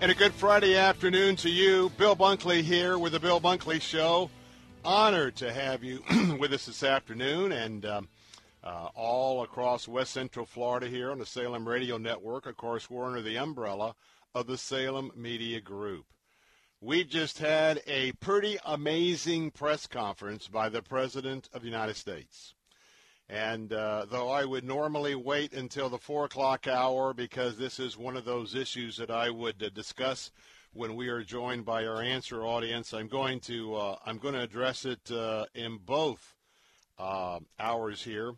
And a good Friday afternoon to you. Bill Bunkley here with the Bill Bunkley Show. Honored to have you with us this afternoon and um, uh, all across West Central Florida here on the Salem Radio Network. Of course, we're under the umbrella of the Salem Media Group. We just had a pretty amazing press conference by the President of the United States. And uh, though I would normally wait until the 4 o'clock hour because this is one of those issues that I would uh, discuss when we are joined by our answer audience, I'm going to, uh, I'm going to address it uh, in both uh, hours here.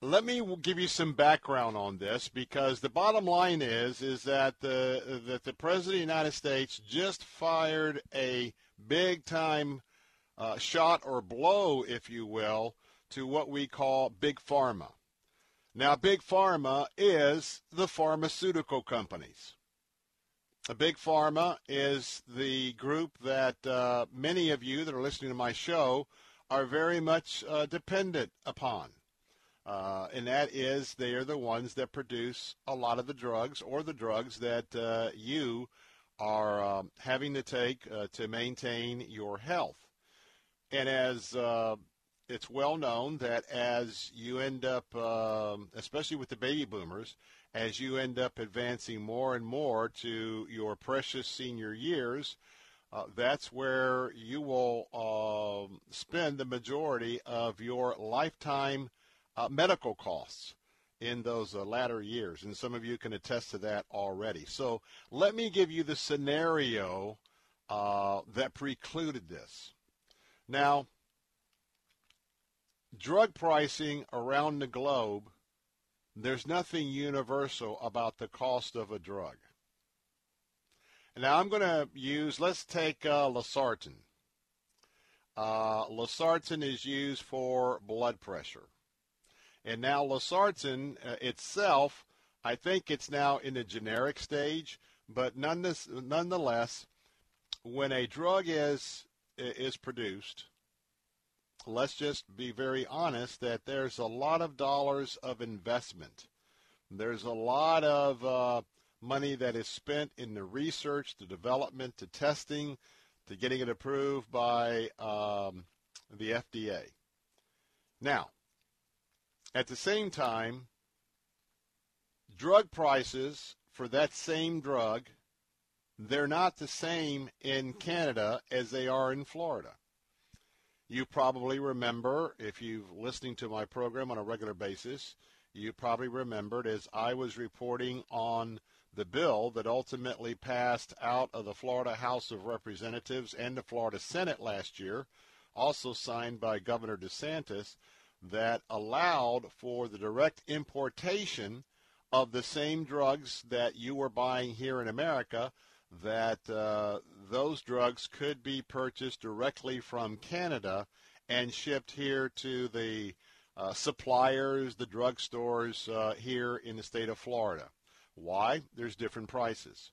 Let me give you some background on this because the bottom line is is that the that the president of the United States just fired a big time uh, shot or blow, if you will, to what we call big pharma. Now, big pharma is the pharmaceutical companies. A big pharma is the group that uh, many of you that are listening to my show are very much uh, dependent upon. Uh, and that is they are the ones that produce a lot of the drugs or the drugs that uh, you are um, having to take uh, to maintain your health. And as uh, it's well known that as you end up, um, especially with the baby boomers, as you end up advancing more and more to your precious senior years, uh, that's where you will um, spend the majority of your lifetime uh, medical costs in those uh, latter years. And some of you can attest to that already. So let me give you the scenario uh, that precluded this. Now, drug pricing around the globe, there's nothing universal about the cost of a drug. Now I'm going to use, let's take uh, Losartan. Uh, Losartan is used for blood pressure. And now Losartan uh, itself, I think it's now in the generic stage, but nonetheless, when a drug is is produced, let's just be very honest that there's a lot of dollars of investment. There's a lot of uh, money that is spent in the research, the development, the testing, to getting it approved by um, the FDA. Now, at the same time, drug prices for that same drug, they're not the same in Canada as they are in Florida. You probably remember, if you're listening to my program on a regular basis, you probably remembered as I was reporting on the bill that ultimately passed out of the Florida House of Representatives and the Florida Senate last year, also signed by Governor DeSantis, that allowed for the direct importation of the same drugs that you were buying here in America, that uh, those drugs could be purchased directly from Canada and shipped here to the uh, suppliers, the drugstores uh, here in the state of Florida. Why? There's different prices.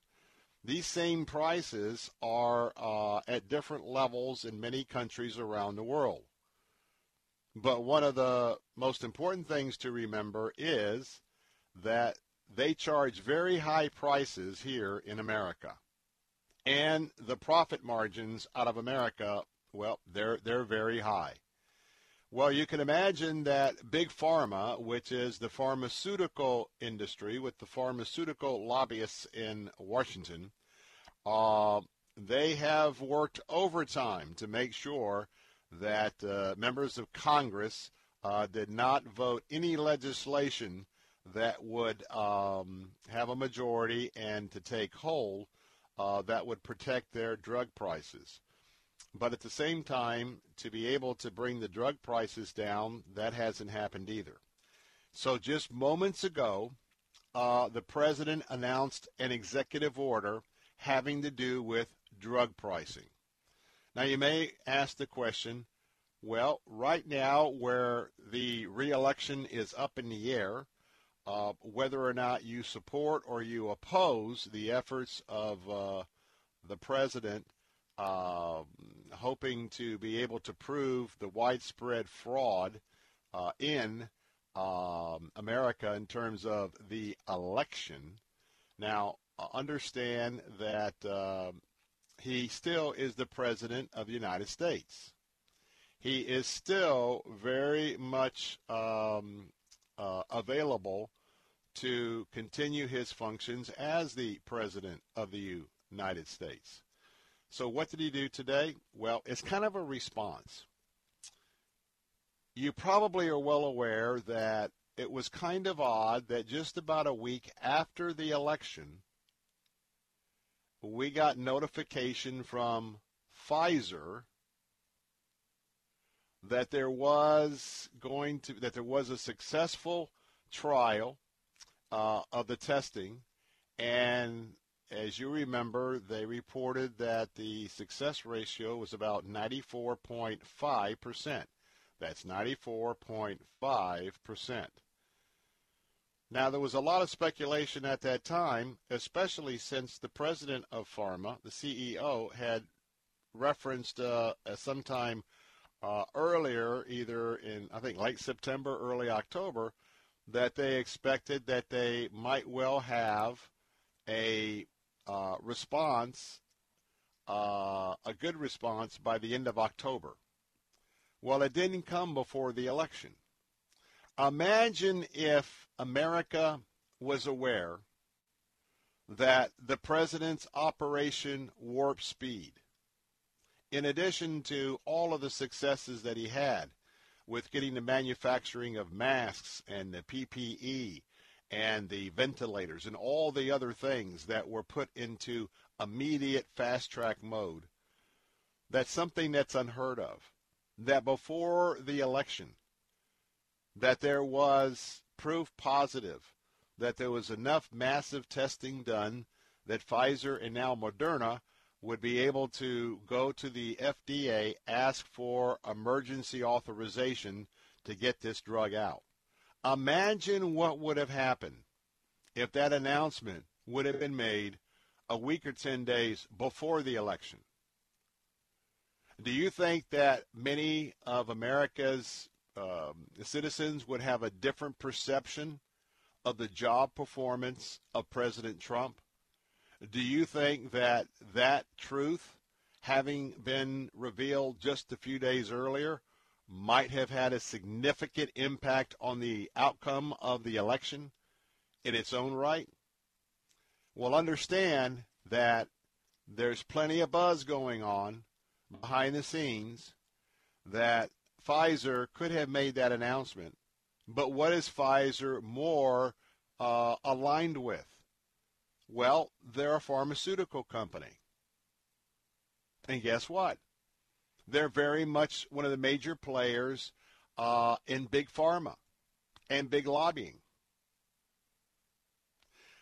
These same prices are uh, at different levels in many countries around the world. But one of the most important things to remember is that they charge very high prices here in America. And the profit margins out of America, well, they're, they're very high. Well, you can imagine that Big Pharma, which is the pharmaceutical industry with the pharmaceutical lobbyists in Washington, uh, they have worked overtime to make sure that uh, members of Congress uh, did not vote any legislation that would um, have a majority and to take hold uh, that would protect their drug prices. But at the same time, to be able to bring the drug prices down, that hasn't happened either. So just moments ago, uh, the president announced an executive order having to do with drug pricing. Now, you may ask the question, well, right now, where the reelection is up in the air, uh, whether or not you support or you oppose the efforts of uh, the president uh, hoping to be able to prove the widespread fraud uh, in um, America in terms of the election. Now, uh, understand that um, he still is the president of the United States. He is still very much um, uh, available to continue his functions as the president of the United States. So what did he do today? Well, it's kind of a response. You probably are well aware that it was kind of odd that just about a week after the election, we got notification from Pfizer that there was going to that there was a successful trial uh, of the testing, and as you remember, they reported that the success ratio was about 94.5 percent. That's 94.5 percent. Now, there was a lot of speculation at that time, especially since the president of Pharma, the CEO, had referenced uh, sometime uh, earlier, either in, I think, late September, early October, that they expected that they might well have a uh, response, uh, a good response, by the end of October. Well, it didn't come before the election. Imagine if America was aware that the president's Operation Warp Speed, in addition to all of the successes that he had with getting the manufacturing of masks and the PPE and the ventilators and all the other things that were put into immediate fast track mode, that's something that's unheard of. That before the election, that there was proof positive that there was enough massive testing done that Pfizer and now Moderna would be able to go to the FDA, ask for emergency authorization to get this drug out. Imagine what would have happened if that announcement would have been made a week or 10 days before the election. Do you think that many of America's um, citizens would have a different perception of the job performance of President Trump? Do you think that that truth, having been revealed just a few days earlier, might have had a significant impact on the outcome of the election in its own right? Well, understand that there's plenty of buzz going on behind the scenes that Pfizer could have made that announcement. But what is Pfizer more uh, aligned with? Well, they're a pharmaceutical company. And guess what? They're very much one of the major players uh, in big pharma and big lobbying.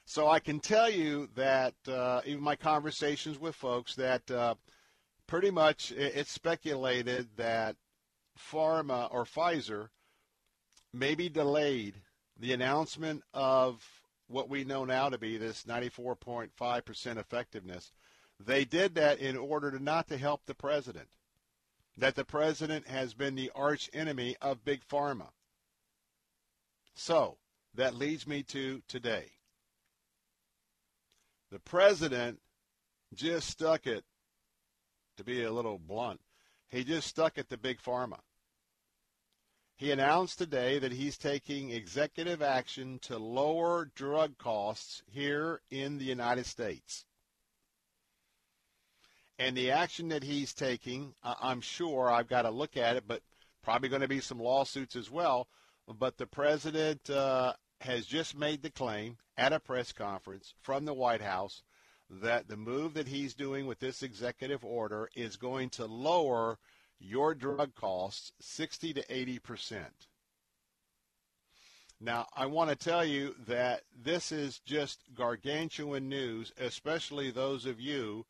So I can tell you that uh, even my conversations with folks that uh, pretty much it's speculated that pharma or Pfizer maybe delayed the announcement of what we know now to be this 94.5% effectiveness. They did that in order to not to help the president. That the president has been the arch enemy of big pharma. So, that leads me to today. The president just stuck it, to be a little blunt, he just stuck it to big pharma. He announced today that he's taking executive action to lower drug costs here in the United States. And the action that he's taking, I'm sure I've got to look at it, but probably going to be some lawsuits as well. But the president uh, has just made the claim at a press conference from the White House that the move that he's doing with this executive order is going to lower your drug costs 60 to 80 percent. Now, I want to tell you that this is just gargantuan news, especially those of you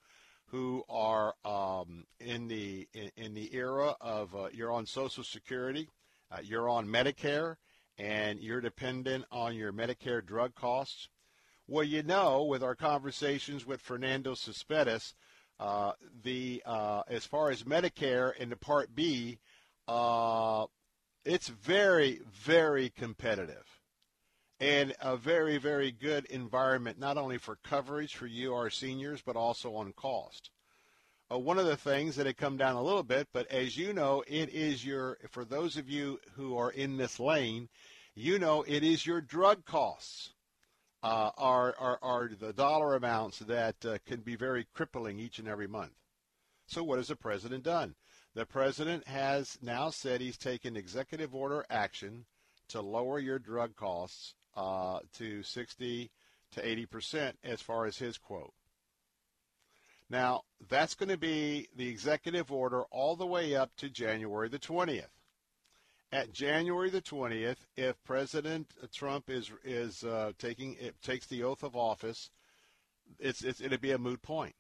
who are um, in the in, in, the era of uh, you're on Social Security, uh, you're on Medicare, and you're dependent on your Medicare drug costs. Well, you know, with our conversations with Fernando Cespedes, uh, the uh, as far as Medicare in the Part B, uh, it's very, very competitive and a very, very good environment, not only for coverage for you, our seniors, but also on cost. Uh, one of the things that had come down a little bit, but as you know, it is your, for those of you who are in this lane, you know it is your drug costs uh, are, are, are the dollar amounts that uh, can be very crippling each and every month. So what has the president done? The president has now said he's taken executive order action to lower your drug costs uh, to 60 to 80 percent as far as his quote. Now, that's going to be the executive order all the way up to January the 20th at January the 20th, if President Trump is is uh, taking it takes the oath of office, it's, it's it'll be a moot point.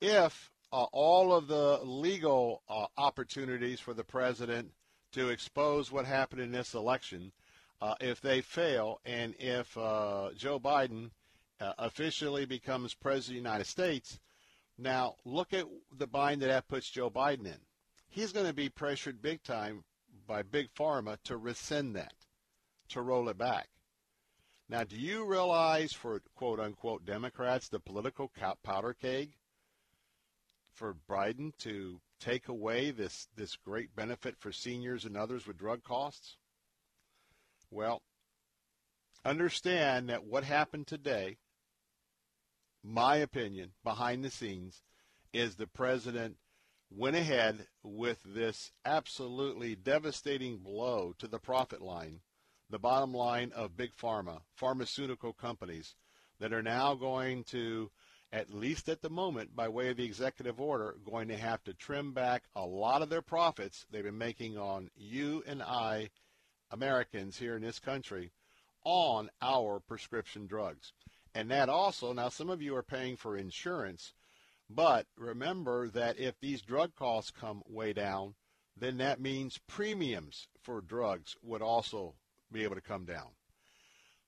If uh, all of the legal uh, opportunities for the president to expose what happened in this election, uh, if they fail, and if uh, Joe Biden uh, officially becomes president of the United States, now look at the bind that that puts Joe Biden in. He's going to be pressured big time by Big Pharma to rescind that, to roll it back. Now, do you realize for quote unquote Democrats the political powder keg for Biden to take away this, this great benefit for seniors and others with drug costs? Well, understand that what happened today, my opinion, behind the scenes, is the president went ahead with this absolutely devastating blow to the profit line, the bottom line of big pharma, pharmaceutical companies that are now going to, at least at the moment, by way of the executive order, going to have to trim back a lot of their profits they've been making on you and I, Americans here in this country, on our prescription drugs. And that also, now some of you are paying for insurance but remember that if these drug costs come way down, then that means premiums for drugs would also be able to come down.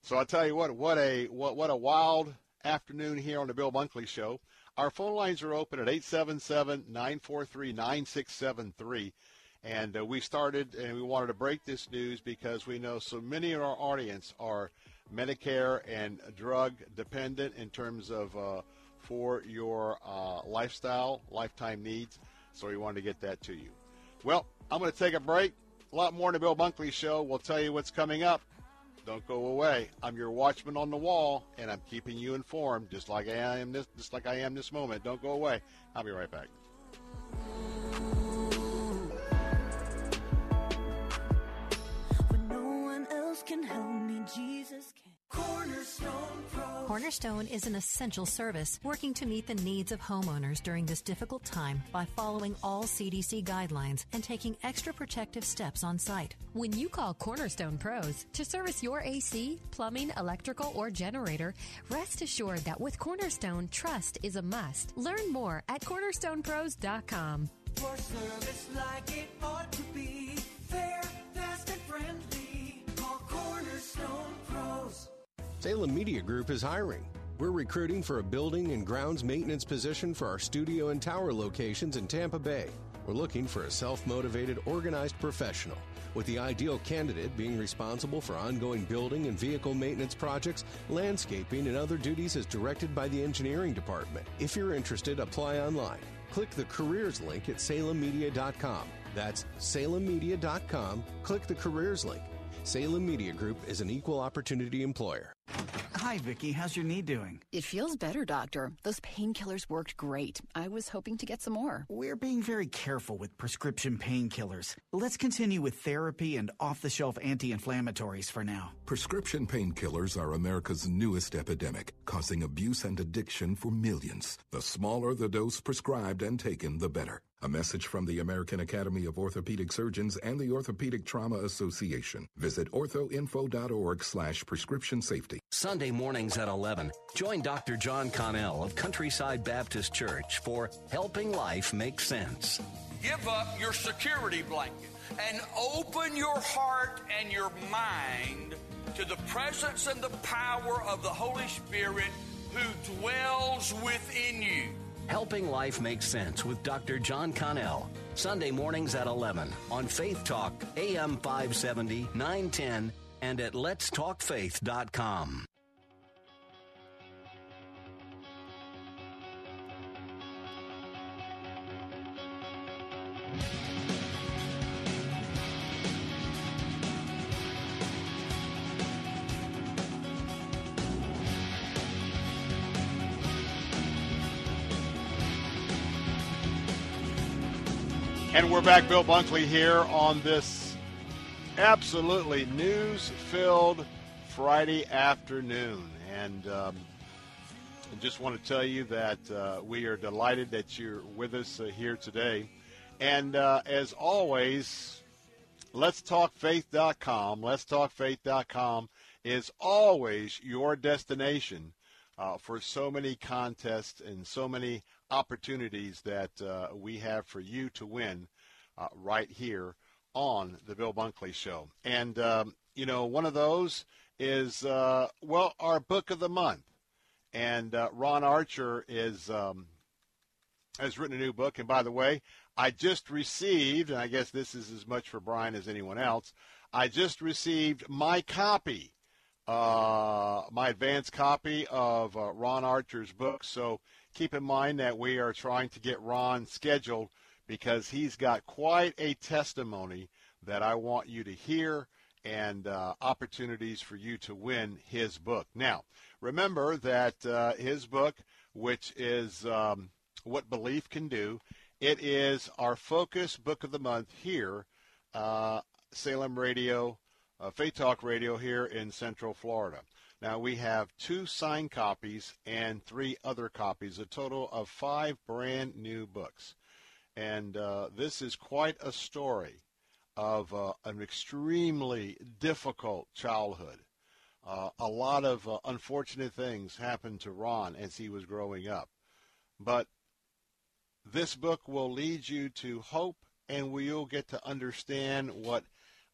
So I'll tell you what, what a what, what a wild afternoon here on the Bill Bunkley Show. Our phone lines are open at 877-943-9673. And uh, we started and we wanted to break this news because we know so many of our audience are Medicare and drug dependent in terms of uh, for your uh, lifestyle, lifetime needs. So we wanted to get that to you. Well, I'm going to take a break. A lot more in the Bill Bunkley Show. We'll tell you what's coming up. Don't go away. I'm your watchman on the wall, and I'm keeping you informed, just like I am this, just like I am this moment. Don't go away. I'll be right back. No one else can help me, Jesus can. Cornerstone Pros. Cornerstone is an essential service working to meet the needs of homeowners during this difficult time by following all CDC guidelines and taking extra protective steps on site. When you call Cornerstone Pros to service your AC, plumbing, electrical, or generator, rest assured that with Cornerstone, trust is a must. Learn more at cornerstonepros.com. For service like it ought to be, fair, fast, and friendly. Salem Media Group is hiring. We're recruiting for a building and grounds maintenance position for our studio and tower locations in Tampa Bay. We're looking for a self motivated, organized professional, with the ideal candidate being responsible for ongoing building and vehicle maintenance projects, landscaping, and other duties as directed by the engineering department. If you're interested, apply online. Click the careers link at salemmedia.com. That's salemmedia.com. Click the careers link. Salem Media Group is an equal opportunity employer. Hi, Vicki. How's your knee doing? It feels better, doctor. Those painkillers worked great. I was hoping to get some more. We're being very careful with prescription painkillers. Let's continue with therapy and off the shelf anti inflammatories for now. Prescription painkillers are America's newest epidemic, causing abuse and addiction for millions. The smaller the dose prescribed and taken, the better. A message from the American Academy of Orthopedic Surgeons and the Orthopedic Trauma Association. Visit orthoinfo.org slash prescription safety. Sunday mornings at 11, join Dr. John Connell of Countryside Baptist Church for Helping Life Make Sense. Give up your security blanket and open your heart and your mind to the presence and the power of the Holy Spirit who dwells within you. Helping Life Make Sense with Dr. John Connell. Sunday mornings at 11 on Faith Talk, AM 570, 910, and at letstalkfaith.com. we're back, Bill Bunkley here on this absolutely news-filled Friday afternoon, and um, I just want to tell you that uh, we are delighted that you're with us uh, here today. And uh, as always, let's talk faith.com. Let's talk faith.com is always your destination uh, for so many contests and so many opportunities that uh, we have for you to win uh, right here on the Bill Bunkley Show. And, um, you know, one of those is, uh, well, our book of the month. And uh, Ron Archer is um, has written a new book. And by the way, I just received, and I guess this is as much for Brian as anyone else, I just received my copy, uh, my advanced copy of uh, Ron Archer's book. So keep in mind that we are trying to get Ron scheduled because he's got quite a testimony that I want you to hear and uh, opportunities for you to win his book. Now, remember that uh, his book, which is um, What Belief Can Do, it is our focus book of the month here, uh, Salem Radio, uh, Faith Talk Radio here in Central Florida. Now we have two signed copies and three other copies, a total of five brand new books. And uh, this is quite a story of uh, an extremely difficult childhood. Uh, a lot of uh, unfortunate things happened to Ron as he was growing up. But this book will lead you to hope and we'll get to understand what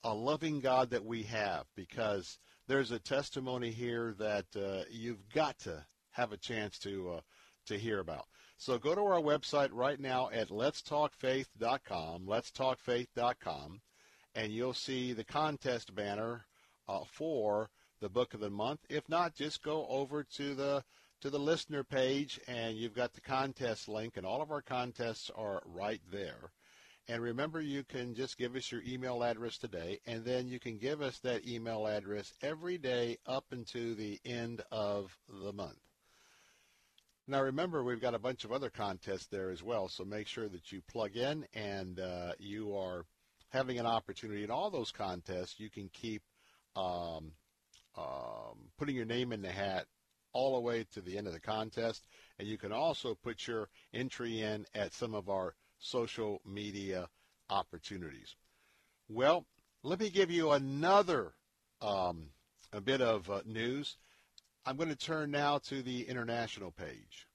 a loving God that we have because there's a testimony here that uh, you've got to have a chance to uh, to hear about. So go to our website right now at letstalkfaith.com, letstalkfaith.com, and you'll see the contest banner uh, for the book of the month. If not, just go over to the to the listener page and you've got the contest link and all of our contests are right there. And remember, you can just give us your email address today, and then you can give us that email address every day up until the end of the month. Now, remember, we've got a bunch of other contests there as well, so make sure that you plug in and uh, you are having an opportunity in all those contests. You can keep um, um, putting your name in the hat all the way to the end of the contest, and you can also put your entry in at some of our social media opportunities. Well, let me give you another um, a bit of uh, news. I'm going to turn now to the international page,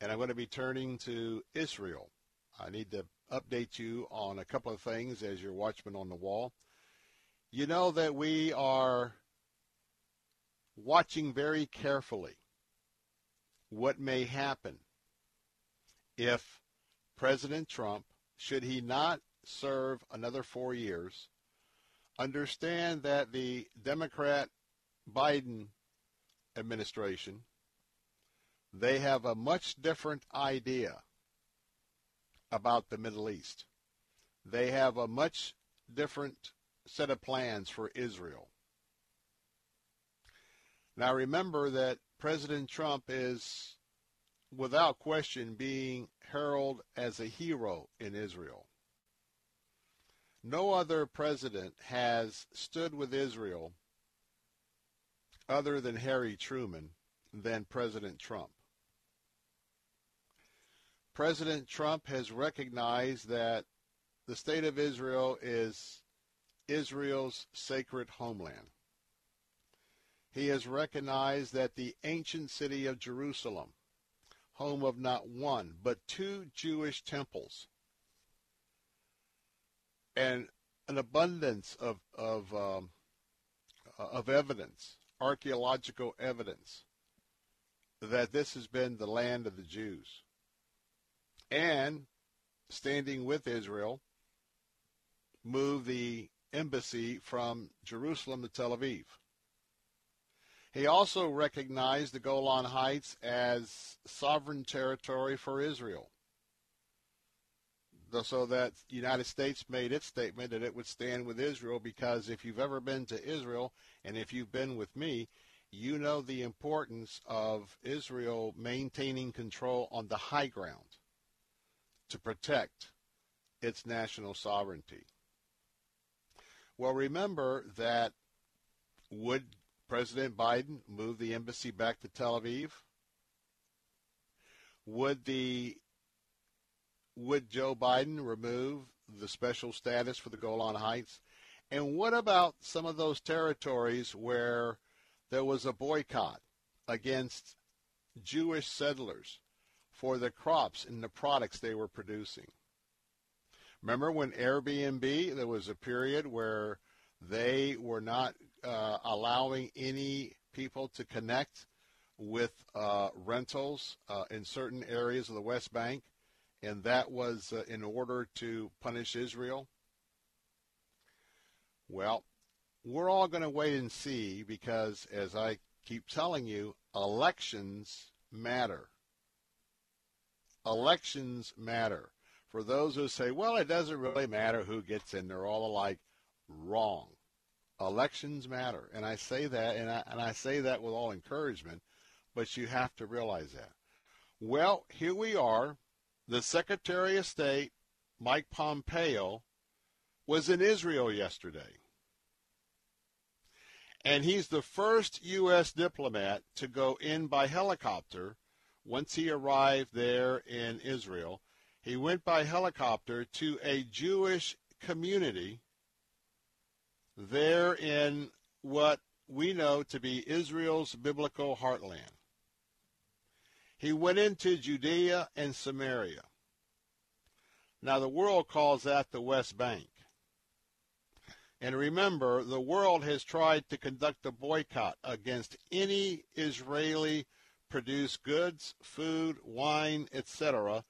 and I'm going to be turning to Israel. I need to update you on a couple of things as your watchman on the wall. You know that we are watching very carefully what may happen if President Trump, should he not serve another four years, understand that the Democrat Biden administration, they have a much different idea about the Middle East. They have a much different set of plans for Israel. Now remember that President Trump is, without question, being heralded as a hero in Israel. No other president has stood with Israel other than Harry Truman than President Trump. President Trump has recognized that the state of Israel is Israel's sacred homeland. He has recognized that the ancient city of Jerusalem, home of not one, but two Jewish temples, and an abundance of, of, um, of evidence, archaeological evidence, that this has been the land of the Jews. And standing with Israel, move the embassy from Jerusalem to Tel Aviv. He also recognized the Golan Heights as sovereign territory for Israel. So that the United States made its statement that it would stand with Israel because if you've ever been to Israel and if you've been with me, you know the importance of Israel maintaining control on the high ground to protect its national sovereignty. Well, remember that would President Biden move the embassy back to Tel Aviv? Would the would Joe Biden remove the special status for the Golan Heights? And what about some of those territories where there was a boycott against Jewish settlers for the crops and the products they were producing? Remember when Airbnb, there was a period where they were not uh, allowing any people to connect with uh, rentals uh, in certain areas of the West Bank, and that was uh, in order to punish Israel. Well, we're all going to wait and see because, as I keep telling you, elections matter. Elections matter for those who say, well, it doesn't really matter who gets in, they're all alike, wrong. Elections matter. And I say that, and I, and I say that with all encouragement, but you have to realize that. Well, here we are. The Secretary of State, Mike Pompeo, was in Israel yesterday. And he's the first U.S. diplomat to go in by helicopter once he arrived there in Israel he went by helicopter to a Jewish community there in what we know to be Israel's biblical heartland. He went into Judea and Samaria. Now, the world calls that the West Bank. And remember, the world has tried to conduct a boycott against any Israeli produced goods, food, wine, etc.,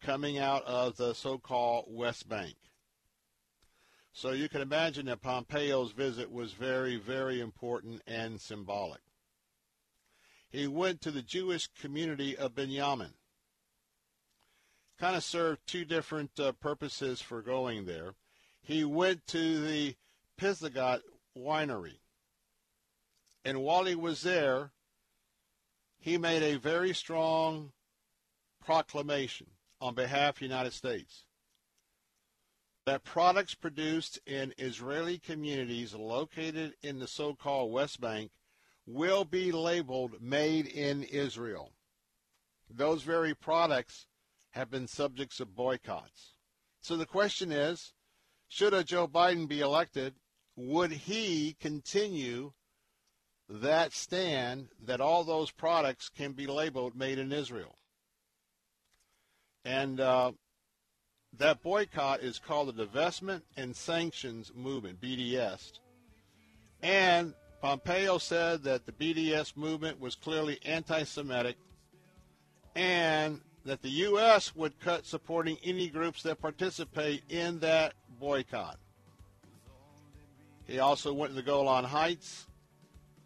coming out of the so-called West Bank. So you can imagine that Pompeo's visit was very, very important and symbolic. He went to the Jewish community of Binyamin. Kind of served two different uh, purposes for going there. He went to the Psagot winery. And while he was there, he made a very strong proclamation on behalf of the United States that products produced in Israeli communities located in the so-called West Bank will be labeled made in Israel. Those very products have been subjects of boycotts. So the question is, should a Joe Biden be elected, would he continue that stand that all those products can be labeled made in Israel? And uh, that boycott is called the Divestment and Sanctions Movement, BDS. And Pompeo said that the BDS movement was clearly anti Semitic and that the U.S. would cut supporting any groups that participate in that boycott. He also went to the Golan Heights.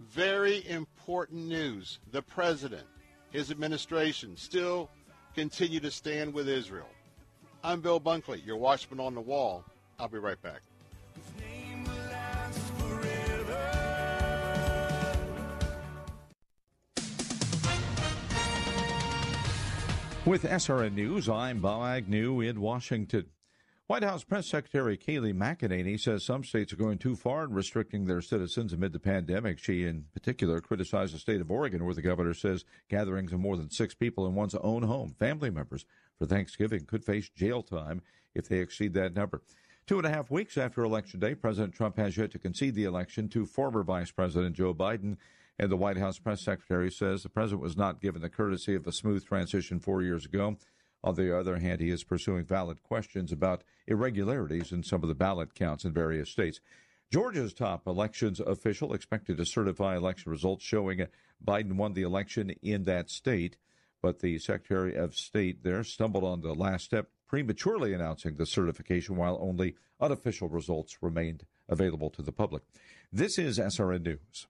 Very important news. The president, his administration, still continue to stand with Israel. I'm Bill Bunkley, your watchman on the wall. I'll be right back. With SRN News, I'm Bob Agnew in Washington. White House Press Secretary Kayleigh McEnany says some states are going too far in restricting their citizens amid the pandemic. She, in particular, criticized the state of Oregon, where the governor says gatherings of more than six people in one's own home, family members, for Thanksgiving could face jail time if they exceed that number. Two and a half weeks after Election Day, President Trump has yet to concede the election to former Vice President Joe Biden. And the White House press secretary says the president was not given the courtesy of a smooth transition four years ago. On the other hand, he is pursuing valid questions about irregularities in some of the ballot counts in various states. Georgia's top elections official expected to certify election results showing Biden won the election in that state, but the Secretary of State there stumbled on the last step, prematurely announcing the certification while only unofficial results remained available to the public. This is SRN News.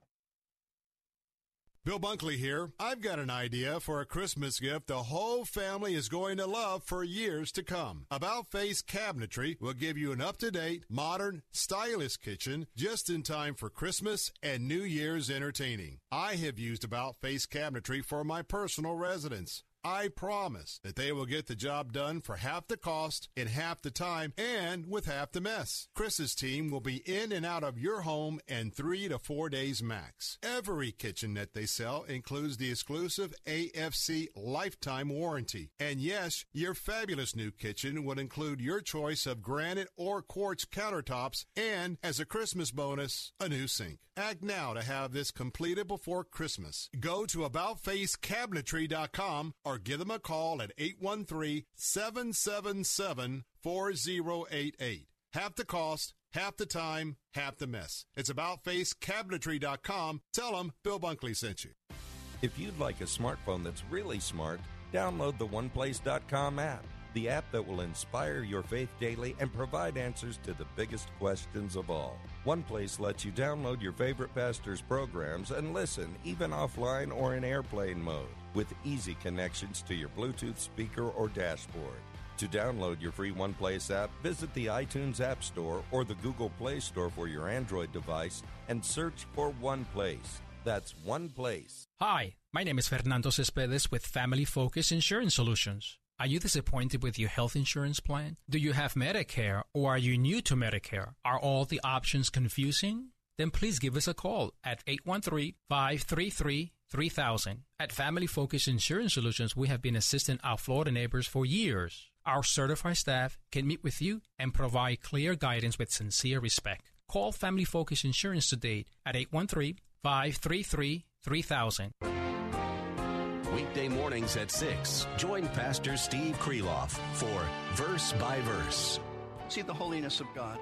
Bill Bunkley here. I've got an idea for a Christmas gift the whole family is going to love for years to come. About Face Cabinetry will give you an up to date, modern, stylish kitchen just in time for Christmas and New Year's entertaining. I have used About Face Cabinetry for my personal residence. I promise that they will get the job done for half the cost in half the time and with half the mess. Chris's team will be in and out of your home in three to four days max. Every kitchen that they sell includes the exclusive AFC lifetime warranty. And yes, your fabulous new kitchen would include your choice of granite or quartz countertops and, as a Christmas bonus, a new sink. Act now to have this completed before Christmas. Go to AboutFaceCabinetry.com or give them a call at 813 777 4088. Half the cost, half the time, half the mess. It's AboutFaceCabinetry.com. Tell them Bill Bunkley sent you. If you'd like a smartphone that's really smart, download the OnePlace.com app, the app that will inspire your faith daily and provide answers to the biggest questions of all. OnePlace lets you download your favorite pastor's programs and listen, even offline or in airplane mode, with easy connections to your Bluetooth speaker or dashboard. To download your free OnePlace app, visit the iTunes App Store or the Google Play Store for your Android device and search for OnePlace. That's OnePlace. Hi, my name is Fernando Cespedes with Family Focus Insurance Solutions. Are you disappointed with your health insurance plan? Do you have Medicare or are you new to Medicare? Are all the options confusing? Then please give us a call at 813 533 3000. At Family Focus Insurance Solutions, we have been assisting our Florida neighbors for years. Our certified staff can meet with you and provide clear guidance with sincere respect. Call Family Focus Insurance today at 813 533 3000. Weekday mornings at 6. Join Pastor Steve Kreloff for Verse by Verse. See the holiness of God.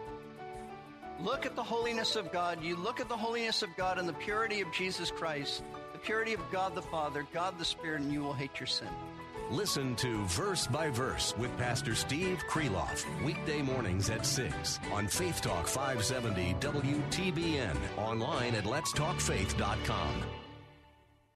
Look at the holiness of God. You look at the holiness of God and the purity of Jesus Christ, the purity of God the Father, God the Spirit, and you will hate your sin. Listen to Verse by Verse with Pastor Steve Kreloff. Weekday mornings at 6 on Faith Talk 570 WTBN. Online at letstalkfaith.com.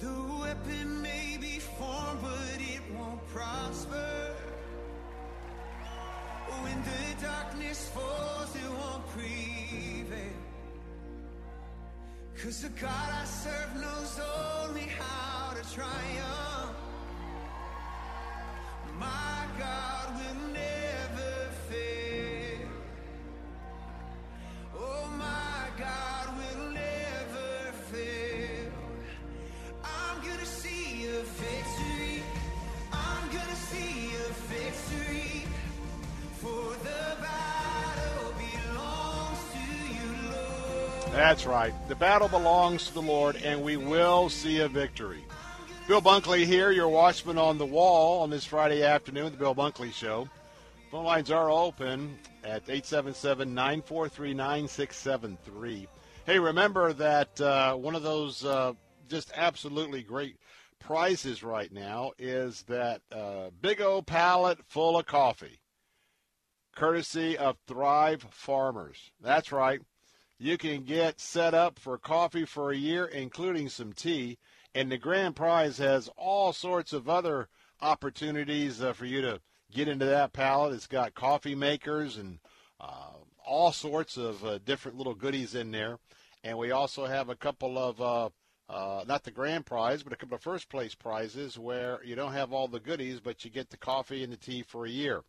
The weapon may be formed, but it won't prosper. When the darkness falls, it won't prevail. Cause the God I serve knows only how to triumph. My God will never fail. Oh, my God will that's right. The battle belongs to the Lord, and we will see a victory. Bill Bunkley here, your watchman on the wall on this Friday afternoon, the Bill Bunkley Show. Phone lines are open at 877 943 9673. Hey, remember that uh, one of those uh, just absolutely great prizes right now is that uh, big old pallet full of coffee, courtesy of Thrive Farmers. That's right. You can get set up for coffee for a year, including some tea. And the grand prize has all sorts of other opportunities uh, for you to get into that pallet. It's got coffee makers and uh, all sorts of uh, different little goodies in there. And we also have a couple of, uh, not the grand prize, but a couple of first place prizes where you don't have all the goodies, but you get the coffee and the tea for a year.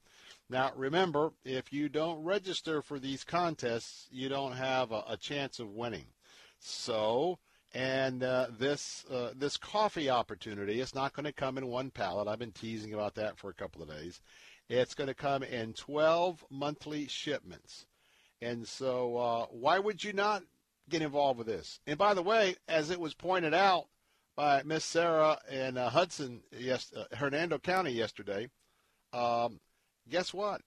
Now, remember, if you don't register for these contests, you don't have a, a chance of winning. So, and uh, this uh, this coffee opportunity is not going to come in one pallet. I've been teasing about that for a couple of days. It's going to come in 12 monthly shipments. And so, uh, why would you not get involved with this? And by the way, as it was pointed out by Miss Sarah in uh, Hudson, yes, uh, Hernando County yesterday, um, guess what?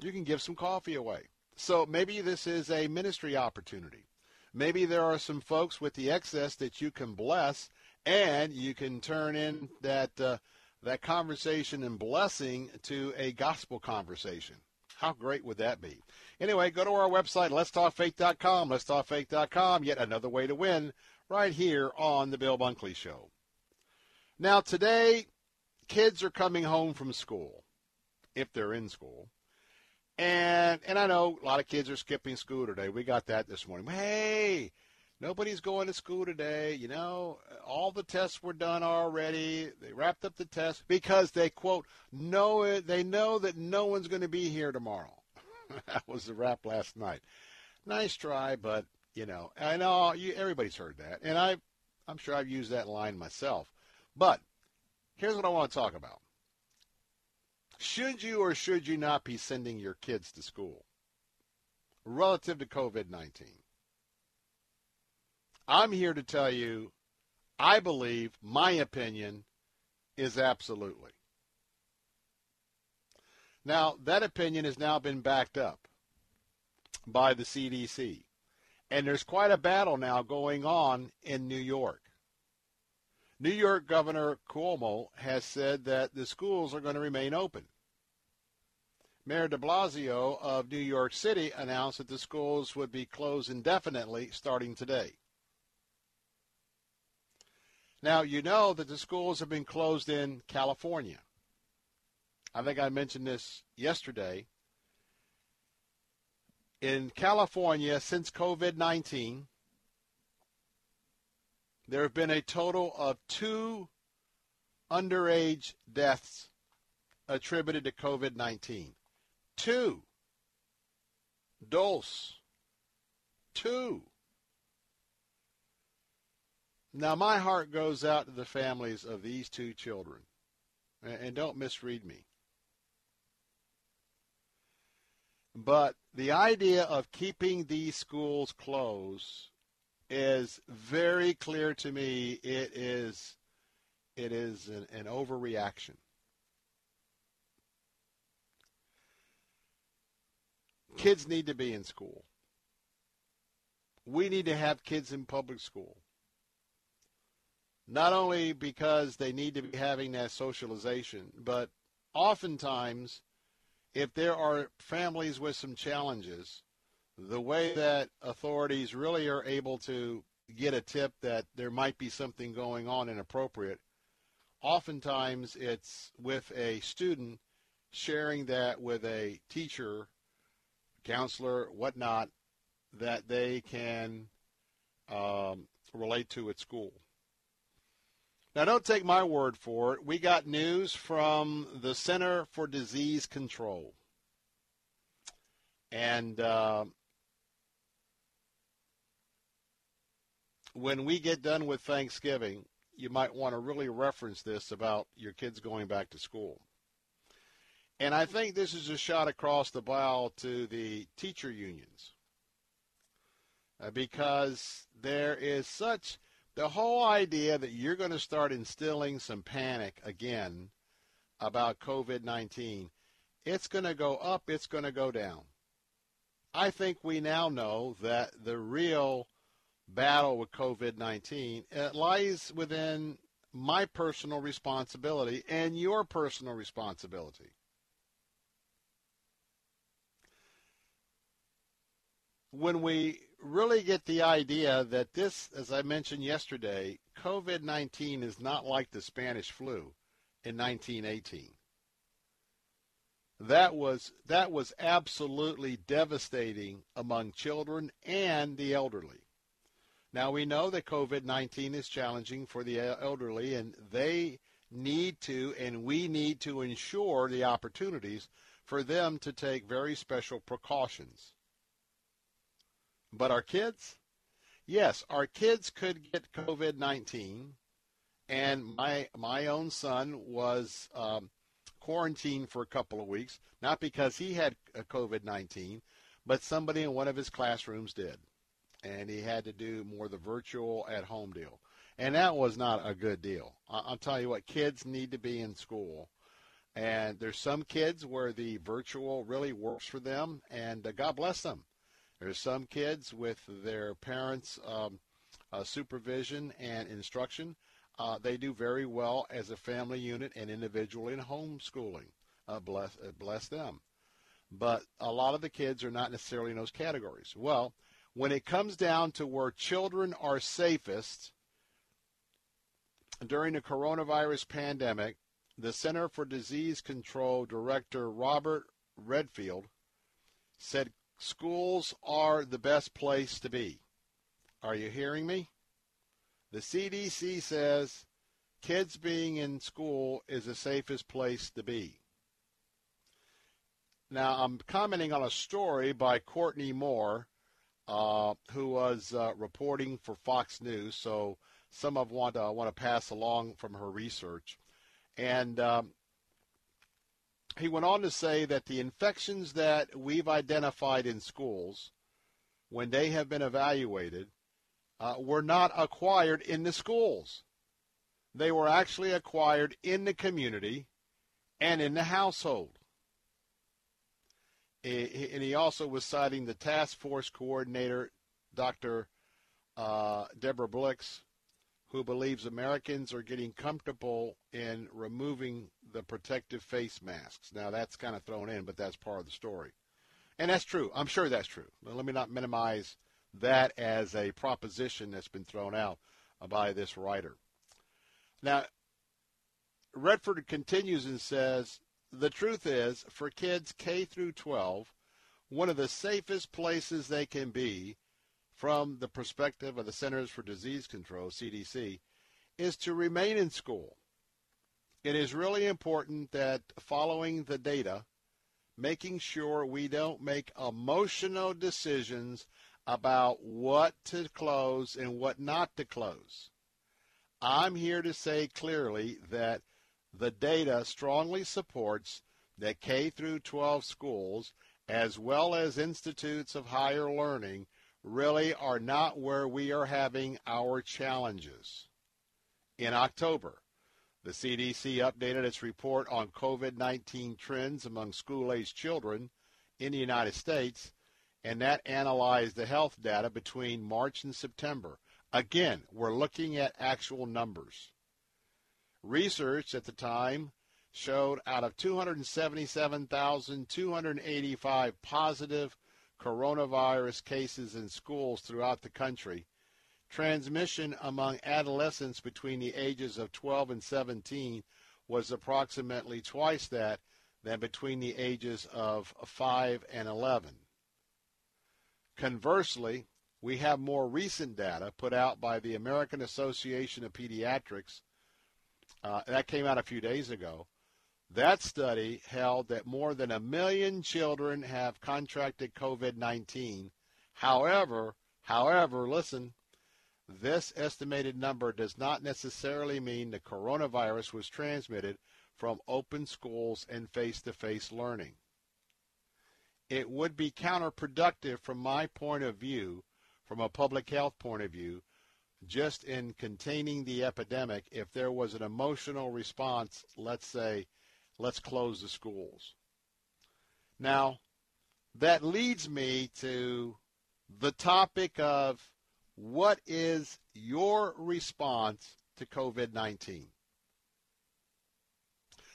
You can give some coffee away. So maybe this is a ministry opportunity. Maybe there are some folks with the excess that you can bless, and you can turn in that uh, that conversation and blessing to a gospel conversation. How great would that be? Anyway, go to our website, letstalkfaith.com, letstalkfaith.com, yet another way to win right here on the Bill Bunkley Show. Now, today, kids are coming home from school if they're in school. And and I know a lot of kids are skipping school today. We got that this morning. Hey, nobody's going to school today. You know, all the tests were done already. They wrapped up the tests because they quote know it. They know that no one's going to be here tomorrow. that was the rap last night. Nice try, but you know, I know you, everybody's heard that, and I, I'm sure I've used that line myself. But here's what I want to talk about. Should you or should you not be sending your kids to school relative to COVID 19? I'm here to tell you, I believe my opinion is absolutely. Now, that opinion has now been backed up by the CDC. And there's quite a battle now going on in New York. New York Governor Cuomo has said that the schools are going to remain open. Mayor de Blasio of New York City announced that the schools would be closed indefinitely starting today. Now, you know that the schools have been closed in California. I think I mentioned this yesterday. In California, since COVID 19, there have been a total of two underage deaths attributed to COVID 19. Two. Dos. Two. Now, my heart goes out to the families of these two children. And don't misread me. But the idea of keeping these schools closed is very clear to me. It is, it is an, an overreaction. Kids need to be in school. We need to have kids in public school. Not only because they need to be having that socialization, but oftentimes, if there are families with some challenges, the way that authorities really are able to get a tip that there might be something going on inappropriate, oftentimes it's with a student sharing that with a teacher counselor, whatnot, that they can um, relate to at school. Now, don't take my word for it. We got news from the Center for Disease Control. And uh, when we get done with Thanksgiving, you might want to really reference this about your kids going back to school. And I think this is a shot across the bow to the teacher unions. uh, because there is such the whole idea that you're going to start instilling some panic again about COVID 19. It's going to go up, it's going to go down. I think we now know that the real battle with COVID 19 lies within my personal responsibility and your personal responsibility. When we really get the idea that this, as I mentioned yesterday, COVID 19 is not like the Spanish flu in 1918. That was that was absolutely devastating among children and the elderly. Now we know that COVID-19 is challenging for the elderly and they need to and we need to ensure the opportunities for them to take very special precautions. But our kids? Yes, our kids could get COVID 19. And my, my own son was um, quarantined for a couple of weeks, not because he had COVID 19, but somebody in one of his classrooms did. And he had to do more the virtual at home deal. And that was not a good deal. I'll tell you what, kids need to be in school. And there's some kids where the virtual really works for them, and uh, God bless them. There's some kids with their parents' um, uh, supervision and instruction. Uh, they do very well as a family unit and individually in homeschooling. Uh, bless, uh, bless them. But a lot of the kids are not necessarily in those categories. Well, when it comes down to where children are safest during the coronavirus pandemic, the Center for Disease Control Director Robert Redfield said Schools are the best place to be. Are you hearing me? The CDC says kids being in school is the safest place to be. Now, I'm commenting on a story by Courtney Moore, uh, who was uh, reporting for Fox News. So some of want to want to pass along from her research, and um, he went on to say that the infections that we've identified in schools, when they have been evaluated, uh, were not acquired in the schools. They were actually acquired in the community and in the household. And he also was citing the task force coordinator, Dr. Uh, Deborah Birx, who believes Americans are getting comfortable in removing the protective face masks. Now, that's kind of thrown in, but that's part of the story. And that's true. I'm sure that's true. Let me not minimize that as a proposition that's been thrown out by this writer. Now, Redfield continues and says, the truth is, for kids K through 12, one of the safest places they can be from the perspective of the Centers for Disease Control, CDC, is to remain in school. It is really important that following the data, making sure we don't make emotional decisions about what to close and what not to close. I'm here to say clearly that the data strongly supports that K through 12 schools as well as institutes of higher learning really are not where we are having our challenges. In October, the CDC updated its report on COVID 19 trends among school aged children in the United States, and that analyzed the health data between March and September. Again, we're looking at actual numbers. Research at the time showed out of 277,285 positive coronavirus cases in schools throughout the country. Transmission among adolescents between the ages of 12 and 17 was approximately twice that than between the ages of 5 and 11. Conversely, we have more recent data put out by the American Association of Pediatrics. Uh, that came out a few days ago that study held that more than a million children have contracted COVID-19. However, however, listen, this estimated number does not necessarily mean the coronavirus was transmitted from open schools and face-to-face learning. It would be counterproductive from my point of view from a public health point of view, just in containing the epidemic, if there was an emotional response, let's say, let's close the schools. Now, that leads me to the topic of what is your response to COVID 19?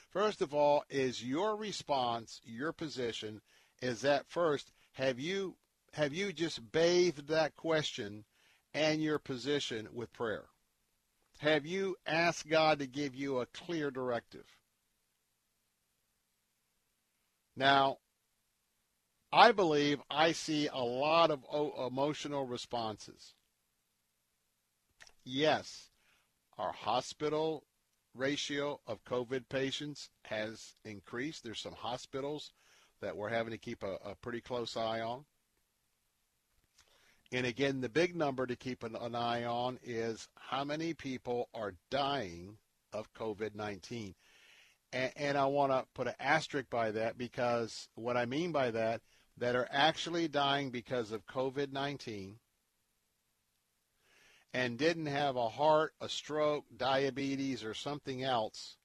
First of all, is your response, your position, is that first, have you have you just bathed that question and your position with prayer? Have you asked God to give you a clear directive? Now, I believe I see a lot of emotional responses. Yes, our hospital ratio of COVID patients has increased. There's some hospitals that we're having to keep a, a pretty close eye on. And again, the big number to keep an, an eye on is how many people are dying of COVID 19. And, and I want to put an asterisk by that because what I mean by that, that are actually dying because of COVID 19 and didn't have a heart, a stroke, diabetes, or something else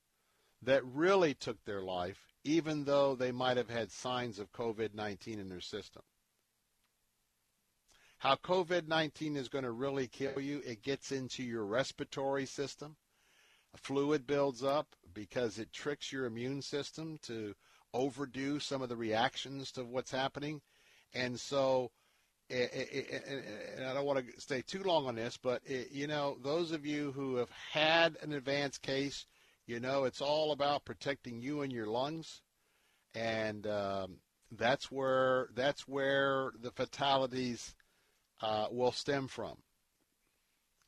that really took their life, even though they might have had signs of COVID 19 in their system. How COVID 19 is going to really kill you, it gets into your respiratory system. Fluid builds up because it tricks your immune system to overdo some of the reactions to what's happening. And so, eh, eh, eh, and I don't want to stay too long on this, but you know, those of you who have had an advanced case, you know, it's all about protecting you and your lungs, and um, that's where that's where the fatalities uh, will stem from.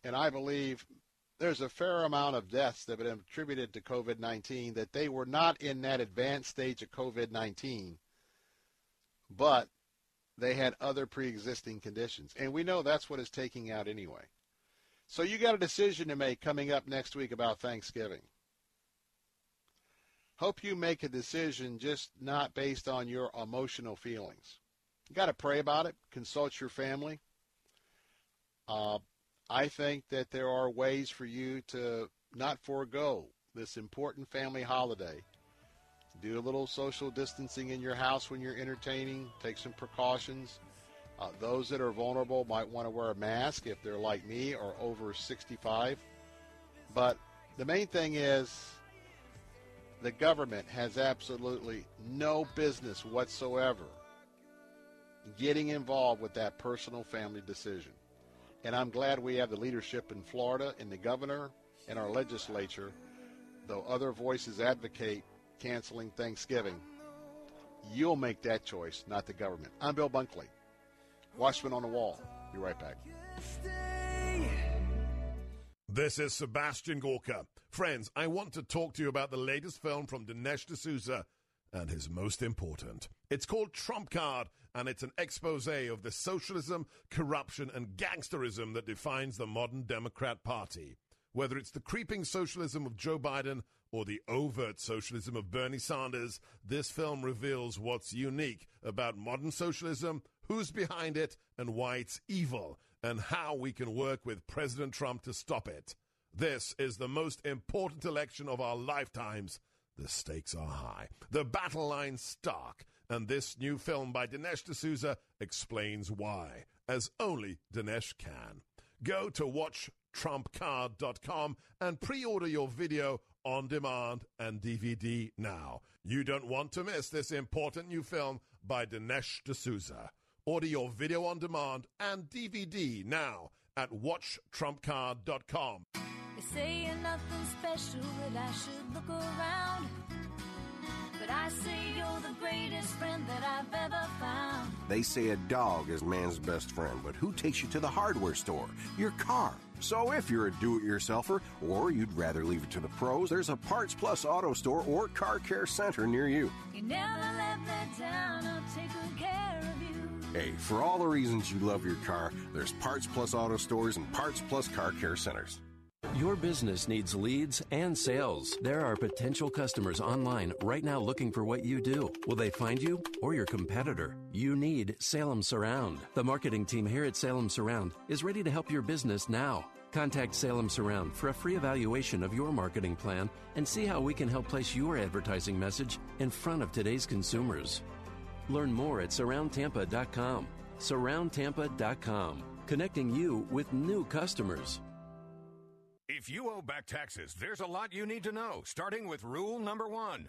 And I believe there's a fair amount of deaths that have been attributed to COVID 19 that they were not in that advanced stage of COVID 19, but they had other pre existing conditions. And we know that's what is taking out anyway. So you got a decision to make coming up next week about Thanksgiving. Hope you make a decision just not based on your emotional feelings. You got to pray about it, consult your family, uh, I think that there are ways for you to not forego this important family holiday. Do a little social distancing in your house when you're entertaining. Take some precautions. Uh, those that are vulnerable might want to wear a mask if they're like me or over 65. But the main thing is the government has absolutely no business whatsoever getting involved with that personal family decision. And I'm glad we have the leadership in Florida and the governor and our legislature, though other voices advocate canceling Thanksgiving. You'll make that choice, not the government. I'm Bill Bunkley, Watchman on the Wall. Be right back. This is Sebastian Gorka. Friends, I want to talk to you about the latest film from Dinesh D'Souza and his most important. It's called Trump Card, and it's an expose of the socialism, corruption, and gangsterism that defines the modern Democrat Party. Whether it's the creeping socialism of Joe Biden or the overt socialism of Bernie Sanders, this film reveals what's unique about modern socialism, who's behind it, and why it's evil, and how we can work with President Trump to stop it. This is the most important election of our lifetimes the stakes are high, the battle line stark, and this new film by Dinesh D'Souza explains why, as only Dinesh can. Go to watchtrumpcard.com and pre-order your video on demand and DVD now. You don't want to miss this important new film by Dinesh D'Souza. Order your video on demand and DVD now at watchtrumpcard.com. They say you're nothing special, that I should look around. But I say you're the greatest friend that I've ever found. They say a dog is man's best friend, but who takes you to the hardware store? Your car. So if you're a do-it-yourselfer or you'd rather leave it to the pros, there's a Parts Plus Auto Store or Car Care Center near you. You never let me down, I'll take good care of you. Hey, for all the reasons you love your car, there's Parts Plus Auto Stores and Parts Plus Car Care Centers. Your business needs leads and sales. There are potential customers online right now looking for what you do. Will they find you or your competitor? You need Salem Surround. The marketing team here at Salem Surround is ready to help your business now. Contact Salem Surround for a free evaluation of your marketing plan and see how we can help place your advertising message in front of today's consumers. Learn more at surroundtampa.com. Surroundtampa.com, connecting you with new customers. If you owe back taxes, there's a lot you need to know, starting with rule number one.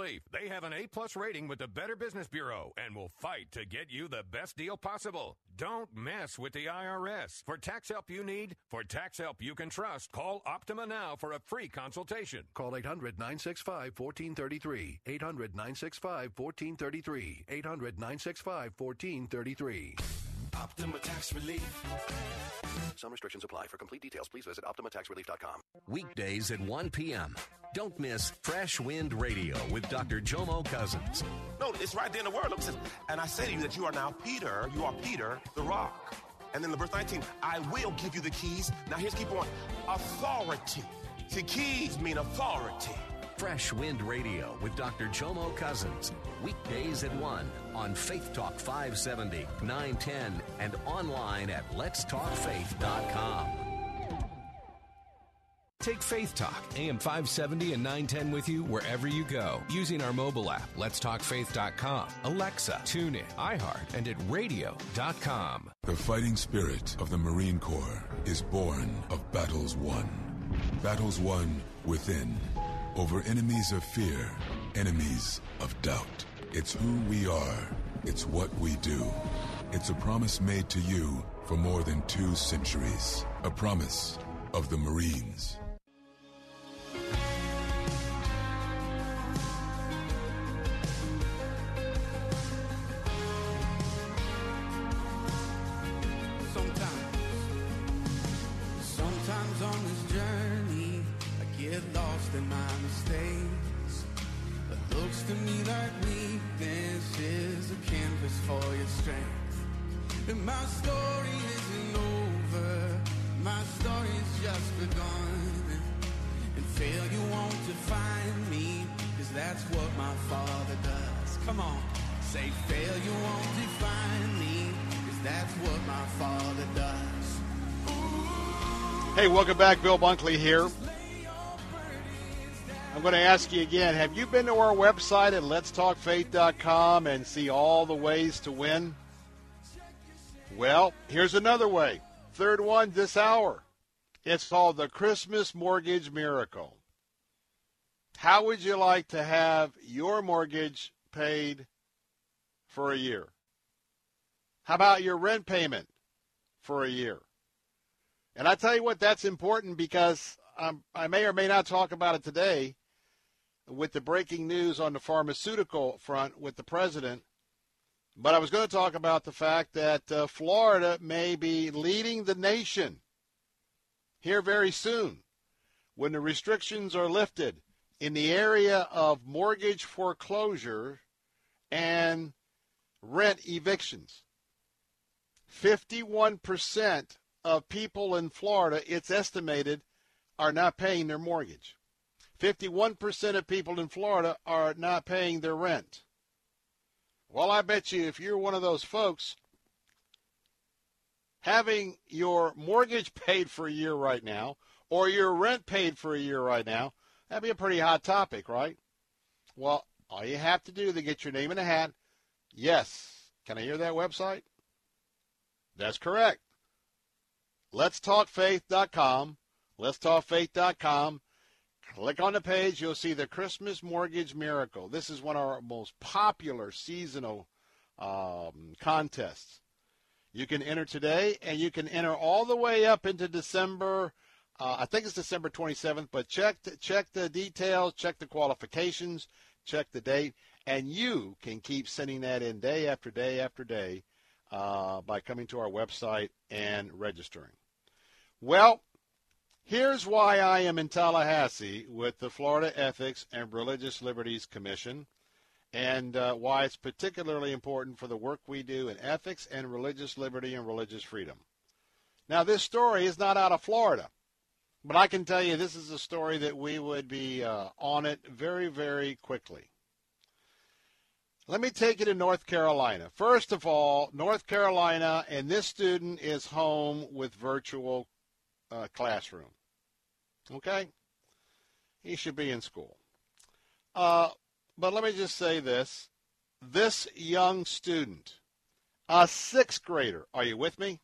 They have an A plus rating with the Better Business Bureau and will fight to get you the best deal possible. Don't mess with the IRS. For tax help you need, for tax help you can trust, call Optima now for a free consultation. Call 800 965 1433. 800 965 1433. 800 965 1433. Optima Tax Relief. Some restrictions apply. For complete details, please visit OptimaTaxRelief.com. Weekdays at 1 p.m. Don't miss Fresh Wind Radio with Dr. Jomo Cousins. No, it's right there in the word. Look, it says, and I say to you that you are now Peter, you are Peter, the rock. And then the verse 19, I will give you the keys. Now here's keep on. Authority. See, keys mean authority. Fresh Wind Radio with Dr. Jomo Cousins. Weekdays at 1 on Faith Talk 570, 910, and online at letstalkfaith.com. Take Faith Talk, AM 570 and 910 with you wherever you go using our mobile app, letstalkfaith.com, Alexa, TuneIn, iHeart, and at radio.com. The fighting spirit of the Marine Corps is born of battles won. Battles won within, over enemies of fear, enemies of doubt. It's who we are. It's what we do. It's a promise made to you for more than two centuries. A promise of the Marines. Hey, welcome back. Bill Bunkley here. I'm going to ask you again have you been to our website at letstalkfaith.com and see all the ways to win? Well, here's another way. Third one this hour. It's called the Christmas Mortgage Miracle. How would you like to have your mortgage paid for a year? How about your rent payment for a year? And I tell you what, that's important because um, I may or may not talk about it today with the breaking news on the pharmaceutical front with the president. But I was going to talk about the fact that uh, Florida may be leading the nation here very soon when the restrictions are lifted in the area of mortgage foreclosure and rent evictions. 51% of people in Florida, it's estimated, are not paying their mortgage. 51% of people in Florida are not paying their rent. Well, I bet you if you're one of those folks, having your mortgage paid for a year right now, or your rent paid for a year right now, that'd be a pretty hot topic, right? Well, all you have to do to get your name in a hat, yes. Can I hear that website? That's correct. Let'sTalkFaith.com. Let'sTalkFaith.com. Click on the page. You'll see the Christmas Mortgage Miracle. This is one of our most popular seasonal um, contests. You can enter today, and you can enter all the way up into December Uh, I think it's December 27th, but check the, check the details, check the qualifications, check the date, and you can keep sending that in day after day after day uh, by coming to our website and registering. Well, here's why I am in Tallahassee with the Florida Ethics and Religious Liberties Commission and uh, why it's particularly important for the work we do in ethics and religious liberty and religious freedom. Now, this story is not out of Florida, but I can tell you this is a story that we would be uh, on it very, very quickly. Let me take you to North Carolina. First of all, North Carolina, and this student is home with virtual uh, classroom. Okay? He should be in school. Uh, but let me just say this. This young student, a sixth grader, are you with me?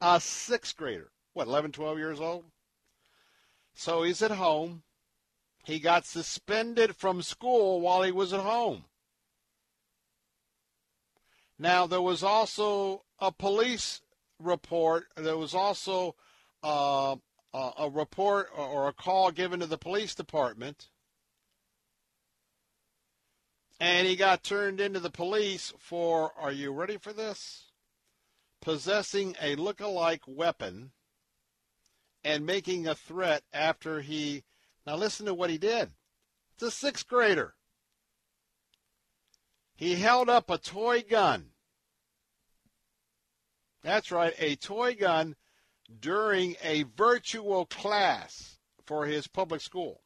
A sixth grader. What, 11, 12 years old? So he's at home. He got suspended from school while he was at home. Now, there was also a police report. There was also uh, a report or a call given to the police department. And he got turned into the police for, are you ready for this? Possessing a look-alike weapon and making a threat after he. Now, listen to what he did. It's a sixth grader. He held up a toy gun. That's right, a toy gun during a virtual class for his public school.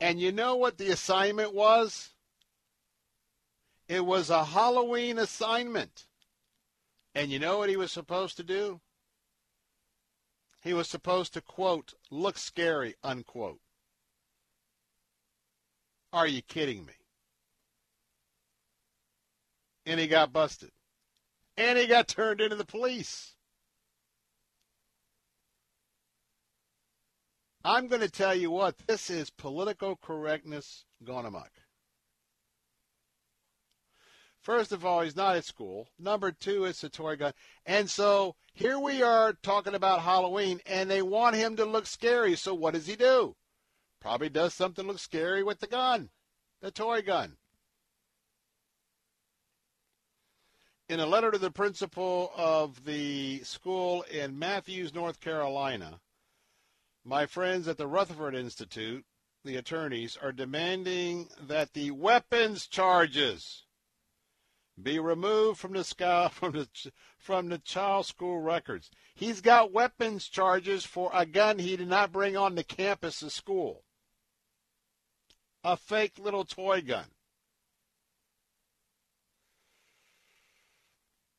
And you know what the assignment was? It was a Halloween assignment. And you know what he was supposed to do? He was supposed to, quote, look scary, unquote. Are you kidding me? And he got busted. And he got turned into the police. I'm going to tell you what, this is political correctness gone amok. First of all, he's not at school. Number two, it's a toy gun. And so here we are talking about Halloween, and they want him to look scary. So what does he do? Probably does something look scary with the gun, the toy gun. In a letter to the principal of the school in Matthews, North Carolina, my friends at the Rutherford Institute, the attorneys, are demanding that the weapons charges be removed from the from the from the child school records. He's got weapons charges for a gun he did not bring on the campus of school. A fake little toy gun.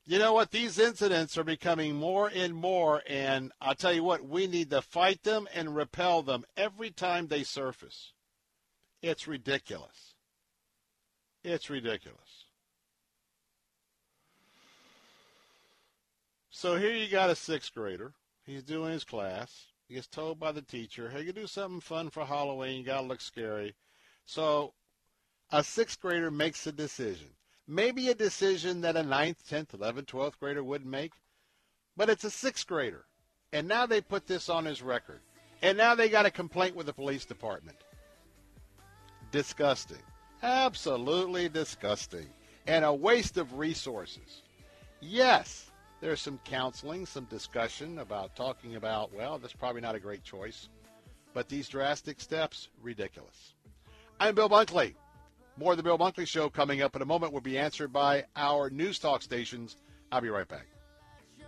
You know what? These incidents are becoming more and more, and I'll tell you what, we need to fight them and repel them every time they surface. It's ridiculous. It's ridiculous. So here you got a sixth grader. He's doing his class. He gets told by the teacher, hey, you do something fun for Halloween. You got to look scary. So a sixth grader makes a decision maybe a decision that a ninth, 10th, 11th, 12th grader wouldn't make, but it's a sixth grader. And now they put this on his record. And now they got a complaint with the police department. Disgusting. Absolutely disgusting. And a waste of resources. Yes, there's some counseling, some discussion about talking about, well, that's probably not a great choice. But these drastic steps, ridiculous. I'm Bill Bunkley. More of the Bill Bunkley Show coming up in a moment will be answered by our news talk stations. I'll be right back. You're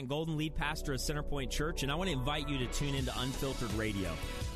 Golden, lead pastor of Centerpoint Church, and I want to invite you to tune into Unfiltered Radio.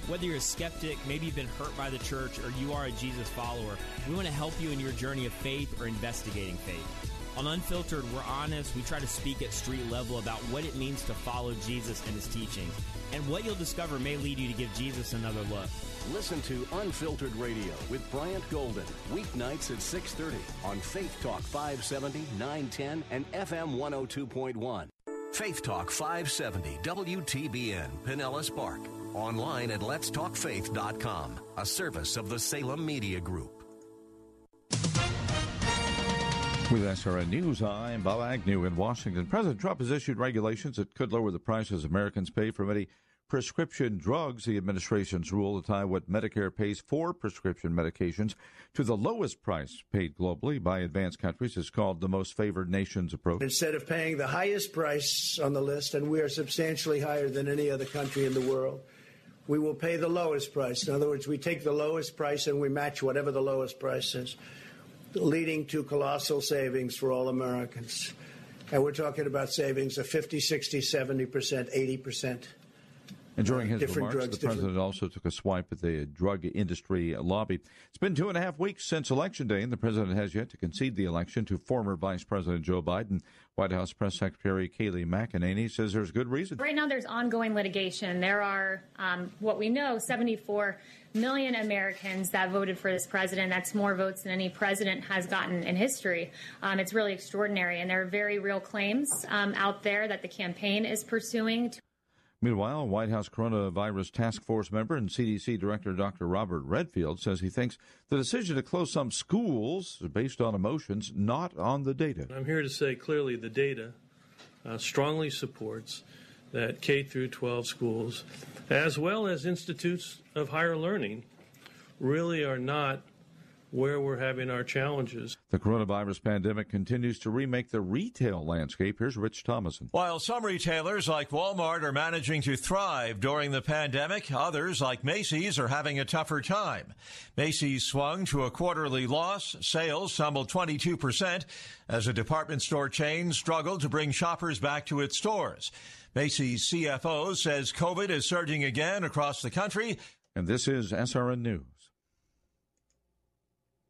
Whether you're a skeptic, maybe you've been hurt by the church, or you are a Jesus follower, we want to help you in your journey of faith or investigating faith. On Unfiltered, we're honest. We try to speak at street level about what it means to follow Jesus and his teachings. And what you'll discover may lead you to give Jesus another look. Listen to Unfiltered Radio with Bryant Golden, weeknights at 6:30 on Faith Talk 570, 910 and FM 102.1. Faith Talk 570 WTBN Pinellas Park. Online at letstalkfaith.com, a service of the Salem Media Group. With SRN News, I'm Bob Agnew in Washington. President Trump has issued regulations that could lower the prices Americans pay for many prescription drugs. The administration's rule to tie what Medicare pays for prescription medications to the lowest price paid globally by advanced countries is called the most favored nations approach. Instead of paying the highest price on the list, and we are substantially higher than any other country in the world, we will pay the lowest price. In other words, we take the lowest price and we match whatever the lowest price is leading to colossal savings for all Americans. And we're talking about savings of 50, 60, 70%, 80%. And during his different remarks, drugs, the president different- also took a swipe at the drug industry lobby. It's been two and a half weeks since Election Day, and the president has yet to concede the election to former Vice President Joe Biden. White House Press Secretary Kayleigh McEnany says there's good reason. Right now, there's ongoing litigation. There are, um, what we know, 74 million Americans that voted for this president. That's more votes than any president has gotten in history. Um, it's really extraordinary. And there are very real claims um, out there that the campaign is pursuing. To- Meanwhile, White House Coronavirus Task Force member and CDC Director Dr. Robert Redfield says he thinks the decision to close some schools is based on emotions, not on the data. I'm here to say clearly the data uh, strongly supports that K through 12 schools, as well as institutes of higher learning, really are not where we're having our challenges. The coronavirus pandemic continues to remake the retail landscape. Here's Rich Thomason. While some retailers like Walmart are managing to thrive during the pandemic, others like Macy's are having a tougher time. Macy's swung to a quarterly loss. Sales tumbled 22% as a department store chain struggled to bring shoppers back to its stores. Macy's CFO says COVID is surging again across the country. And this is SRN News.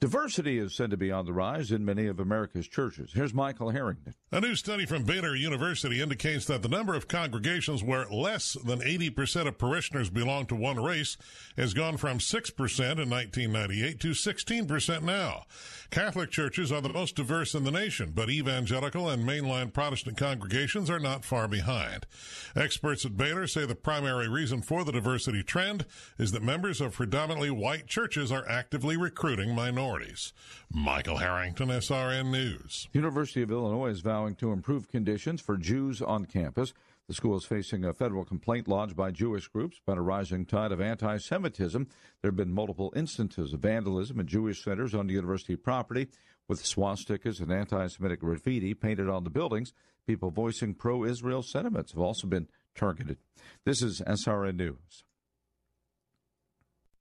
Diversity is said to be on the rise in many of America's churches. Here's Michael Harrington. A new study from Baylor University indicates that the number of congregations where less than 80% of parishioners belong to one race has gone from 6% in 1998 to 16% now. Catholic churches are the most diverse in the nation, but evangelical and mainline Protestant congregations are not far behind. Experts at Baylor say the primary reason for the diversity trend is that members of predominantly white churches are actively recruiting Michael Harrington, SRN News. University of Illinois is vowing to improve conditions for Jews on campus. The school is facing a federal complaint lodged by Jewish groups about a rising tide of anti Semitism. There have been multiple instances of vandalism at Jewish centers on the university property with swastikas and anti Semitic graffiti painted on the buildings. People voicing pro Israel sentiments have also been targeted. This is SRN News.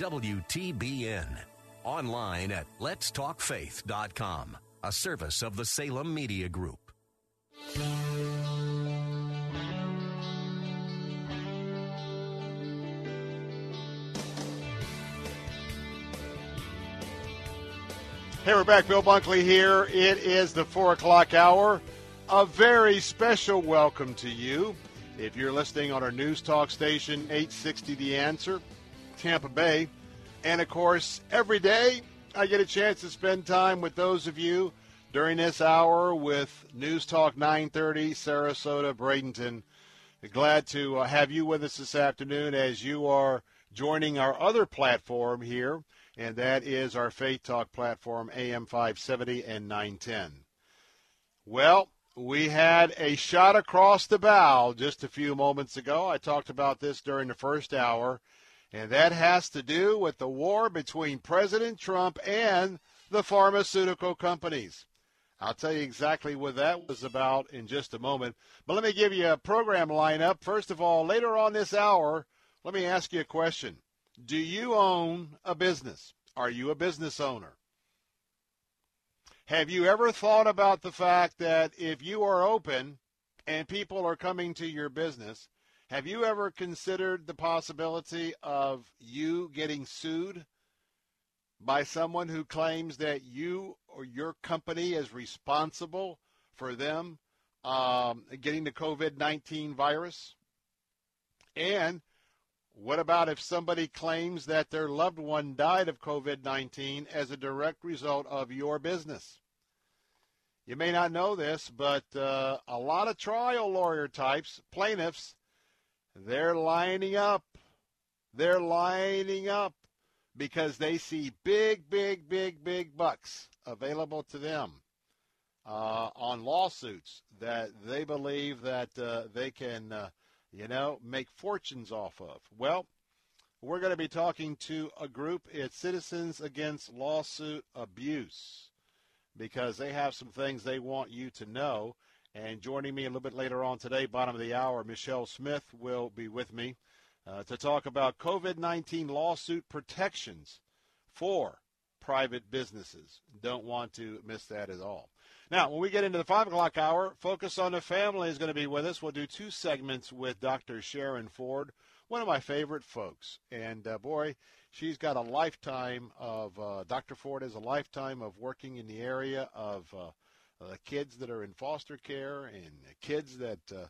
WTBN. Online at letstalkfaith.com, a service of the Salem Media Group. Hey, we're back. Bill Bunkley here. It is the 4 o'clock hour. A very special welcome to you. If you're listening on our news talk station, 860 The Answer, Tampa Bay. And of course, every day I get a chance to spend time with those of you during this hour with News Talk 930, Sarasota, Bradenton. Glad to uh, have you with us this afternoon as you are joining our other platform here, and that is our Faith Talk platform, AM 570 and 910. Well, we had a shot across the bow just a few moments ago. I talked about this during the first hour, and that has to do with the war between President Trump and the pharmaceutical companies. I'll tell you exactly what that was about in just a moment. But let me give you a program lineup. First of all, later on this hour, let me ask you a question. Do you own a business? Are you a business owner? Have you ever thought about the fact that if you are open and people are coming to your business, have you ever considered the possibility of you getting sued by someone who claims that you or your company is responsible for them um, getting the COVID 19 virus? And what about if somebody claims that their loved one died of COVID 19 as a direct result of your business? You may not know this, but uh, a lot of trial lawyer types, plaintiffs, they're lining up. They're lining up because they see big, big, big, big bucks available to them uh, on lawsuits that they believe that uh, they can, uh, you know, make fortunes off of. Well, we're going to be talking to a group. It's Citizens Against Lawsuit Abuse because they have some things they want you to know. And joining me a little bit later on today, bottom of the hour, Michelle Smith will be with me uh, to talk about COVID 19 lawsuit protections for private businesses. Don't want to miss that at all. Now, when we get into the 5 o'clock hour, Focus on the Family is going to be with us. We'll do two segments with Dr. Sharen Ford, one of my favorite folks. And uh, boy, she's got a lifetime of, uh, Dr. Ford has a lifetime of working in the area of uh, uh, kids that are in foster care and kids that uh,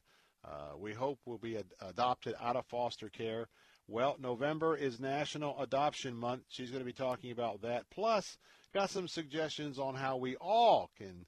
uh, we hope will be ad- adopted out of foster care. Well, November is National Adoption Month. She's going to be talking about that. Plus, got some suggestions on how we all can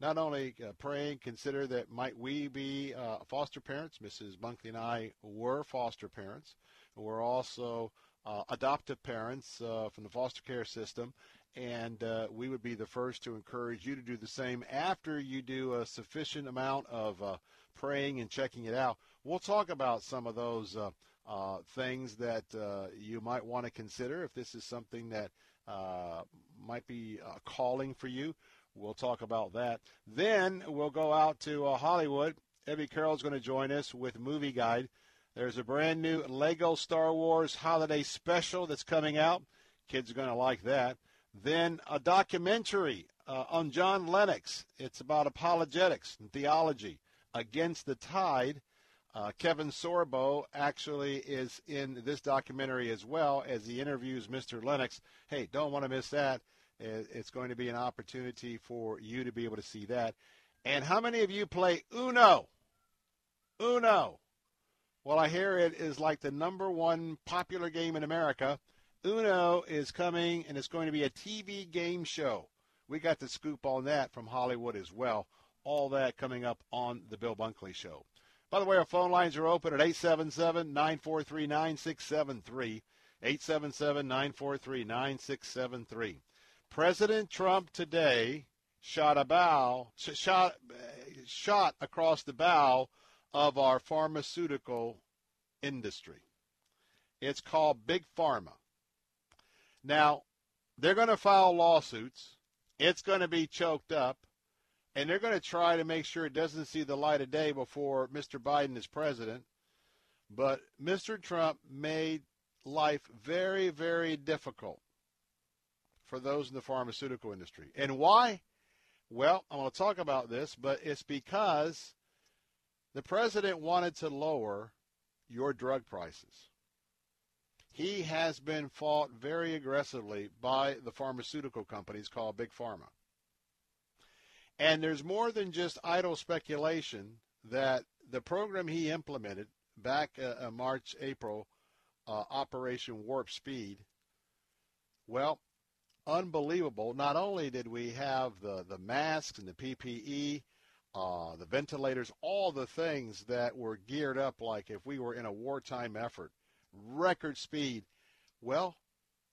not only uh, pray and consider that might we be uh, foster parents. Mrs. Bunkley and I were foster parents. We're also uh, adoptive parents from the foster care system, and uh, we would be the first to encourage you to do the same after you do a sufficient amount of uh, praying and checking it out. We'll talk about some of those uh, uh, things that uh, you might want to consider if this is something that uh, might be calling for you. We'll talk about that. Then we'll go out to Hollywood. Evie Carroll's going to join us with Movie Guide. There's a brand new Lego Star Wars holiday special that's coming out. Kids are going to like that. Then a documentary uh, on John Lennox. It's about apologetics and theology against the tide. Uh, Kevin Sorbo actually is in this documentary as well as he interviews Mr. Lennox. Hey, don't want to miss that. It's going to be an opportunity for you to be able to see that. And how many of you play Uno? Uno. Well, I hear it is like the number one popular game in America. Uno is coming, and it's going to be a TV game show. We got the scoop on that from Hollywood as well. All that coming up on the Bill Bunkley Show. By the way, our phone lines are open at 877 943 9673. 877-943-9673. President Trump today shot a bow, shot, shot across the bow of our pharmaceutical industry. It's called Big Pharma. Now, they're going to file lawsuits. It's going to be choked up. And they're going to try to make sure it doesn't see the light of day before Mr. Biden is president. But Mr. Trump made life very, very difficult for those in the pharmaceutical industry. And why? Well, I'm going to talk about this, but it's because the president wanted to lower your drug prices. He has been fought very aggressively by the pharmaceutical companies called Big Pharma. And there's more than just idle speculation that the program he implemented back uh, uh, March, April, uh, Operation Warp Speed, well, unbelievable. Not only did we have the, the masks and the PPE, uh, the ventilators, all the things that were geared up like if we were in a wartime effort, record speed. Well,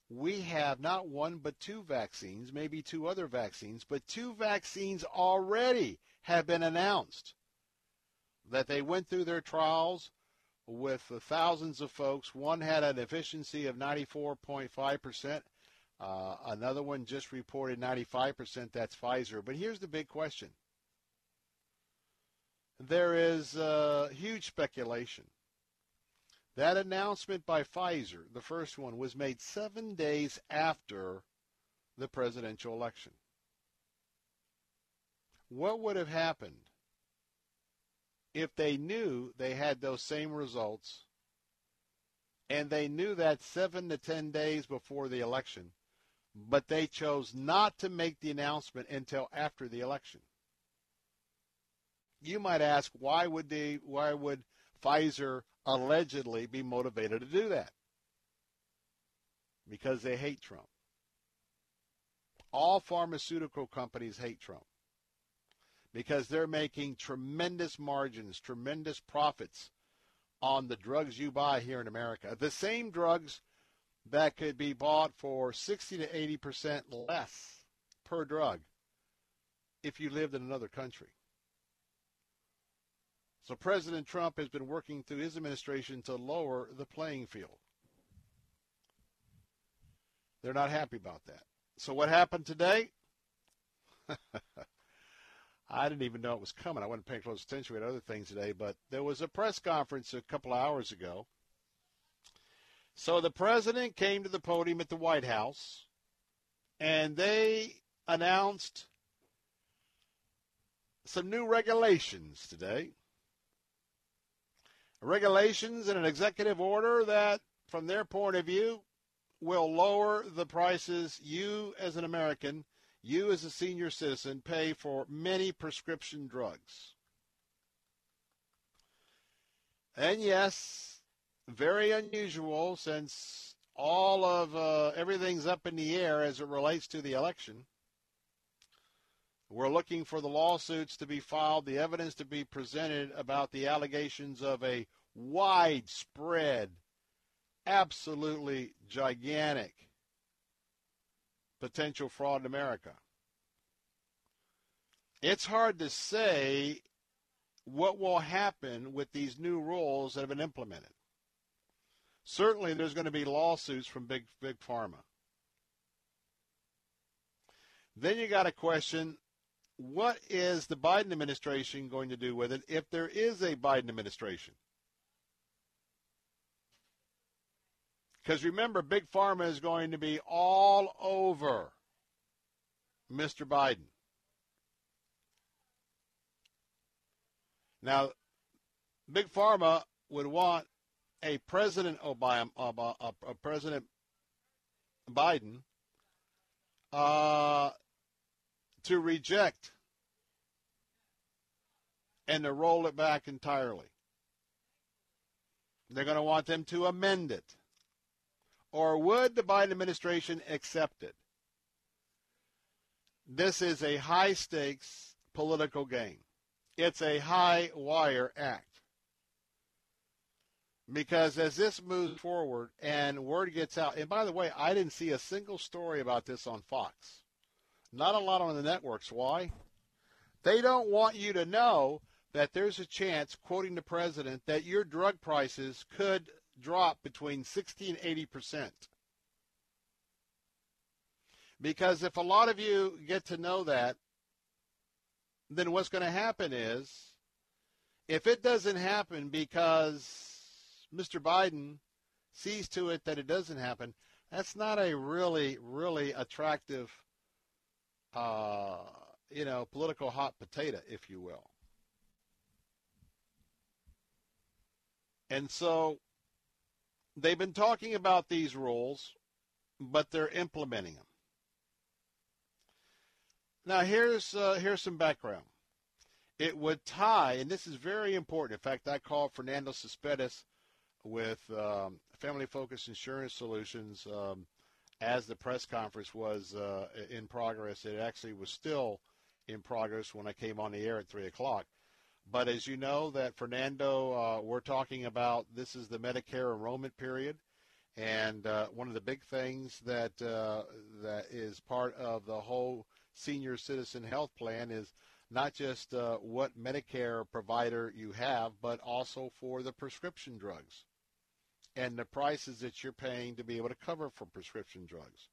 we have not one but two vaccines, maybe two other vaccines, but two vaccines already have been announced that they went through their trials with thousands of folks. One had an efficiency of 94.5%. Uh, another one just reported 95%. That's Pfizer. But here's the big question. There is uh, huge speculation that announcement by Pfizer, the first one, was made seven days after the presidential election. What would have happened if they knew they had those same results and they knew that seven to ten days before the election, but they chose not to make the announcement until after the election? You might ask, why would they? Why would Pfizer allegedly be motivated to do that because they hate Trump. All pharmaceutical companies hate Trump because they're making tremendous margins, tremendous profits on the drugs you buy here in America. The same drugs that could be bought for 60 to 80% less per drug if you lived in another country. So President Trump has been working through his administration to lower the playing field. They're not happy about that. So what happened today? I didn't even know it was coming. I wasn't paying close attention. We had other things today, but there was a press conference a couple of hours ago. So the president came to the podium at the White House, and they announced some new regulations today regulations and an executive order that, from their point of view, will lower the prices you as an American, you as a senior citizen, pay for many prescription drugs. And yes, very unusual since all of uh, everything's up in the air as it relates to the election. We're looking for the lawsuits to be filed, the evidence to be presented about the allegations of a widespread, absolutely gigantic potential fraud in America. It's hard to say what will happen with these new rules that have been implemented. Certainly, there's going to be lawsuits from big big pharma. Then you got a question what is the Biden administration going to do with it if there is a Biden administration? Because remember, Big Pharma is going to be all over Mr. Biden. Now, Big Pharma would want a President Obama, a President Biden, uh, to reject and to roll it back entirely. They're going to want them to amend it. Or would the Biden administration accept it? This is a high stakes political game. It's a high wire act. Because as this moves forward and word gets out, and by the way, I didn't see a single story about this on Fox. Not a lot on the networks. Why? They don't want you to know that there's a chance, quoting the president, that your drug prices could drop between 60 and 80 percent. Because if a lot of you get to know that, then what's going to happen is if it doesn't happen because Mr. Biden sees to it that it doesn't happen, that's not a really, really attractive, uh, you know, political hot potato, if you will. And so they've been talking about these rules, but they're implementing them. Now here's uh, here's some background. It would tie, and this is very important. In fact, I called Fernando Cespedes with um, Family Focus Insurance Solutions um, as the press conference was uh, in progress. It actually was still in progress when I came on the air at three o'clock. But as you know, that Fernando, uh, we're talking about this is the Medicare enrollment period, and uh, one of the big things that uh, that is part of the whole senior citizen health plan is not just uh, what Medicare provider you have, but also for the prescription drugs and the prices that you're paying to be able to cover for prescription drugs.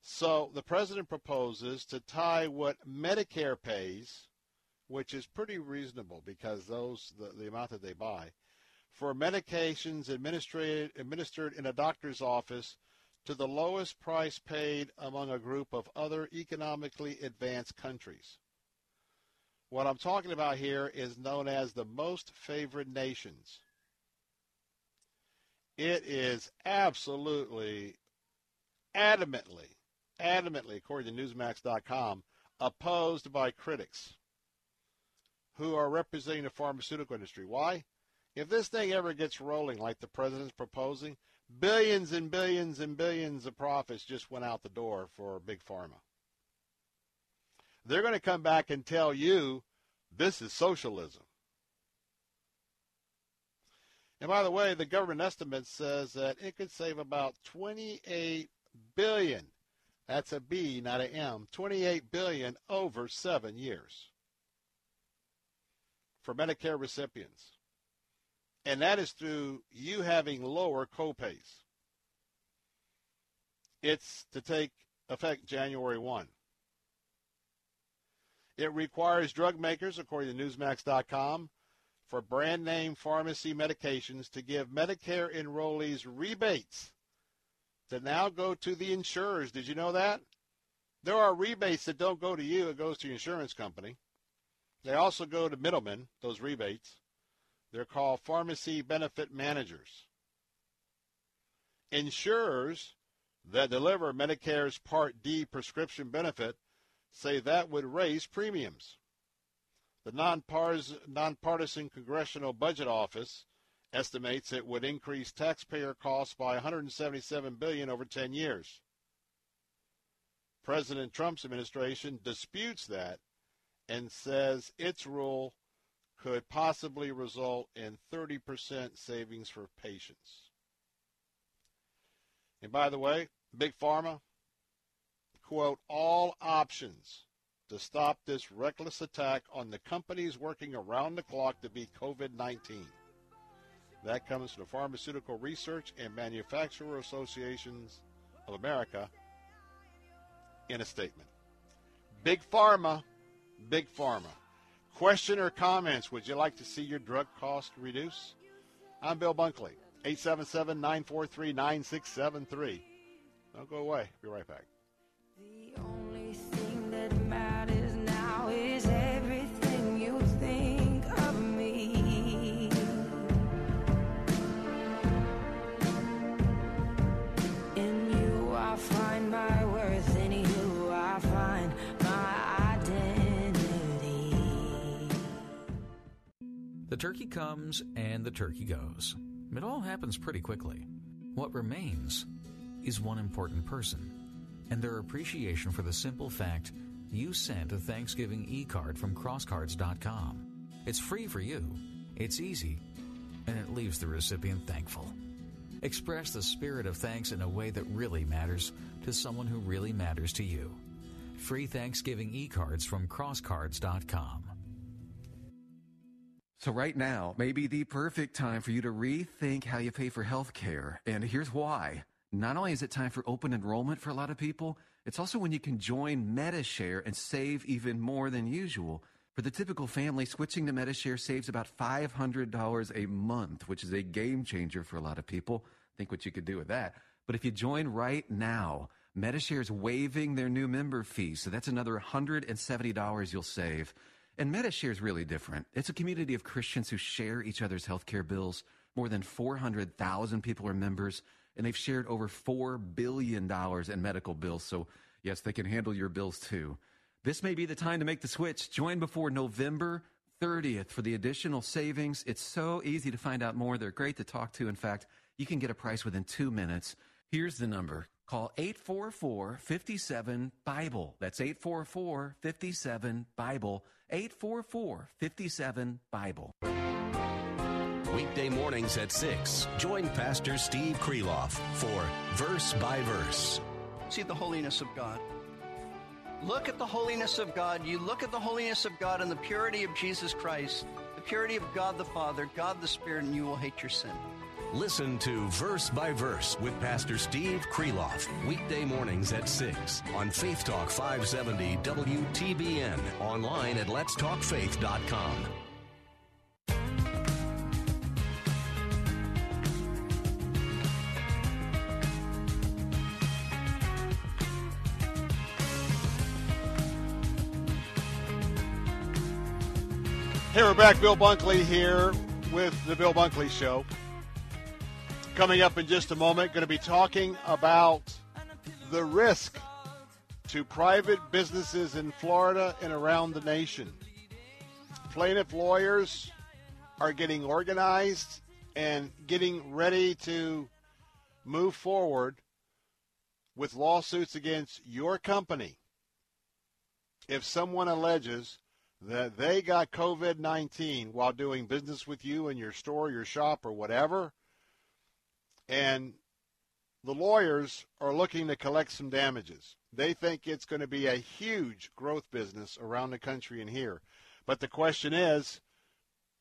So the president proposes to tie what Medicare pays, which is pretty reasonable because those the, the amount that they buy, for medications administered administered in a doctor's office to the lowest price paid among a group of other economically advanced countries. What I'm talking about here is known as the most favored nations. It is absolutely, adamantly, adamantly, according to Newsmax.com, opposed by critics who are representing the pharmaceutical industry. Why? If this thing ever gets rolling like the president's proposing, billions and billions and billions of profits just went out the door for Big Pharma. They're going to come back and tell you this is socialism. And by the way, the government estimate says that it could save about 28 billion. That's a B, not an M. 28 billion over 7 years for Medicare recipients and that is through you having lower copays. It's to take effect January 1. It requires drug makers, according to Newsmax.com, for brand name pharmacy medications to give Medicare enrollees rebates to now go to the insurers. Did you know that? There are rebates that don't go to you, it goes to your insurance company. They also go to middlemen, those rebates. They're called pharmacy benefit managers. Insurers that deliver Medicare's Part D prescription benefit say that would raise premiums. The nonpartisan, Congressional Budget Office estimates it would increase taxpayer costs by 177 billion over 10 years. President Trump's administration disputes that and says its rule could possibly result in 30% savings for patients. And by the way, Big Pharma, quote, all options to stop this reckless attack on the companies working around the clock to beat COVID 19. That comes from the Pharmaceutical Research and Manufacturer Associations of America in a statement. Big Pharma, Big Pharma. Question or comments? Would you like to see your drug cost reduce? I'm Bill Bunkley, 877 943 9673. Don't go away. Be right back. Turkey comes and the turkey goes. It all happens pretty quickly. What remains is one important person and their appreciation for the simple fact you sent a Thanksgiving e card from crosscards.com. It's free for you, it's easy, and it leaves the recipient thankful. Express the spirit of thanks in a way that really matters to someone who really matters to you. Free Thanksgiving e-cards from crosscards.com. So right now may be the perfect time for you to rethink how you pay for health care. And here's why. Not only is it time for open enrollment for a lot of people, it's also when you can join Medi-Share and save even more than usual. For the typical family, switching to Medi-Share saves about $500 a month, which is a game changer for a lot of people. Think what you could do with that. But if you join right now, Medi-Share is waiving their new member fee, so that's another $170 you'll save. And Medi-Share is really different. It's a community of Christians who share each other's healthcare bills. More than 400,000 people are members, and they've shared over $4 billion in medical bills. So, yes, they can handle your bills too. This may be the time to make the switch. Join before November 30th for the additional savings. It's so easy to find out more. They're great to talk to. In fact, you can get a price within two minutes. Here's the number Call 844 57 Bible. That's 844 57 Bible. 844 57 Bible. Weekday mornings at 6. Join Pastor Steve Kreloff for Verse by Verse. See the holiness of God. Look at the holiness of God. You look at the holiness of God and the purity of Jesus Christ, the purity of God the Father, God the Spirit, and you will hate your sin. Listen to Verse by Verse with Pastor Steve Kreloff, weekday mornings at 6 on Faith Talk 570 WTBN, online at letstalkfaith.com. Hey, we're back. Bill Bunkley here with the Bill Bunkley Show. Coming up in just a moment, going to be talking about the risk to private businesses in Florida and around the nation. Plaintiff lawyers are getting organized and getting ready to move forward with lawsuits against your company if someone alleges that they got COVID 19 while doing business with you in your store, your shop, or whatever, and the lawyers are looking to collect some damages. They think it's going to be a huge growth business around the country and here. But the question is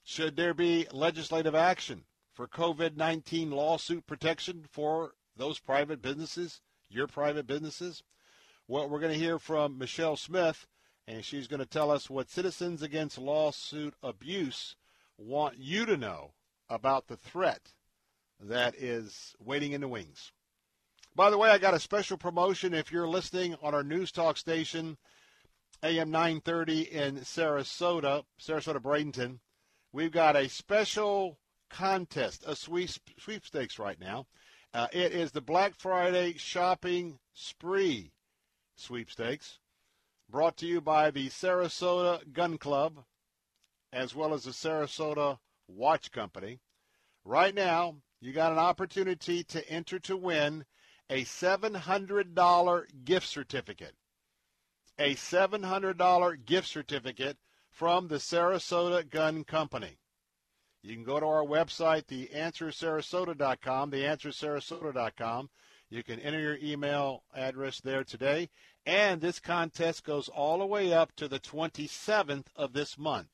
should there be legislative action for COVID 19 lawsuit protection for those private businesses, your private businesses? Well, we're going to hear from Michelle Smith and she's going to tell us what Citizens Against Lawsuit Abuse want you to know about the threat that is waiting in the wings. By the way, I got a special promotion if you're listening on our news talk station, AM 930 in Sarasota, Sarasota Bradenton. We've got a special contest, a sweepstakes right now. Uh, it is the Black Friday Shopping Spree sweepstakes brought to you by the Sarasota Gun Club as well as the Sarasota Watch Company. Right now, you got an opportunity to enter to win a $700 gift certificate. A $700 gift certificate from the Sarasota Gun Company. You can go to our website, theanswersarasota.com, theanswersarasota.com. You can enter your email address there today. And this contest goes all the way up to the 27th of this month.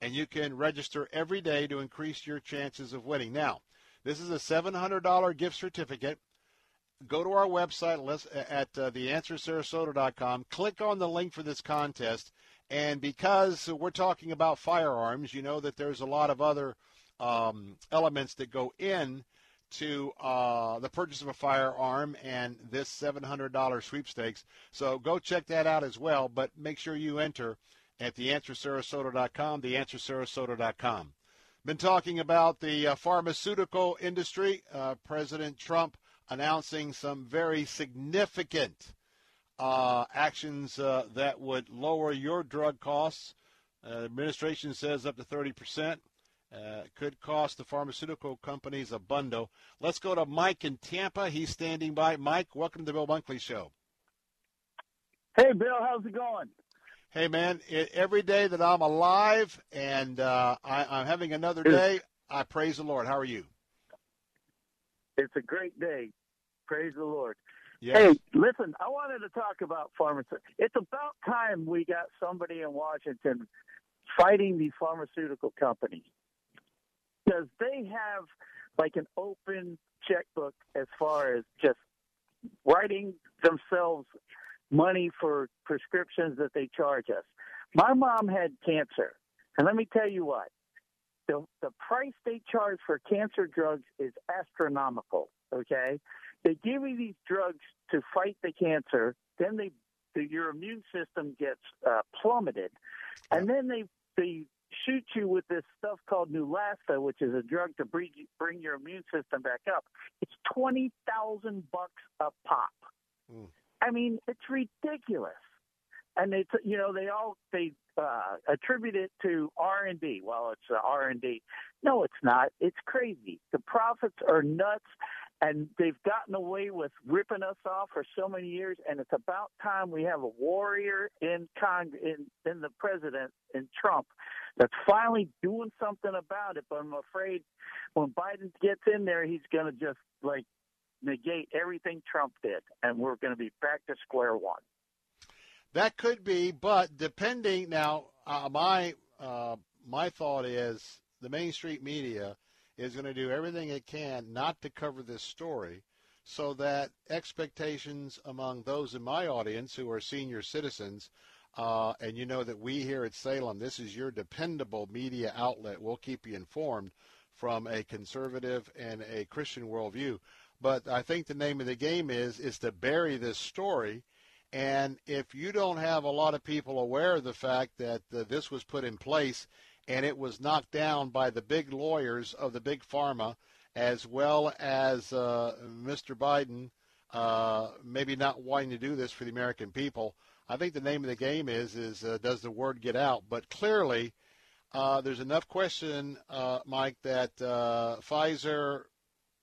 And you can register every day to increase your chances of winning. Now, this is a $700 gift certificate. Go to our website at uh, theanswersarasota.com. Click on the link for this contest. And because we're talking about firearms, you know that there's a lot of other um, elements that go in to uh, the purchase of a firearm and this $700 sweepstakes. So go check that out as well, but make sure you enter at theanswersarasota.com, theanswersarasota.com. Been talking about the uh, pharmaceutical industry. Uh, President Trump announcing some very significant uh, actions uh, that would lower your drug costs. Uh, administration says up to 30 percent. Uh, could cost the pharmaceutical companies a bundle. Let's go to Mike in Tampa. He's standing by. Mike, welcome to the Bill Bunkley Show. Hey, Bill, how's it going? Hey, man, it, every day that I'm alive and uh, I, am having another day, I praise the Lord. How are you? It's a great day. Praise the Lord. Yes. Hey, listen, I wanted to talk about pharmacy. It's about time we got somebody in Washington fighting these pharmaceutical companies because they have like an open checkbook as far as just writing themselves money for prescriptions that they charge us. My mom had cancer, and let me tell you what. The, the price they charge for cancer drugs is astronomical. Okay, they give you these drugs to fight the cancer, then they your immune system gets uh, plummeted, and then they they shoot you with this stuff called Neulasta, which is a drug to bring bring your immune system back up. It's twenty thousand bucks a pop. Mm. I mean, it's ridiculous. And they, you know, they all they uh, attribute it to R and D. Well, it's uh, R and D. No, it's not. It's crazy. The profits are nuts, and they've gotten away with ripping us off for so many years. And it's about time we have a warrior in Cong- in in the president in Trump that's finally doing something about it. But I'm afraid when Biden gets in there, he's going to just like negate everything Trump did, and we're going to be back to square one. That could be, but depending now, uh, my uh, my thought is the Main Street media is going to do everything it can not to cover this story, so that expectations among those in my audience who are senior citizens, uh, and you know that we here at Salem, this is your dependable media outlet. We'll keep you informed from a conservative and a Christian worldview. But I think the name of the game is is to bury this story. And if you don't have a lot of people aware of the fact that uh, this was put in place and it was knocked down by the big lawyers of the big pharma, as well as uh, Mr. Biden, uh, maybe not wanting to do this for the American people. I think the name of the game is is uh, does the word get out? But clearly, uh, there's enough question, uh, Mike, that uh, Pfizer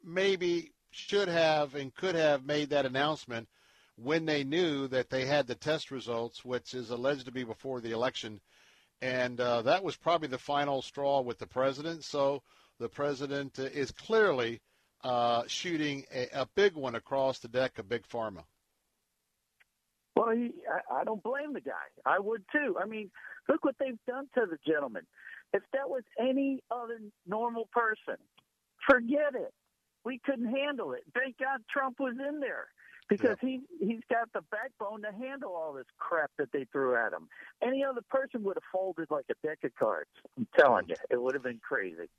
maybe should have and could have made that announcement when they knew that they had the test results, which is alleged to be before the election. And uh, that was probably the final straw with the president. So the president is clearly uh, shooting a, a big one across the deck of Big Pharma. Well, he, I, I don't blame the guy. I would too. I mean, look what they've done to the gentleman. If that was any other normal person, forget it. We couldn't handle it. Thank God Trump was in there because he he's got the backbone to handle all this crap that they threw at him. Any other person would have folded like a deck of cards. I'm telling you, it would have been crazy.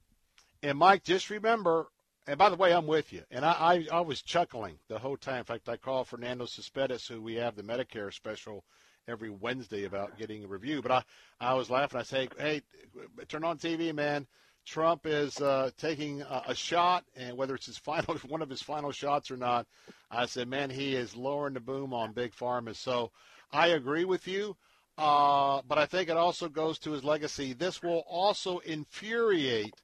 And Mike, just remember. And by the way, I'm with you. And I, I, I was chuckling the whole time. In fact, I called Fernando Cespedes, who we have the Medicare special every Wednesday about getting a review. But I, I was laughing. I say, hey, turn on TV, man. Trump is uh, taking a, a shot, and whether it's his final, one of his final shots or not, I said, man, he is lowering the boom on big pharma. So I agree with you, uh, but I think it also goes to his legacy. This will also infuriate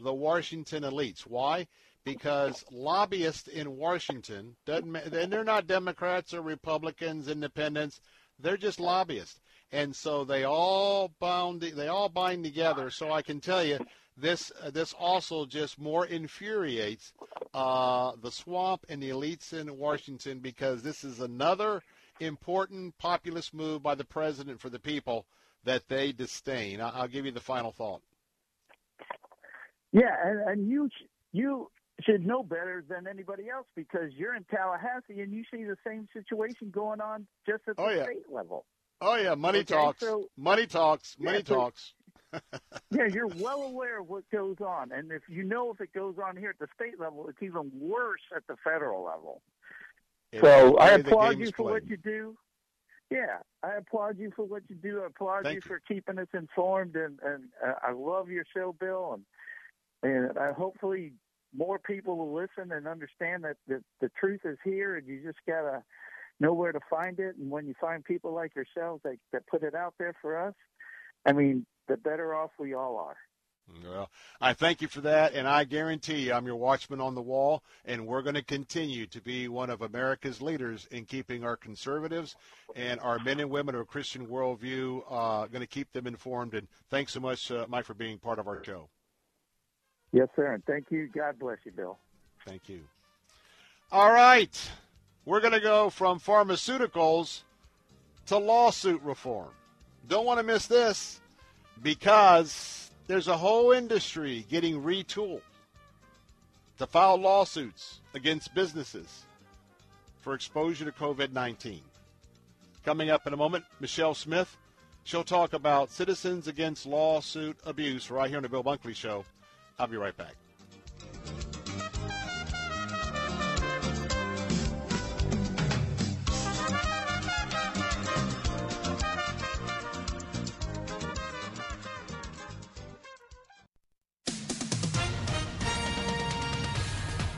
the Washington elites. Why? Because lobbyists in Washington doesn't, and they're not Democrats or Republicans, Independents. They're just lobbyists, and so they all bound, they all bind together. So I can tell you, this uh, this also just more infuriates uh, the swamp and the elites in Washington because this is another important populist move by the president for the people that they disdain. I'll give you the final thought. Yeah, and, and you you should know better than anybody else because you're in Tallahassee and you see the same situation going on just at the Oh, yeah. state level. Oh yeah, money Okay, talks. so- money talks. Yeah, Money so- talks. yeah, you're well aware of what goes on, and if you know if it goes on here at the state level, it's even worse at the federal level. So I applaud you for what you do. Yeah, I applaud you for what you do. I applaud Thank you you. for keeping us informed, and and uh, I love your show, Bill, and and hopefully more people will listen and understand that the the truth is here, and you just gotta know where to find it. And when you find people like yourselves that that put it out there for us, I mean, the better off we all are. Well, I thank you for that, and I guarantee you I'm your watchman on the wall, and we're going to continue to be one of America's leaders in keeping our conservatives and our men and women of a Christian worldview, uh, going to keep them informed. And thanks so much, uh, Mike, for being part of our show. Yes, sir. And thank you. God bless you, Bill. Thank you. All right. We're going to go from pharmaceuticals to lawsuit reform. Don't want to miss this because there's a whole industry getting retooled to file lawsuits against businesses for exposure to COVID 19. Coming up in a moment, Michelle Smith. She'll talk about citizens against lawsuit abuse right here on the Bill Bunkley Show. I'll be right back.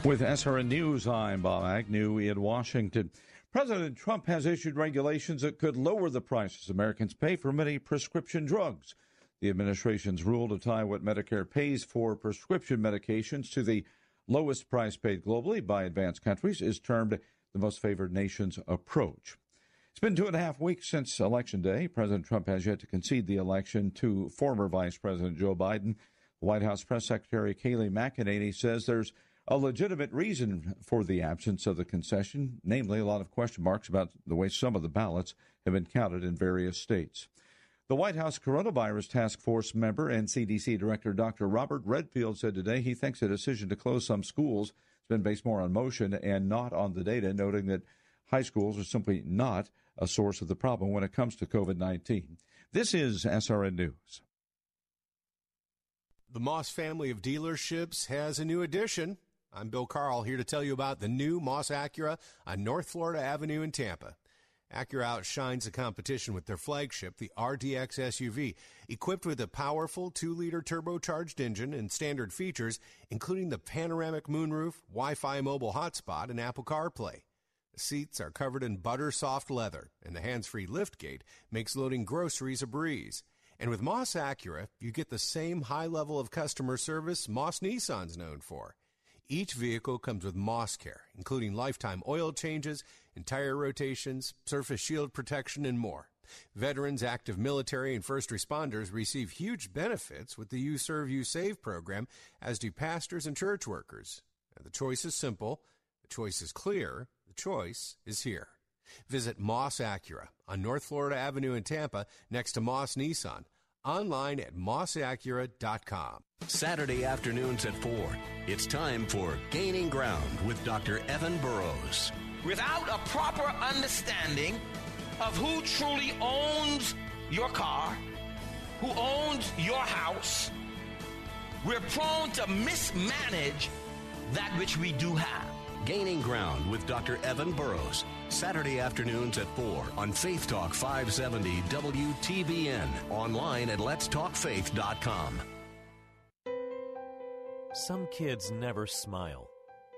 With SRN News, I'm Bob Agnew in Washington. President Trump has issued regulations that could lower the prices Americans pay for many prescription drugs. The administration's rule to tie what Medicare pays for prescription medications to the lowest price paid globally by advanced countries is termed the most favored nations approach. It's been two and a half weeks since Election Day. President Trump has yet to concede the election to former Vice President Joe Biden. White House Press Secretary Kayleigh McEnany says there's a legitimate reason for the absence of the concession, namely a lot of question marks about the way some of the ballots have been counted in various states. The White House Coronavirus Task Force member and CDC Director Dr. Robert Redfield said today he thinks the decision to close some schools has been based more on motion and not on the data, noting that high schools are simply not a source of the problem when it comes to COVID 19. This is SRN News. The Moss family of dealerships has a new addition. I'm Bill Carl here to tell you about the new Moss Acura on North Florida Avenue in Tampa. Acura outshines the competition with their flagship, the RDX SUV, equipped with a powerful 2-liter turbocharged engine and standard features, including the panoramic moonroof, Wi-Fi mobile hotspot, and Apple CarPlay. The seats are covered in butter soft leather, and the hands-free liftgate makes loading groceries a breeze. And with Moss Acura, you get the same high level of customer service Moss Nissan's known for. Each vehicle comes with Moss Care, including lifetime oil changes and tire rotations, surface shield protection, and more. Veterans, active military, and first responders receive huge benefits with the You Serve, You Save program, as do pastors and church workers. The choice is simple, the choice is clear, the choice is here. Visit Moss Acura on North Florida Avenue in Tampa next to Moss Nissan online at mossacura.com. Saturday afternoons at 4. It's time for Gaining Ground with Dr. Evan Burrows. Without a proper understanding of who truly owns your car, who owns your house, we're prone to mismanage that which we do have. Gaining Ground with Dr. Evan Burrows. Saturday afternoons at 4 on Faith Talk 570 WTBN. Online at letstalkfaith.com. Some kids never smile.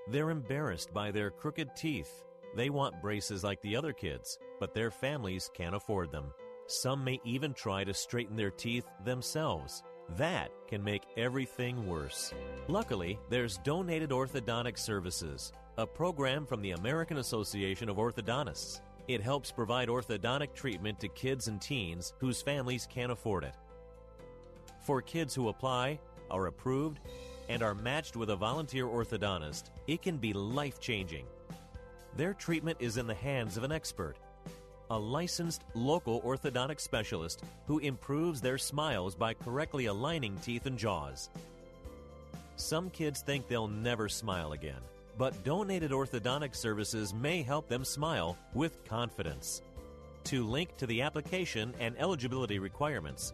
They're embarrassed by their crooked teeth. They want braces like the other kids, but their families can't afford them. Some may even try to straighten their teeth themselves. That can make everything worse. Luckily, there's Donated Orthodontic Services, a program from the American Association of Orthodontists. It helps provide orthodontic treatment to kids and teens whose families can't afford it. For kids who apply, are approved, and are matched with a volunteer orthodontist, it can be life changing. Their treatment is in the hands of an expert, a licensed local orthodontic specialist who improves their smiles by correctly aligning teeth and jaws. Some kids think they'll never smile again, but donated orthodontic services may help them smile with confidence. To link to the application and eligibility requirements,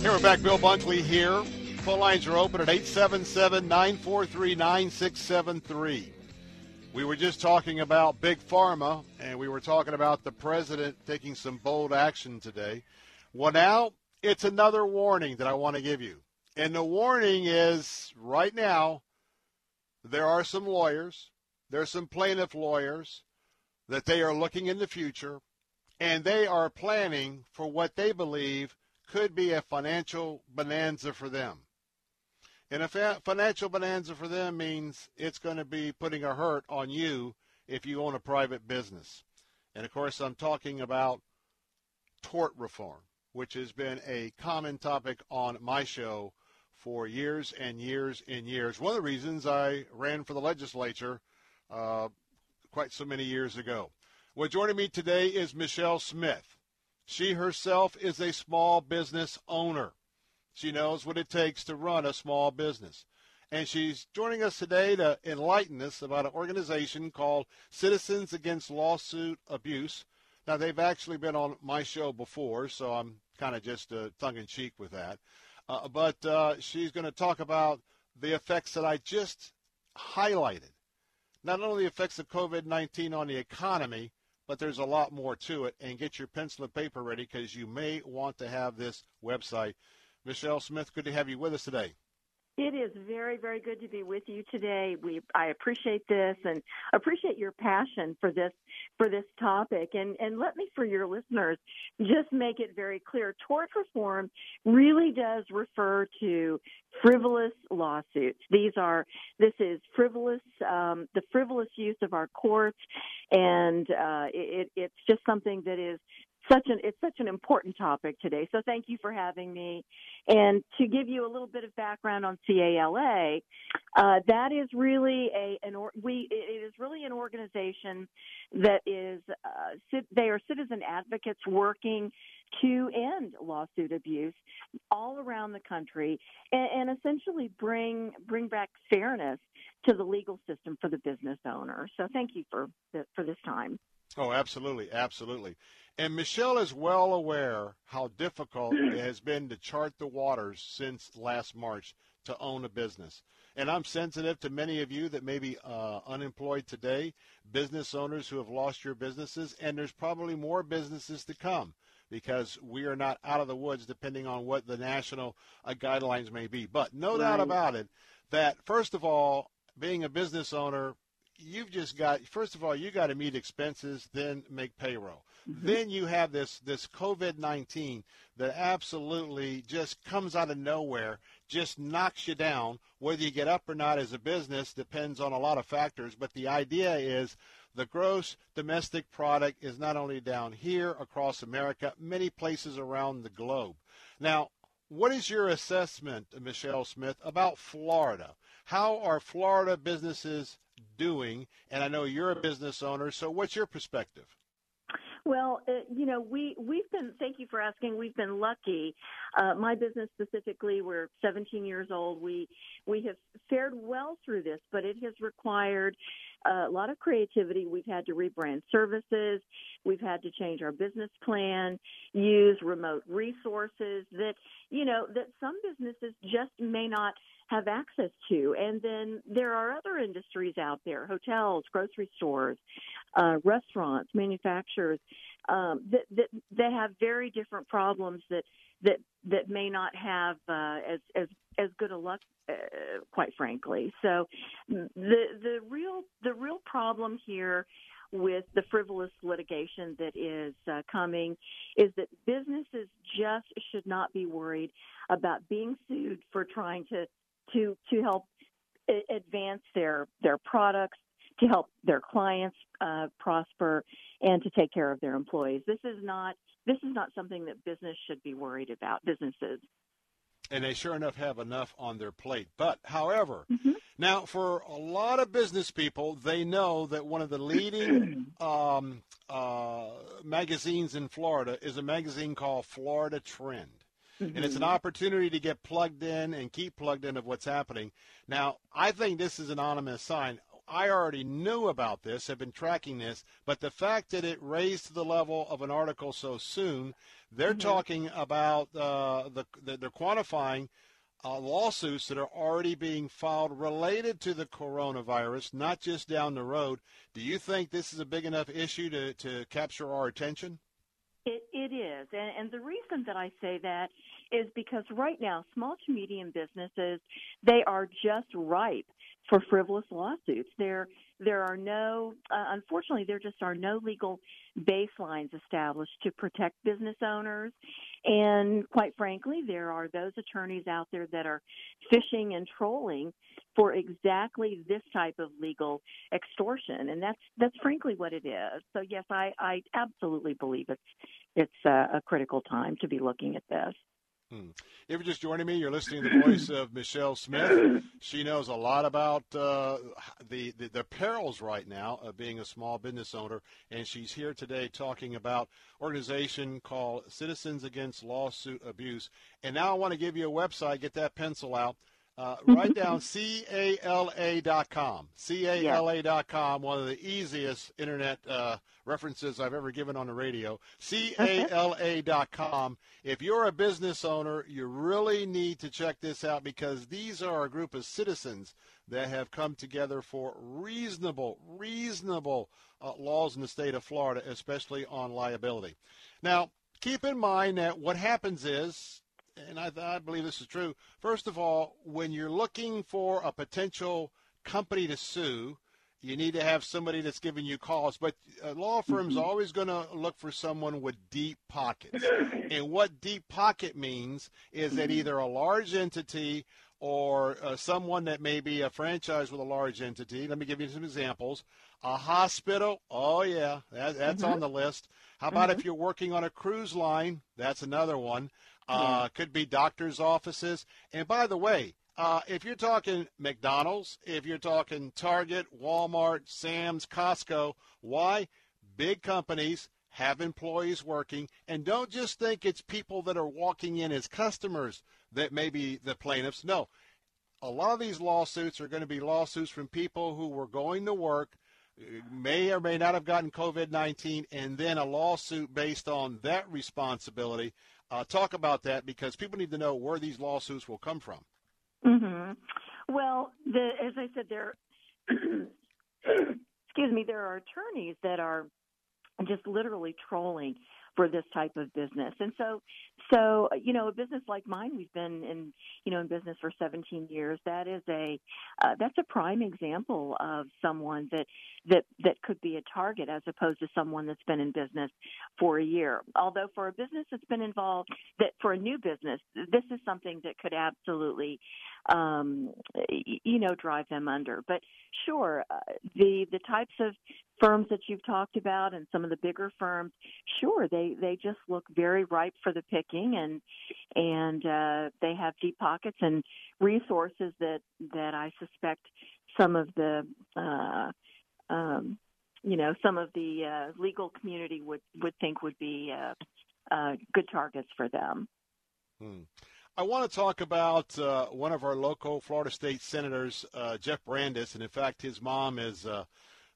Here we're back. Bill Bunkley here. Phone lines are open at 877 943 9673. We were just talking about Big Pharma, and we were talking about the president taking some bold action today. Well, now it's another warning that I want to give you. And the warning is right now, there are some lawyers, there are some plaintiff lawyers that they are looking in the future, and they are planning for what they believe could be a financial bonanza for them. And a fa- financial bonanza for them means it's going to be putting a hurt on you if you own a private business. And of course, I'm talking about tort reform, which has been a common topic on my show for years and years and years. One of the reasons I ran for the legislature uh, quite so many years ago. Well, joining me today is Michelle Smith. She herself is a small business owner. She knows what it takes to run a small business. And she's joining us today to enlighten us about an organization called Citizens Against Lawsuit Abuse. Now, they've actually been on my show before, so I'm kind of just uh, tongue in cheek with that. Uh, but uh, she's going to talk about the effects that I just highlighted. Not only the effects of COVID 19 on the economy, but there's a lot more to it. And get your pencil and paper ready because you may want to have this website. Michelle Smith, good to have you with us today. It is very, very good to be with you today. We I appreciate this and appreciate your passion for this for this topic. And and let me for your listeners just make it very clear. Tort reform really does refer to frivolous lawsuits. These are this is frivolous um, the frivolous use of our courts, and uh, it, it's just something that is such an it's such an important topic today. So thank you for having me. And to give you a little bit of background on CALA, uh, that is really a an or, we it is really an organization that is uh, they are citizen advocates working to end lawsuit abuse all around the country and, and essentially bring bring back fairness to the legal system for the business owner. So thank you for the, for this time. Oh, absolutely, absolutely. And Michelle is well aware how difficult it has been to chart the waters since last March to own a business. And I'm sensitive to many of you that may be uh, unemployed today, business owners who have lost your businesses, and there's probably more businesses to come because we are not out of the woods depending on what the national uh, guidelines may be. But no right. doubt about it that, first of all, being a business owner, you've just got first of all you got to meet expenses then make payroll mm-hmm. then you have this this covid-19 that absolutely just comes out of nowhere just knocks you down whether you get up or not as a business depends on a lot of factors but the idea is the gross domestic product is not only down here across america many places around the globe now what is your assessment, Michelle Smith, about Florida? How are Florida businesses doing? And I know you're a business owner, so what's your perspective? Well, uh, you know, we we've been. Thank you for asking. We've been lucky. Uh, my business specifically, we're 17 years old. We we have fared well through this, but it has required a lot of creativity. We've had to rebrand services. We've had to change our business plan, use remote resources that you know that some businesses just may not have access to. And then there are other industries out there, hotels, grocery stores, uh, restaurants, manufacturers, um, that, that, have very different problems that, that, that may not have uh, as, as, as good a luck, uh, quite frankly. So the, the real, the real problem here with the frivolous litigation that is uh, coming is that businesses just should not be worried about being sued for trying to to to help advance their their products, to help their clients uh, prosper, and to take care of their employees. This is not this is not something that business should be worried about. Businesses. And they sure enough have enough on their plate. But, however, mm-hmm. now for a lot of business people, they know that one of the leading um, uh, magazines in Florida is a magazine called Florida Trend. Mm-hmm. And it's an mm-hmm. opportunity to get plugged in and keep plugged in of what's happening. Now, I think this is an ominous sign. I already knew about this, have been tracking this, but the fact that it raised to the level of an article so soon, they're mm-hmm. talking about uh, the, the, they're quantifying uh, lawsuits that are already being filed related to the coronavirus, not just down the road. Do you think this is a big enough issue to, to capture our attention? It, it is. And, and the reason that I say that is because right now, small to medium businesses, they are just ripe for frivolous lawsuits. There, there are no, uh, unfortunately, there just are no legal baselines established to protect business owners. And quite frankly, there are those attorneys out there that are fishing and trolling for exactly this type of legal extortion. And that's, that's frankly what it is. So yes, I, I absolutely believe it's, it's a, a critical time to be looking at this. Hmm. If you're just joining me, you're listening to the voice of Michelle Smith. She knows a lot about uh, the, the, the perils right now of being a small business owner, and she's here today talking about organization called Citizens Against Lawsuit Abuse. And now I want to give you a website. Get that pencil out. Uh, write down cala.com. cala.com, one of the easiest internet uh, references I've ever given on the radio. cala.com. If you're a business owner, you really need to check this out because these are a group of citizens that have come together for reasonable, reasonable uh, laws in the state of Florida, especially on liability. Now, keep in mind that what happens is and I, I believe this is true. First of all, when you're looking for a potential company to sue, you need to have somebody that's giving you calls. But a law firm's mm-hmm. always going to look for someone with deep pockets. and what deep pocket means is that either a large entity or uh, someone that may be a franchise with a large entity. Let me give you some examples. A hospital, oh yeah, that, that's mm-hmm. on the list. How about mm-hmm. if you're working on a cruise line? That's another one. Uh, could be doctors' offices. And by the way, uh, if you're talking McDonald's, if you're talking Target, Walmart, Sam's, Costco, why? Big companies have employees working, and don't just think it's people that are walking in as customers that may be the plaintiffs. No, a lot of these lawsuits are going to be lawsuits from people who were going to work, may or may not have gotten COVID 19, and then a lawsuit based on that responsibility. Uh, talk about that because people need to know where these lawsuits will come from. Mm-hmm. Well, the, as I said, there, excuse me, there are attorneys that are just literally trolling for this type of business. And so, so you know, a business like mine, we've been in you know in business for 17 years. That is a uh, that's a prime example of someone that that that could be a target as opposed to someone that's been in business for a year. Although for a business that's been involved, that for a new business, this is something that could absolutely um, you know drive them under. But sure, uh, the the types of firms that you've talked about and some of the bigger firms, sure, they they just look very ripe for the picking, and and uh, they have deep pockets and resources that that I suspect some of the uh, um, you know some of the uh, legal community would would think would be uh, uh, good targets for them. Hmm. I want to talk about uh, one of our local Florida State senators, uh, Jeff Brandes, and in fact, his mom is uh,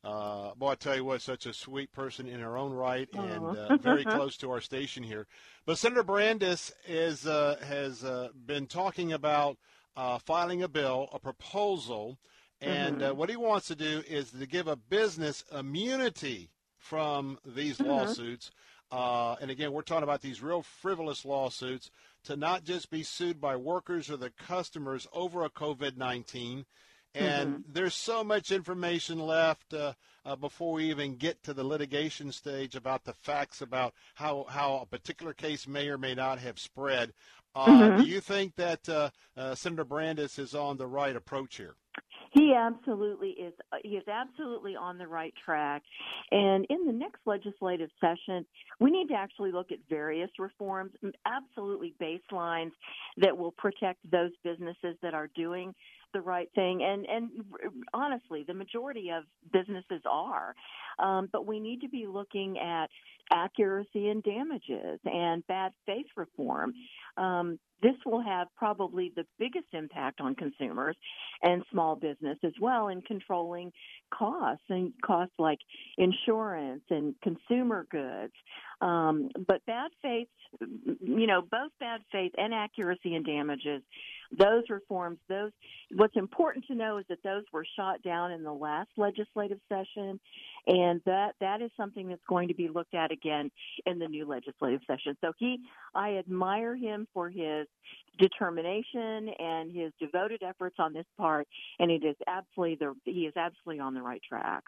uh, boy, I tell you what, such a sweet person in her own right, and uh, very close to our station here. But Senator Brandes is uh, has uh, been talking about uh, filing a bill, a proposal, and uh, mm-hmm. what he wants to do is to give a business immunity from these mm-hmm. lawsuits. and again, we're talking about these real frivolous lawsuits to not just be sued by workers or the customers over a COVID 19 and mm-hmm. there's so much information left uh, uh, before we even get to the litigation stage about the facts about how, how a particular case may or may not have spread. Uh, mm-hmm. Do you think that uh, uh, Senator Brandes is on the right approach here? He absolutely is. Uh, he is absolutely on the right track. And in the next legislative session, we need to actually look at various reforms, absolutely baselines that will protect those businesses that are doing the right thing. And and honestly the majority of businesses are. Um, but we need to be looking at accuracy and damages and bad faith reform. Um, this will have probably the biggest impact on consumers and small business as well in controlling costs and costs like insurance and consumer goods Um, but bad faith, you know, both bad faith and accuracy and damages, those reforms, those what's important to know is that those were shot down in the last legislative session, and that that is something that's going to be looked at again in the new legislative session. So he, I admire him for his determination and his devoted efforts on this part, and it is absolutely the he is absolutely on the right track.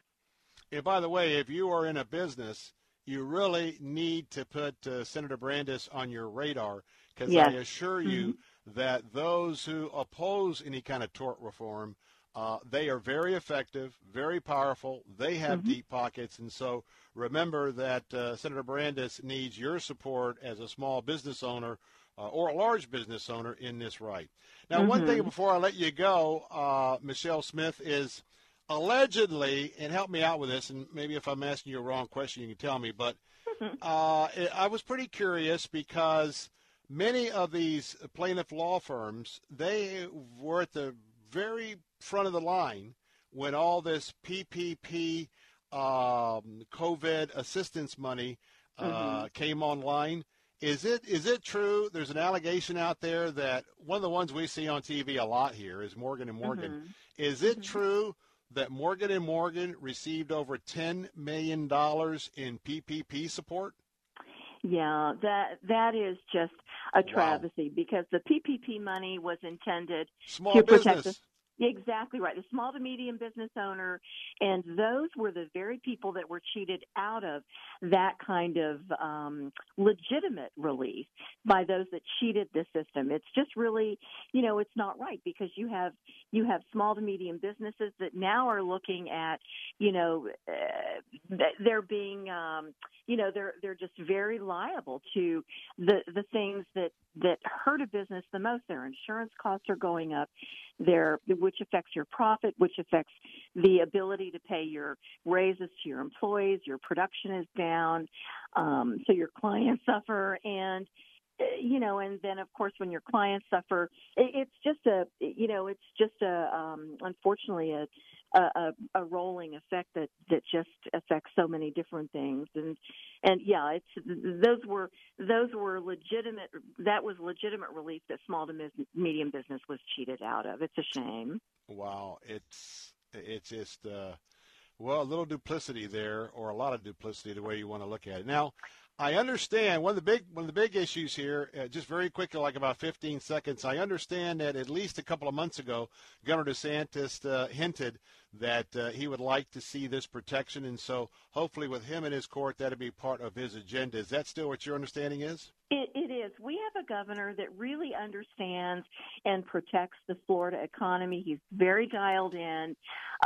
And by the way, if you are in a business, you really need to put uh, Senator Brandes on your radar because Yes. I assure you Mm-hmm. that those who oppose any kind of tort reform, uh, they are very effective, very powerful. They have Mm-hmm. deep pockets, and so remember that uh, Senator Brandes needs your support as a small business owner. Uh, or a large business owner in this right. Now, one thing Mhm. before I let you go, uh, Michelle Smith, is allegedly, and help me out with this, and maybe if I'm asking you a wrong question, you can tell me, but uh, it- I was pretty curious because many of these plaintiff law firms, they were at the very front of the line when all this PPP um, COVID assistance money uh, Mhm. came online. Is it is it true? There's an allegation out there that one of the ones we see on TV a lot here is Morgan and Morgan. Mhm. Is it true that Morgan and Morgan received over ten million dollars in PPP support? Yeah, that that is just a travesty because the PPP money was intended Small to protect business. Exactly right. The small to medium business owner, and those were the very people that were cheated out of that kind of um, legitimate relief by those that cheated the system. It's just really, you know, it's not right because you have you have small to medium businesses that now are looking at, you know, uh, they're being, um, you know, they're they're just very liable to the the things that that hurt a business the most. Their insurance costs are going up their which affects your profit, which affects the ability to pay your raises to your employees. Your production is down, um, so your clients suffer, and you know, and then of course when your clients suffer, it's just a you know, it's just a um, unfortunately a a, a, rolling effect that that just affects so many different things. And and yeah it's those were those were legitimate that was legitimate relief that small to medium business was cheated out of. It's a shame. Wow, it's it's just uh, well a little duplicity there, or a lot of duplicity, the way you want to look at it. Now, I understand one of the big one of the big issues here. Uh, just very quickly, like about 15 seconds. I understand that at least a couple of months ago, Governor DeSantis uh, hinted that uh, he would like to see this protection, and so hopefully with him in his court, that'll be part of his agenda. Is that still what your understanding is? It, it is. We have a governor that really understands and protects the Florida economy. He's very dialed in.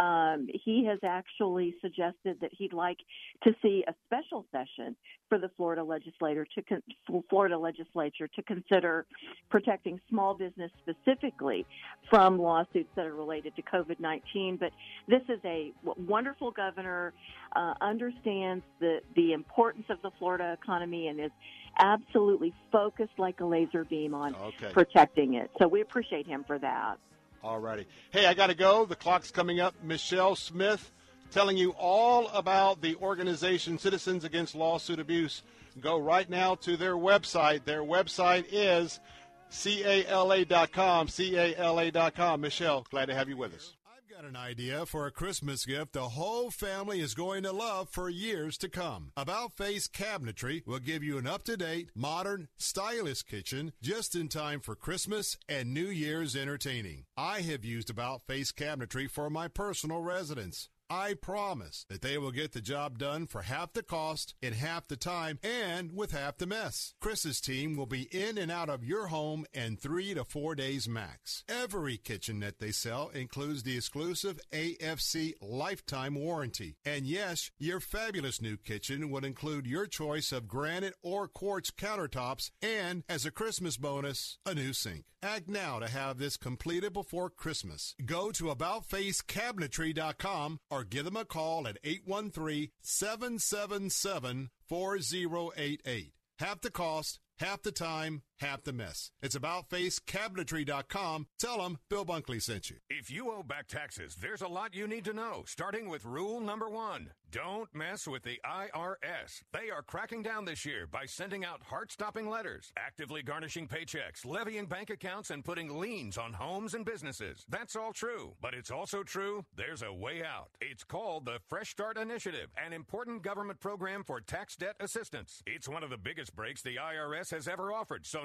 Um, he has actually suggested that he'd like to see a special session for the Florida legislator to con- Florida legislature to consider protecting small business specifically from lawsuits that are related to COVID-19. But this is a wonderful governor, uh, understands the the importance of the Florida economy and is absolutely focused like a laser beam on Okay. protecting it. So we appreciate him for that. Alrighty. Hey, I got to go. The clock's coming up. Michelle Smith telling you all about the organization Citizens Against Lawsuit Abuse. Go right now to their website. Their website is cala.com. cala.com. Michelle, glad to have you with us. Got an idea for a Christmas gift the whole family is going to love for years to come. About Face Cabinetry will give you an up to date, modern, stylish kitchen just in time for Christmas and New Year's entertaining. I have used About Face Cabinetry for my personal residence. I promise that they will get the job done for half the cost in half the time and with half the mess. Chris's team will be in and out of your home in three to four days max. Every kitchen that they sell includes the exclusive AFC lifetime warranty. And yes, your fabulous new kitchen would include your choice of granite or quartz countertops and, as a Christmas bonus, a new sink. Act now to have this completed before Christmas. Go to AboutFaceCabinetry.com or give them a call at 813-777-4088. Half the cost, half the time, half the mess. It's aboutfacecabinetry.com. Tell them Bill Bunkley sent you. If you owe back taxes, there's a lot you need to know, starting with rule number one. Don't mess with the IRS. They are cracking down this year by sending out heart stopping letters, actively garnishing paychecks, levying bank accounts, and putting liens on homes and businesses. That's all true. But it's also true there's a way out. It's called the Fresh Start Initiative, an important government program for tax debt assistance. It's one of the biggest breaks the IRS has ever offered, so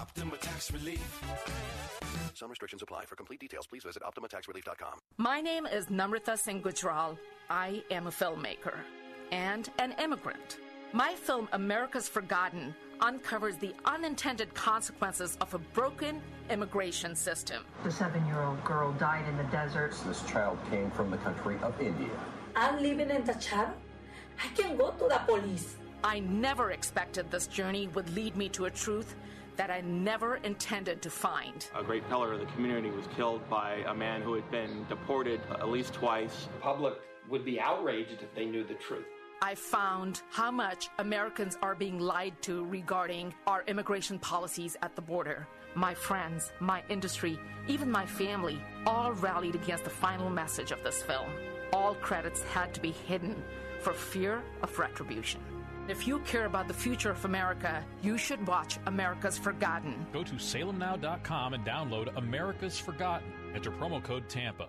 Optima Tax Relief. Some restrictions apply. For complete details, please visit OptimaTaxRelief.com. My name is Namrita Singh Gujral. I am a filmmaker and an immigrant. My film, America's Forgotten, uncovers the unintended consequences of a broken immigration system. The seven year old girl died in the desert. This child came from the country of India. I'm living in the Chad. I can go to the police. I never expected this journey would lead me to a truth that I never intended to find. A great pillar of the community was killed by a man who had been deported at least twice. The public would be outraged if they knew the truth. I found how much Americans are being lied to regarding our immigration policies at the border. My friends, my industry, even my family all rallied against the final message of this film. All credits had to be hidden for fear of retribution. If you care about the future of America, you should watch America's Forgotten. Go to salemnow.com and download America's Forgotten. Enter promo code TAMPA.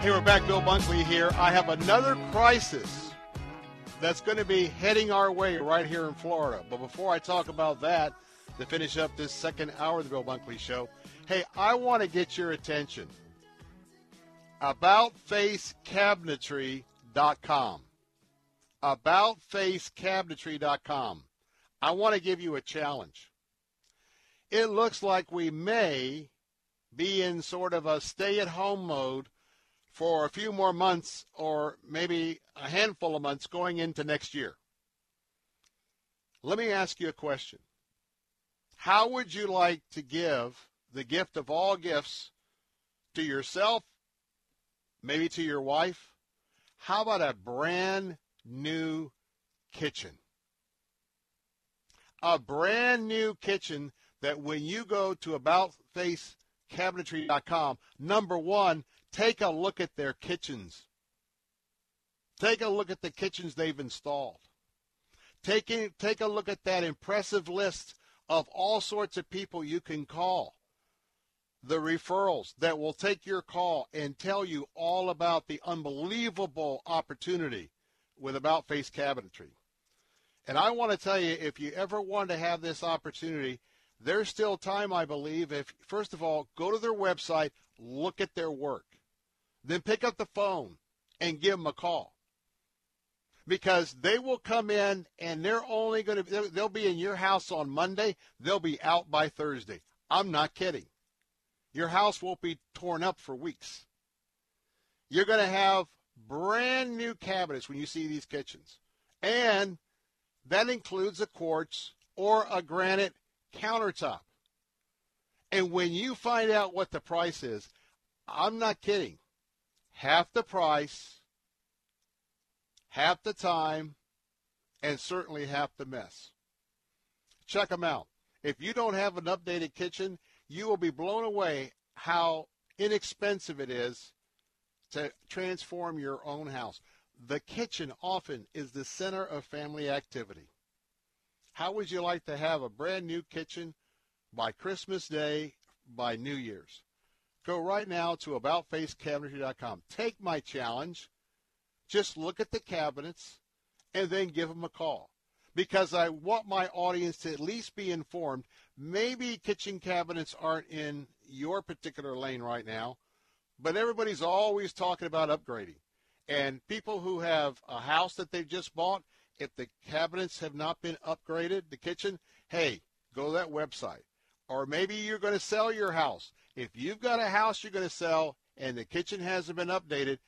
Hey, we're back. Bill Bunkley here. I have another crisis that's going to be heading our way right here in Florida. But before I talk about that, to finish up this second hour of the Bill Bunkley Show, hey, I want to get your attention. AboutFaceCabinetry.com. AboutFaceCabinetry.com. I want to give you a challenge. It looks like we may be in sort of a stay at home mode for a few more months or maybe a handful of months going into next year. Let me ask you a question. How would you like to give the gift of all gifts to yourself, maybe to your wife? How about a brand new kitchen? A brand new kitchen that when you go to AboutFaceCabinetry.com, number one, take a look at their kitchens. Take a look at the kitchens they've installed. Take, a, take a look at that impressive list of all sorts of people you can call. The referrals that will take your call and tell you all about the unbelievable opportunity with About Face Cabinetry. And I want to tell you, if you ever want to have this opportunity, there's still time, I believe. If first of all, go to their website, look at their work, then pick up the phone and give them a call. because they will come in and they're only going to they'll be in your house on Monday, they'll be out by Thursday. I'm not kidding. Your house won't be torn up for weeks. You're going to have brand new cabinets when you see these kitchens. And that includes a quartz or a granite countertop. And when you find out what the price is, I'm not kidding. Half the price, half the time, and certainly half the mess. Check them out. If you don't have an updated kitchen, you will be blown away how inexpensive it is to transform your own house. The kitchen often is the center of family activity. How would you like to have a brand new kitchen by Christmas Day, by New Year's? Go right now to AboutFaceCabinetry.com. Take my challenge. Just look at the cabinets and then give them a call because I want my audience to at least be informed. Maybe kitchen cabinets aren't in your particular lane right now, but everybody's always talking about upgrading. And people who have a house that they've just bought, if the cabinets have not been upgraded, the kitchen, hey, go to that website. Or maybe you're going to sell your house. If you've got a house you're going to sell and the kitchen hasn't been updated,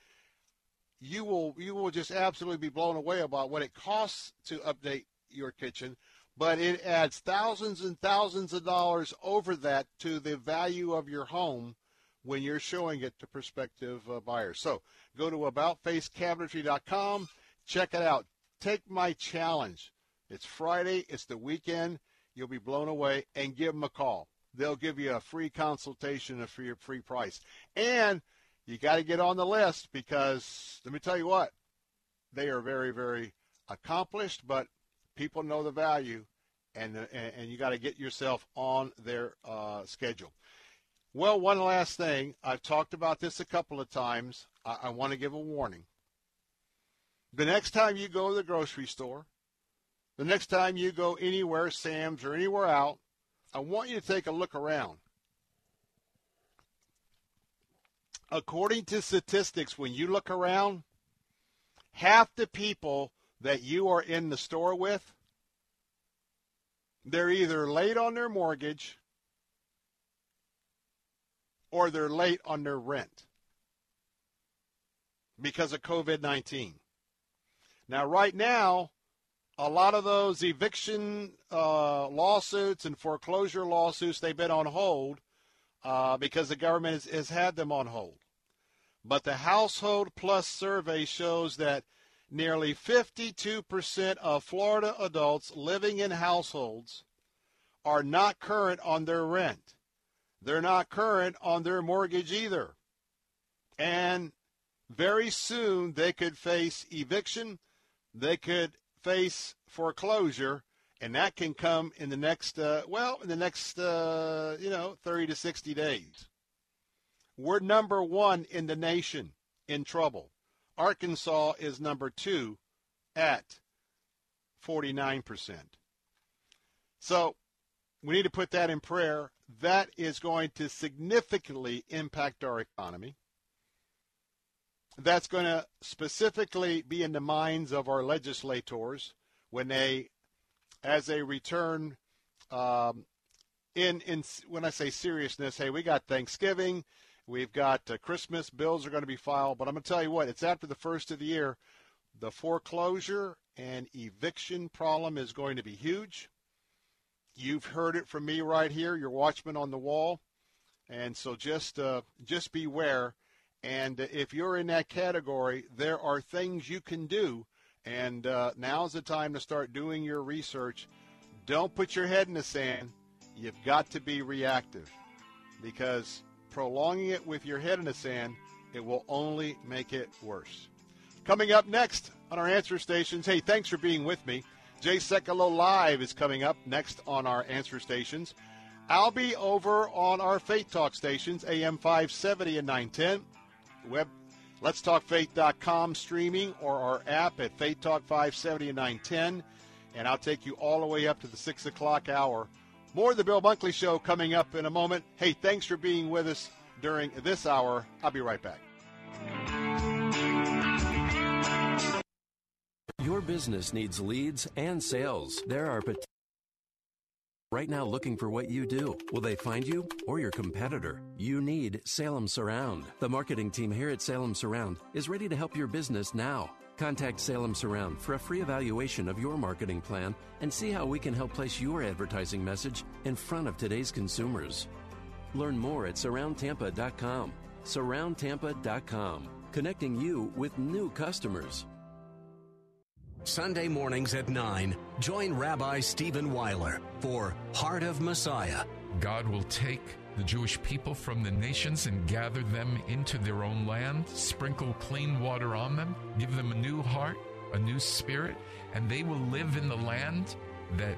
you will you will just absolutely be blown away about what it costs to update your kitchen, but it adds thousands and thousands of dollars over that to the value of your home when you're showing it to prospective uh, buyers. So go to aboutfacecabinetry.com, check it out. Take my challenge. It's Friday, it's the weekend. You'll be blown away and give them a call. They'll give you a free consultation for your free price. And you got to get on the list because let me tell you what, they are very, very accomplished, but people know the value, and and, and you got to get yourself on their uh, schedule. Well, one last thing. I've talked about this a couple of times. I, I want to give a warning. The next time you go to the grocery store, the next time you go anywhere, Sam's or anywhere out, I want you to take a look around. According to statistics, when you look around, half the people that you are in the store with, they're either late on their mortgage or they're late on their rent because of COVID 19. Now, right now, a lot of those eviction uh, lawsuits and foreclosure lawsuits, they've been on hold uh, because the government has, has had them on hold. But the Household Pulse survey shows that nearly 52% of Florida adults living in households are not current on their rent. They're not current on their mortgage either. And very soon they could face eviction, they could face foreclosure, and that can come in the next, uh, well, in the next, uh, you know, 30 to 60 days. We're number one in the nation in trouble. Arkansas is number two at 49%. So we need to put that in prayer. That is going to significantly impact our economy. That's going to specifically be in the minds of our legislators when they, as they return um, in, in, when I say seriousness, hey, we got Thanksgiving, We've got uh, Christmas bills are going to be filed, but I'm going to tell you what, it's after the first of the year. The foreclosure and eviction problem is going to be huge. You've heard it from me right here, your watchman on the wall. And so just uh, just beware. And if you're in that category, there are things you can do. And uh, now's the time to start doing your research. Don't put your head in the sand. You've got to be reactive because prolonging it with your head in the sand, it will only make it worse. Coming up next on our answer stations, hey, thanks for being with me. Jay Sekulow Live is coming up next on our answer stations. I'll be over on our Faith Talk stations, AM 570 and 910, web letstalkfaith.com streaming or our app at Faith Talk 570 and 910. And I'll take you all the way up to the 6 o'clock hour more of the Bill Bunkley Show coming up in a moment. Hey, thanks for being with us during this hour. I'll be right back. Your business needs leads and sales, there are potential right now looking for what you do. Will they find you or your competitor? You need Salem Surround. The marketing team here at Salem Surround is ready to help your business now. Contact Salem Surround for a free evaluation of your marketing plan and see how we can help place your advertising message in front of today's consumers. Learn more at surroundtampa.com. Surroundtampa.com, connecting you with new customers. Sunday mornings at 9, join Rabbi Stephen Weiler for Heart of Messiah. God will take the Jewish people from the nations and gather them into their own land, sprinkle clean water on them, give them a new heart, a new spirit, and they will live in the land that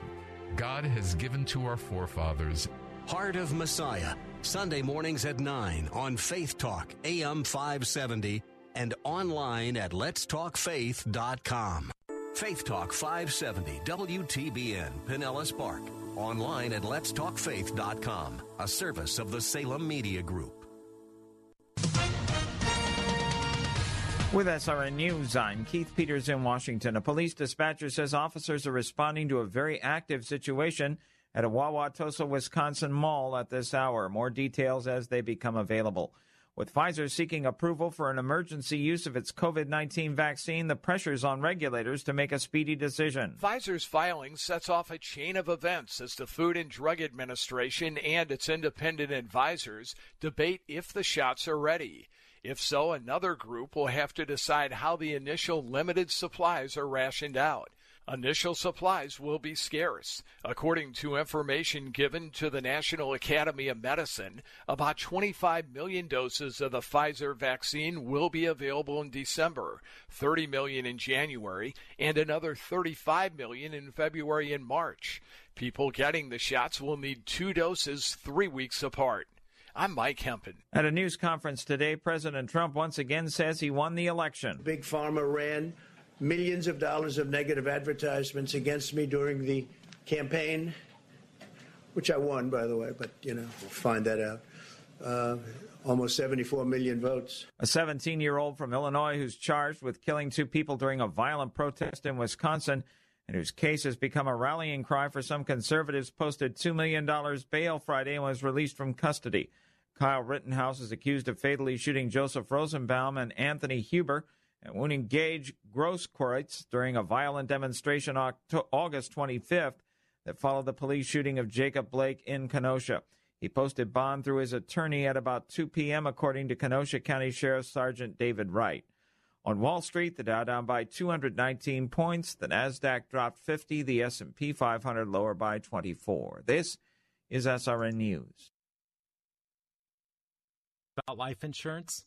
God has given to our forefathers. Heart of Messiah, Sunday mornings at 9 on Faith Talk, AM 570, and online at letstalkfaith.com. Faith Talk 570 WTBN Pinellas Park. Online at letstalkfaith.com, a service of the Salem Media Group. With SRN News, I'm Keith Peters in Washington. A police dispatcher says officers are responding to a very active situation at a Wauwatosa, Wisconsin mall at this hour. More details as they become available. With Pfizer seeking approval for an emergency use of its COVID 19 vaccine, the pressure's on regulators to make a speedy decision. Pfizer's filing sets off a chain of events as the Food and Drug Administration and its independent advisors debate if the shots are ready. If so, another group will have to decide how the initial limited supplies are rationed out. Initial supplies will be scarce. According to information given to the National Academy of Medicine, about 25 million doses of the Pfizer vaccine will be available in December, 30 million in January, and another 35 million in February and March. People getting the shots will need two doses three weeks apart. I'm Mike Hempen. At a news conference today, President Trump once again says he won the election. Big Pharma ran millions of dollars of negative advertisements against me during the campaign, which I won, by the way, but, you know, we'll find that out. Uh, almost 74 million votes. A 17 year old from Illinois who's charged with killing two people during a violent protest in Wisconsin and whose case has become a rallying cry for some conservatives posted $2 million bail Friday and was released from custody. Kyle Rittenhouse is accused of fatally shooting Joseph Rosenbaum and Anthony Huber and wounding Gage Grosskreutz during a violent demonstration August 25th that followed the police shooting of Jacob Blake in Kenosha. He posted bond through his attorney at about 2 p.m., according to Kenosha County Sheriff Sergeant David Wright. On Wall Street, the Dow down by 219 points, the Nasdaq dropped 50, the S&P 500 lower by 24. This is SRN News. About life insurance?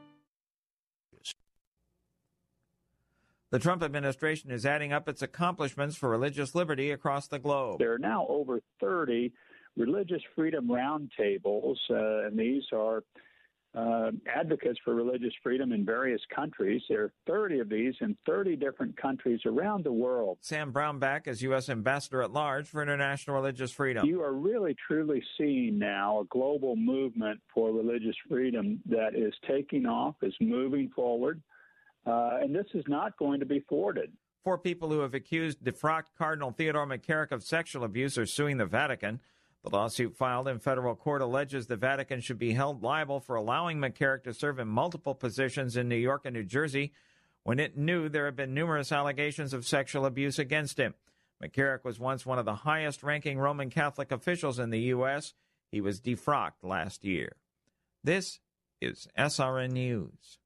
The Trump administration is adding up its accomplishments for religious liberty across the globe. There are now over 30 religious freedom roundtables, uh, and these are uh, advocates for religious freedom in various countries. There are 30 of these in 30 different countries around the world. Sam Brownback is U.S. Ambassador at Large for International Religious Freedom. You are really, truly seeing now a global movement for religious freedom that is taking off, is moving forward. Uh, and this is not going to be thwarted. Four people who have accused defrocked Cardinal Theodore McCarrick of sexual abuse are suing the Vatican. The lawsuit filed in federal court alleges the Vatican should be held liable for allowing McCarrick to serve in multiple positions in New York and New Jersey when it knew there had been numerous allegations of sexual abuse against him. McCarrick was once one of the highest ranking Roman Catholic officials in the U.S. He was defrocked last year. This is SRN News.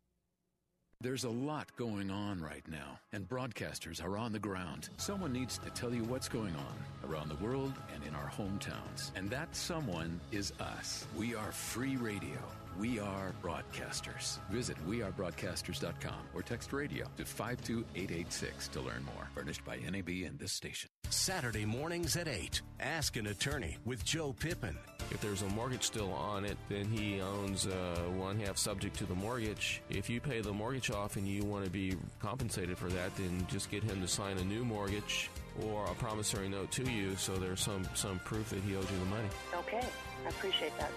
There's a lot going on right now, and broadcasters are on the ground. Someone needs to tell you what's going on around the world and in our hometowns. And that someone is us. We are free radio. We are broadcasters. Visit wearebroadcasters.com or text radio to 52886 to learn more. Furnished by NAB and this station. Saturday mornings at 8. Ask an attorney with Joe Pippin. If there's a mortgage still on it, then he owns uh, one half subject to the mortgage. If you pay the mortgage off and you want to be compensated for that, then just get him to sign a new mortgage or a promissory note to you so there's some, some proof that he owes you the money. Okay, I appreciate that.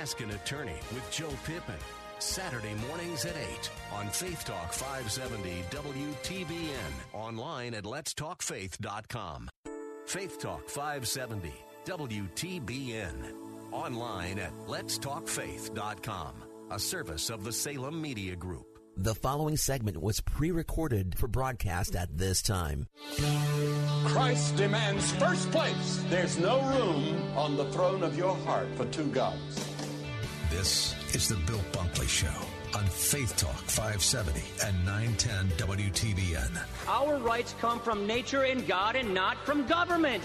Ask an attorney with Joe Pippin. Saturday mornings at 8 on Faith Talk 570 WTBN. Online at letstalkfaith.com. Faith Talk 570 WTBN. Online at letstalkfaith.com. A service of the Salem Media Group. The following segment was pre recorded for broadcast at this time. Christ demands first place. There's no room on the throne of your heart for two gods. This is the Bill Bunkley Show on Faith Talk 570 and 910 WTBN. Our rights come from nature and God and not from government.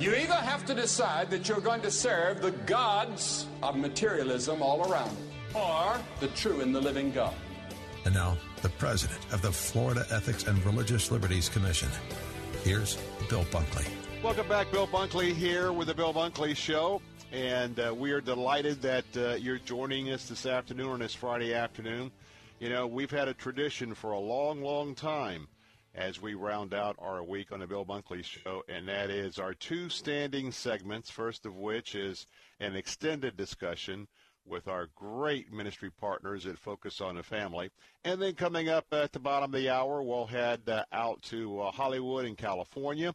You either have to decide that you're going to serve the gods of materialism all around, or the true and the living God. And now, the president of the Florida Ethics and Religious Liberties Commission. Here's Bill Bunkley. Welcome back, Bill Bunkley here with the Bill Bunkley Show. And uh, we are delighted that uh, you're joining us this afternoon on this Friday afternoon. You know, we've had a tradition for a long, long time as we round out our week on the Bill Bunkley Show, and that is our two standing segments, first of which is an extended discussion with our great ministry partners at Focus on the Family. And then coming up at the bottom of the hour, we'll head uh, out to uh, Hollywood in California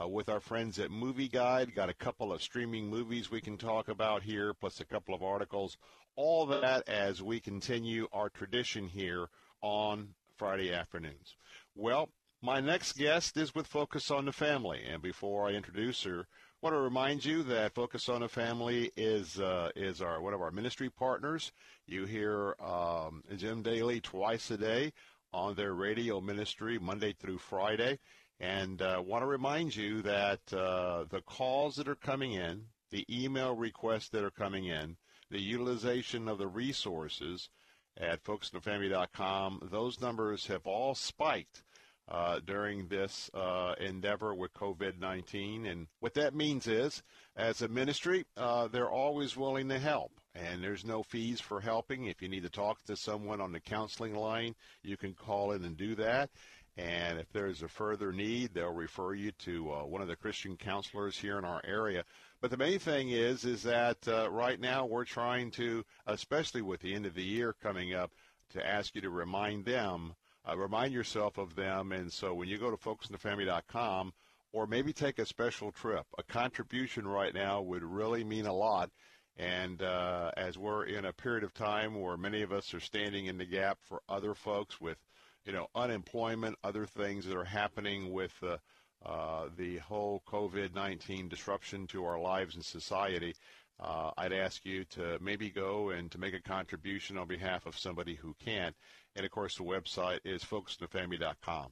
uh, with our friends at Movie Guide. Got a couple of streaming movies we can talk about here, plus a couple of articles. All that as we continue our tradition here on Friday afternoons. Well, my next guest is with Focus on the Family, and before I introduce her, I want to remind you that Focus on the Family is uh, is our one of our ministry partners. You hear um, Jim Daly twice a day on their radio ministry, Monday through Friday, and uh, want to remind you that uh, the calls that are coming in, the email requests that are coming in, the utilization of the resources at focusonthefamily.com, those numbers have all spiked uh, during this uh, endeavor with COVID 19. And what that means is, as a ministry, uh, they're always willing to help. And there's no fees for helping. If you need to talk to someone on the counseling line, you can call in and do that. And if there's a further need, they'll refer you to uh, one of the Christian counselors here in our area. But the main thing is, is that uh, right now we're trying to, especially with the end of the year coming up, to ask you to remind them uh, remind yourself of them. And so when you go to focusonthefamily.com, or maybe take a special trip, a contribution right now would really mean a lot. And uh, as we're in a period of time where many of us are standing in the gap for other folks with, you know, unemployment, other things that are happening with uh, uh, the whole COVID-19 disruption to our lives and society, uh, I'd ask you to maybe go and to make a contribution on behalf of somebody who can't. And of course, the website is focusonthefamily.com.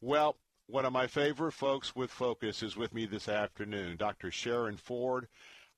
Well, one of my favorite folks with Focus is with me this afternoon, Dr. Sharen Ford.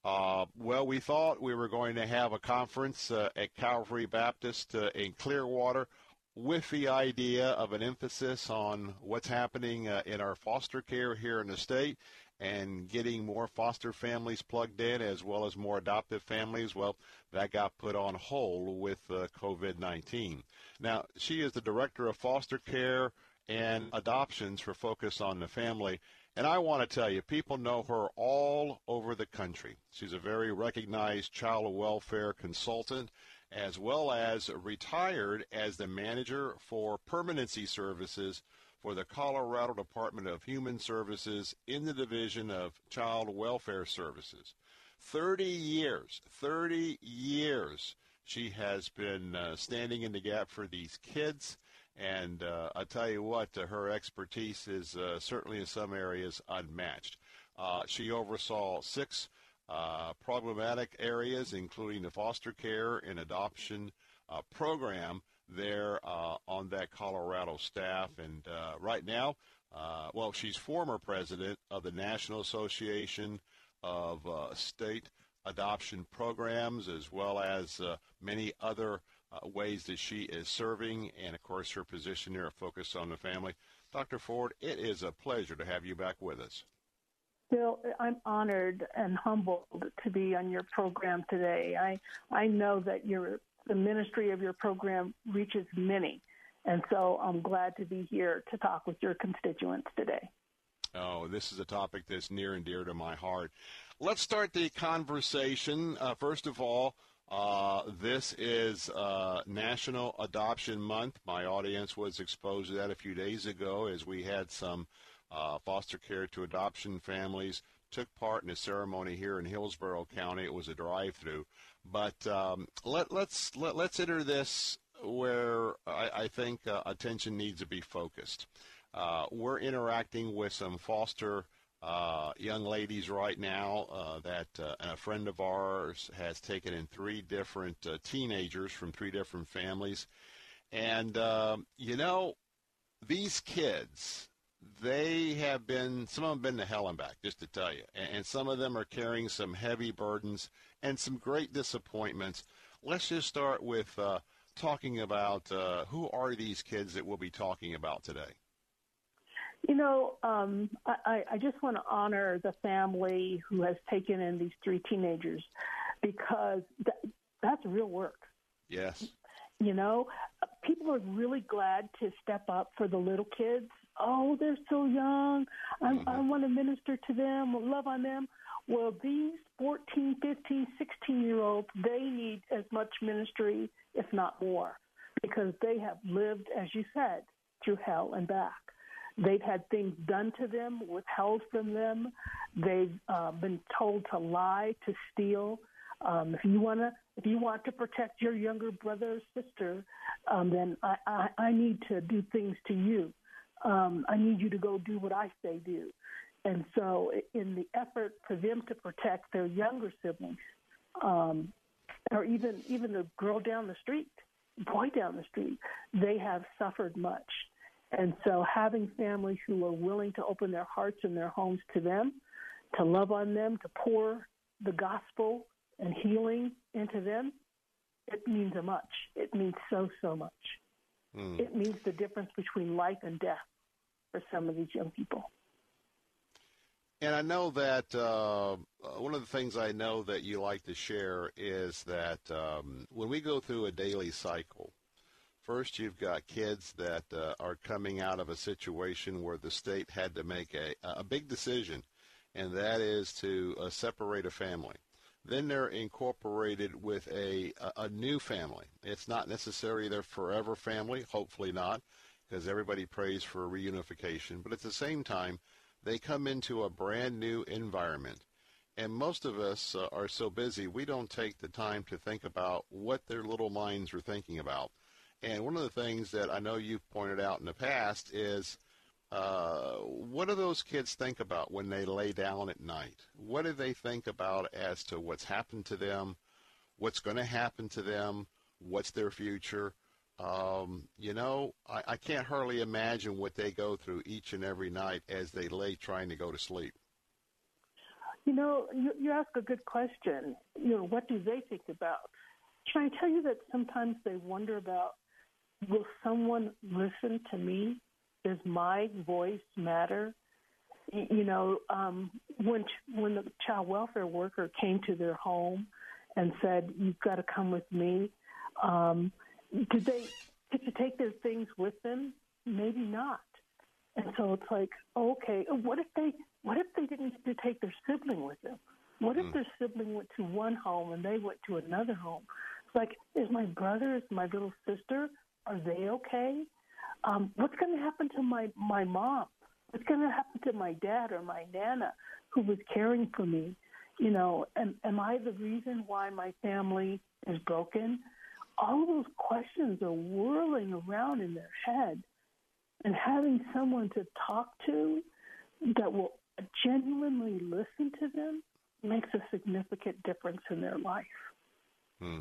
Uh, well, we thought we were going to have a conference uh, at Calvary Baptist uh, in Clearwater with the idea of an emphasis on what's happening uh, in our foster care here in the state and getting more foster families plugged in as well as more adoptive families. Well, that got put on hold with uh, COVID 19. Now, she is the director of foster care and adoptions for Focus on the Family. And I want to tell you, people know her all over the country. She's a very recognized child welfare consultant, as well as retired as the manager for permanency services for the Colorado Department of Human Services in the Division of Child Welfare Services. 30 years, 30 years she has been uh, standing in the gap for these kids. And uh, I tell you what, uh, her expertise is uh, certainly in some areas unmatched. Uh, she oversaw six uh, problematic areas, including the foster care and adoption program there on that Colorado staff. And right now, well, she's former president of the National Association of State adoption programs as well as uh, many other uh, ways that she is serving, and of course her position there, Focus on the Family. Dr. Ford, it is a pleasure to have you back with us. Bill, I'm honored and humbled to be on your program today. I I know that your the ministry of your program reaches many, and so I'm glad to be here to talk with your constituents today. Oh, this is a topic that's near and dear to my heart. Let's start the conversation. Uh, first of all, uh, this is uh, National Adoption Month. My audience was exposed to that a few days ago as we had some uh, foster care to adoption families took part in a ceremony here in Hillsborough County. It was a drive-through, but um, let, let's let, us let us enter this where I, I think uh, attention needs to be focused. Uh, we're interacting with some foster uh, young ladies right now uh, that uh, a friend of ours has taken in three different uh, teenagers from three different families. And, um, you know, these kids, they have been, some of them have been to hell and back, just to tell you. And, and some of them are carrying some heavy burdens and some great disappointments. Let's just start with uh, talking about uh, who are these kids that we'll be talking about today. You know, um, I, I just want to honor the family who has taken in these three teenagers because that, that's real work. Yes. You know, people are really glad to step up for the little kids. Oh, they're so young. Mm-hmm. I want to minister to them, love on them. Well, these 14, 15, 16 year olds, they need as much ministry, if not more, because they have lived, as you said, through hell and back. They've had things done to them, withheld from them. They've uh, been told to lie, to steal. Um, if you want to, if you want to protect your younger brother or sister, um, then I, I, I need to do things to you. Um, I need you to go do what I say do. And so, in the effort for them to protect their younger siblings, um, or even even the girl down the street, boy down the street, they have suffered much. And so having families who are willing to open their hearts and their homes to them, to love on them, to pour the gospel and healing into them, it means a much. It means so, so much. Mm. It means the difference between life and death for some of these young people. And I know that uh, one of the things I know that you like to share is that um, when we go through a daily cycle, First, you've got kids that uh, are coming out of a situation where the state had to make a, a big decision, and that is to uh, separate a family. Then they're incorporated with a, a, new family. It's not necessarily their forever family, hopefully not, because everybody prays for reunification. But at the same time, they come into a brand new environment. And most of us uh, are so busy, we don't take the time to think about what their little minds are thinking about. And one of the things that I know you've pointed out in the past is uh, what do those kids think about when they lay down at night? What do they think about as to what's happened to them, what's going to happen to them, what's their future? Um, you know, I, I can't hardly imagine what they go through each and every night as they lay trying to go to sleep. You know, you, you ask a good question. You know, what do they think about? Can I tell you that sometimes they wonder about Will someone listen to me? Does my voice matter? You know, um, when when the child welfare worker came to their home and said, "You've got to come with me," um, did they did you take their things with them? Maybe not. And so it's like, okay, what if they what if they didn't get to take their sibling with them? What if Mm. their sibling went to one home and they went to another home? It's like, is my brother, is my little sister, are they okay? Um, what's going to happen to my my mom? What's going to happen to my dad or my nana who was caring for me? You know, am, am I the reason why my family is broken? All those questions are whirling around in their head, and having someone to talk to that will genuinely listen to them makes a significant difference in their life. Hmm.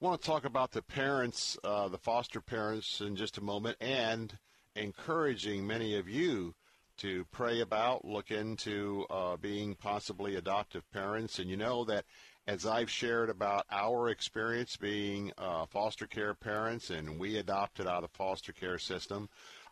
I want to talk about the parents, uh, the foster parents, in just a moment, and encouraging many of you to pray about, look into uh, being possibly adoptive parents. And you know that as I've shared about our experience being uh, foster care parents and we adopted out of foster care system,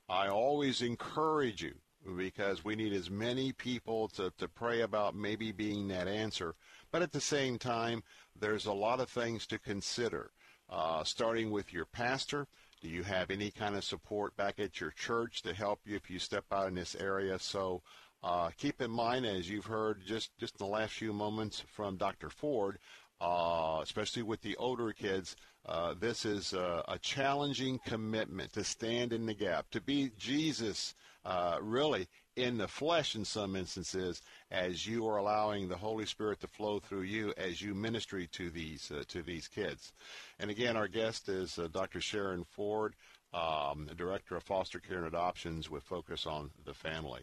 I always encourage you because we need as many people to, to pray about maybe being that answer. But at the same time, there's a lot of things to consider, uh, starting with your pastor. Do you have any kind of support back at your church to help you if you step out in this area? So uh, keep in mind, as you've heard just, just in the last few moments from Dr. Ford, uh, especially with the older kids, uh, this is a, a challenging commitment to stand in the gap, to be Jesus uh, really in the flesh in some instances as you are allowing the Holy Spirit to flow through you as you ministry to these uh, to these kids. And again, our guest is uh, Dr. Sharen Ford, um, Director of Foster Care and Adoptions with focus on the family.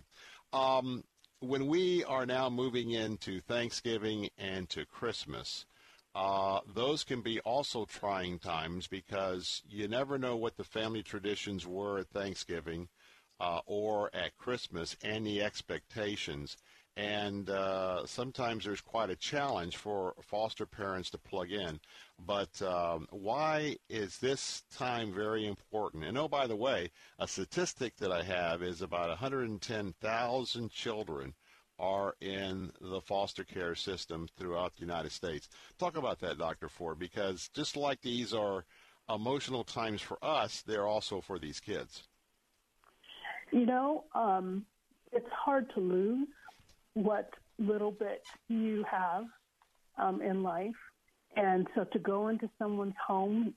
Um, when we are now moving into Thanksgiving and to Christmas, uh, those can be also trying times because you never know what the family traditions were at Thanksgiving uh, or at Christmas and the expectations. And uh, sometimes there's quite a challenge for foster parents to plug in. But um, why is this time very important? And oh, by the way, a statistic that I have is about 110,000 children are in the foster care system throughout the United States. Talk about that, Dr. Ford, because just like these are emotional times for us, they're also for these kids. You know, um, it's hard to lose what little bit you have um, in life. And so to go into someone's home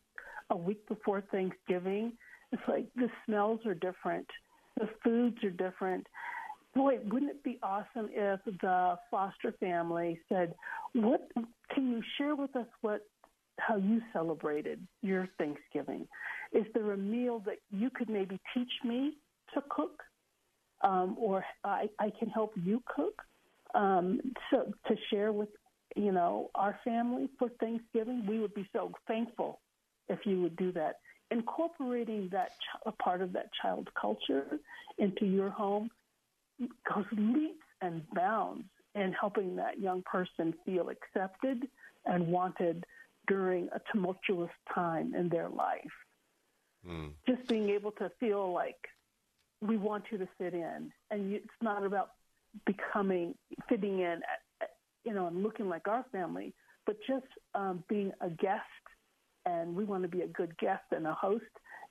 a week before Thanksgiving, it's like the smells are different, the foods are different. Boy, wouldn't it be awesome if the foster family said, "What can you share with us? What how you celebrated your Thanksgiving? Is there a meal that you could maybe teach me to cook, um, or I, I can help you cook? Um, so to share with you know our family for Thanksgiving, we would be so thankful if you would do that. Incorporating that ch- a part of that child's culture into your home goes leaps and bounds in helping that young person feel accepted and wanted during a tumultuous time in their life. Mm. Just being able to feel like we want you to fit in, and you, it's not about becoming fitting in, at, at, you know, and looking like our family, but just um, being a guest. And we want to be a good guest and a host,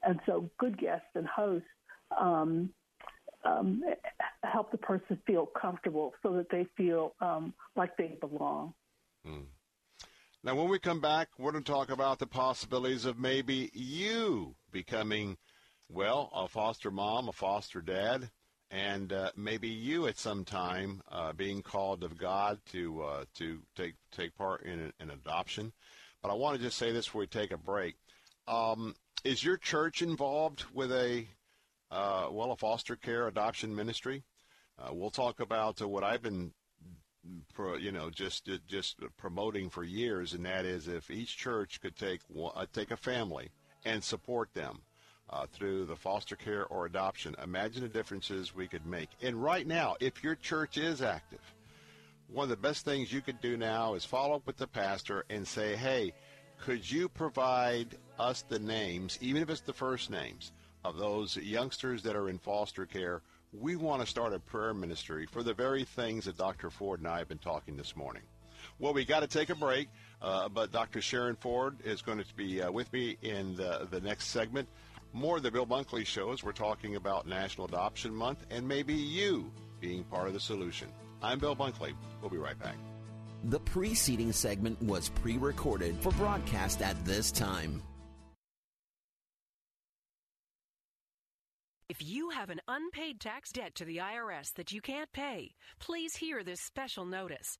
and so good guests and hosts um, um, help the person feel comfortable so that they feel um, like they belong. Mm. Now, when we come back, we're going to talk about the possibilities of maybe you becoming, well, a foster mom, a foster dad, and uh, maybe you at some time uh, being called of God to uh, to take take part in an adoption. But I want to just say this before we take a break: um, Is your church involved with a uh, well, a foster care adoption ministry. Uh, we'll talk about uh, what I've been, pro, you know, just just promoting for years, and that is if each church could take one, take a family and support them uh, through the foster care or adoption. Imagine the differences we could make. And right now, if your church is active, one of the best things you could do now is follow up with the pastor and say, hey, could you provide us the names, even if it's the first names, of those youngsters that are in foster care? We want to start a prayer ministry for the very things that Dr. Ford and I have been talking this morning. Well, we got to take a break, uh, but Dr. Sharen Ford is going to be uh, with me in the, the next segment. More of the Bill Bunkley Show as we're talking about National Adoption Month and maybe you being part of the solution. I'm Bill Bunkley. We'll be right back. The preceding segment was pre recorded for broadcast at this time. If you have an unpaid tax debt to the IRS that you can't pay, please hear this special notice.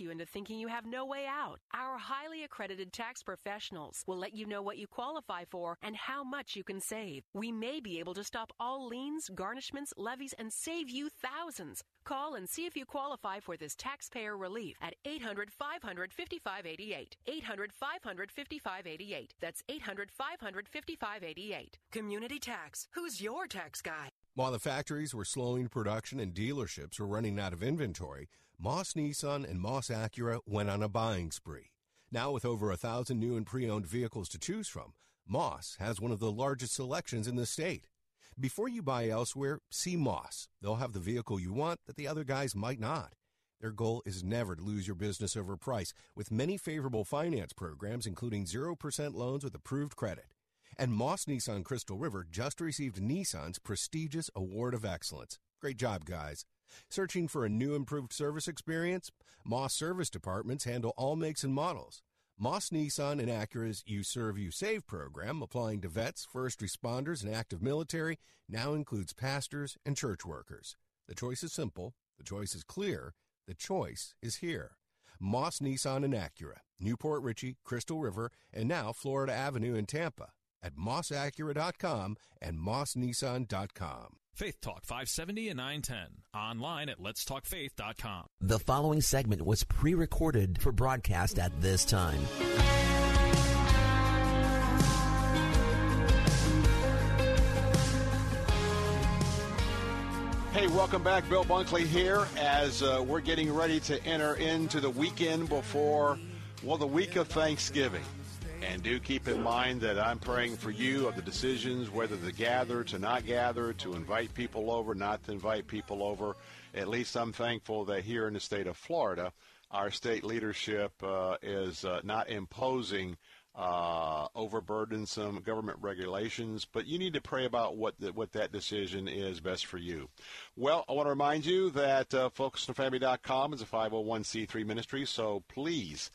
you into thinking you have no way out. Our highly accredited tax professionals will let you know what you qualify for and how much you can save. We may be able to stop all liens, garnishments, levies, and save you thousands. Call and see if you qualify for this taxpayer relief at 800 500 5588. 800 500 5588. That's 800 500 5588. Community Tax. Who's your tax guy? While the factories were slowing production and dealerships were running out of inventory, Moss Nissan and Moss Acura went on a buying spree. Now, with over a thousand new and pre owned vehicles to choose from, Moss has one of the largest selections in the state. Before you buy elsewhere, see Moss. They'll have the vehicle you want that the other guys might not. Their goal is never to lose your business over price, with many favorable finance programs, including 0% loans with approved credit. And Moss Nissan Crystal River just received Nissan's prestigious Award of Excellence. Great job, guys. Searching for a new improved service experience? Moss Service Departments handle all makes and models. Moss Nissan and Acura's You Serve, You Save program, applying to vets, first responders, and active military, now includes pastors and church workers. The choice is simple, the choice is clear, the choice is here. Moss Nissan and Acura, New Port Richey, Crystal River, and now Florida Avenue in Tampa at mossacura.com and mossnissan.com. Faith Talk 570 and 910. Online at letstalkfaith.com. The following segment was pre recorded for broadcast at this time. Hey, welcome back. Bill Bunkley here as uh, we're getting ready to enter into the weekend before, well, the week of Thanksgiving. And do keep in mind that I'm praying for you of the decisions whether to gather, to not gather, to invite people over, not to invite people over. At least I'm thankful that here in the state of Florida, our state leadership uh, is uh, not imposing uh, overburdensome government regulations, but you need to pray about what the, what that decision is best for you. Well, I want to remind you that uh, FocusOnFamily.com is a 501c3 ministry, so please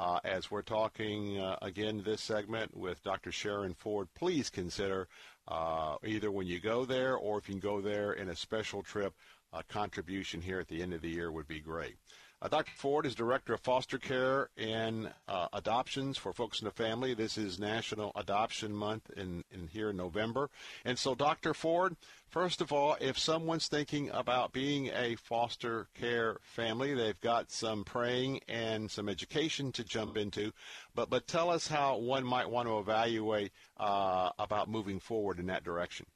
uh, as we're talking uh, again this segment with Dr. Sharen Ford, please consider uh, either when you go there or if you can go there in a special trip, a contribution here at the end of the year would be great. Uh, Dr. Ford is Director of Foster Care and uh, Adoptions for Focus on the Family. This is National Adoption Month in, in here in November. And so, Dr. Ford, first of all, if someone's thinking about being a foster care family, they've got some praying and some education to jump into. But, but tell us how one might want to evaluate uh, about moving forward in that direction.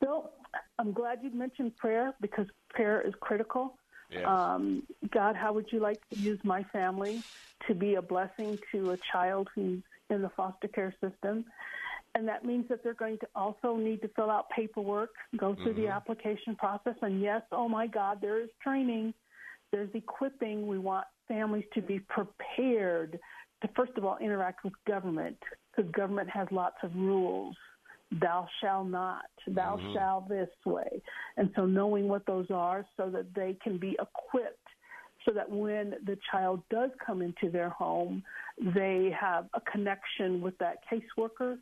Bill, I'm glad you mentioned prayer because prayer is critical. Yes. Um, God, how would you like to use my family to be a blessing to a child who's in the foster care system? And that means that they're going to also need to fill out paperwork, go through Mm-hmm. the application process. And yes, oh my God, there is training, there's equipping. We want families to be prepared to, first of all, interact with government because government has lots of rules. Thou shall not, thou Mhm. shall this way. And so knowing what those are so that they can be equipped so that when the child does come into their home, they have a connection with that caseworker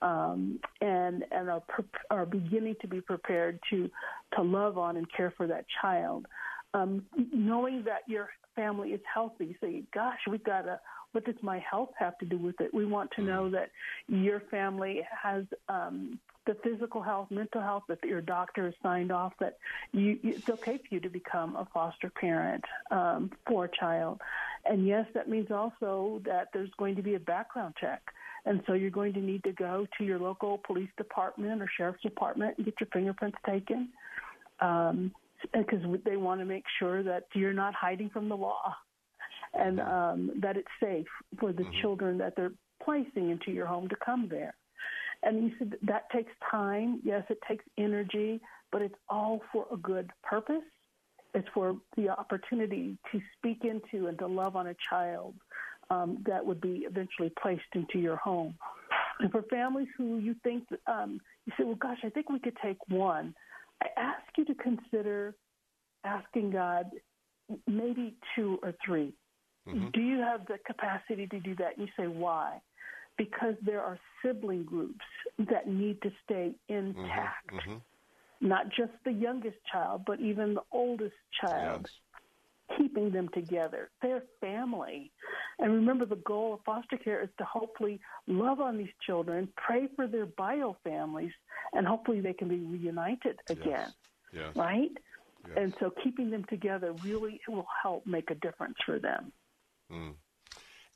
um, and and are, pre- are beginning to be prepared to to love on and care for that child. Um, knowing that your family is healthy, say, "Gosh, we've got to." What does my health have to do with it? We want to know that your family has um, the physical health, mental health that your doctor has signed off that you, it's okay for you to become a foster parent um, for a child. And yes, that means also that there's going to be a background check And so you're going to need to go to your local police department or sheriff's department and get your fingerprints taken. Um, because they want to make sure that you're not hiding from the law and um, that it's safe for the mm-hmm. children that they're placing into your home to come there. And you said that takes time. Yes, it takes energy, but it's all for a good purpose. It's for the opportunity to speak into and to love on a child um, that would be eventually placed into your home. And for families who you think, um, you say, well, gosh, I think we could take one. I ask you to consider asking God maybe two or 3 mm-hmm. Do you have the capacity to do that? And you say, why? Because there are sibling groups that need to stay intact. Mm-hmm. mm-hmm. Not just the youngest child, but even the oldest child. Yes keeping them together. They're family. And remember, the goal of foster care is to hopefully love on these children, pray for their bio families, and hopefully they can be reunited again. Yes. Yes. Right? Yes. And so keeping them together really will help make a difference for them. Mm.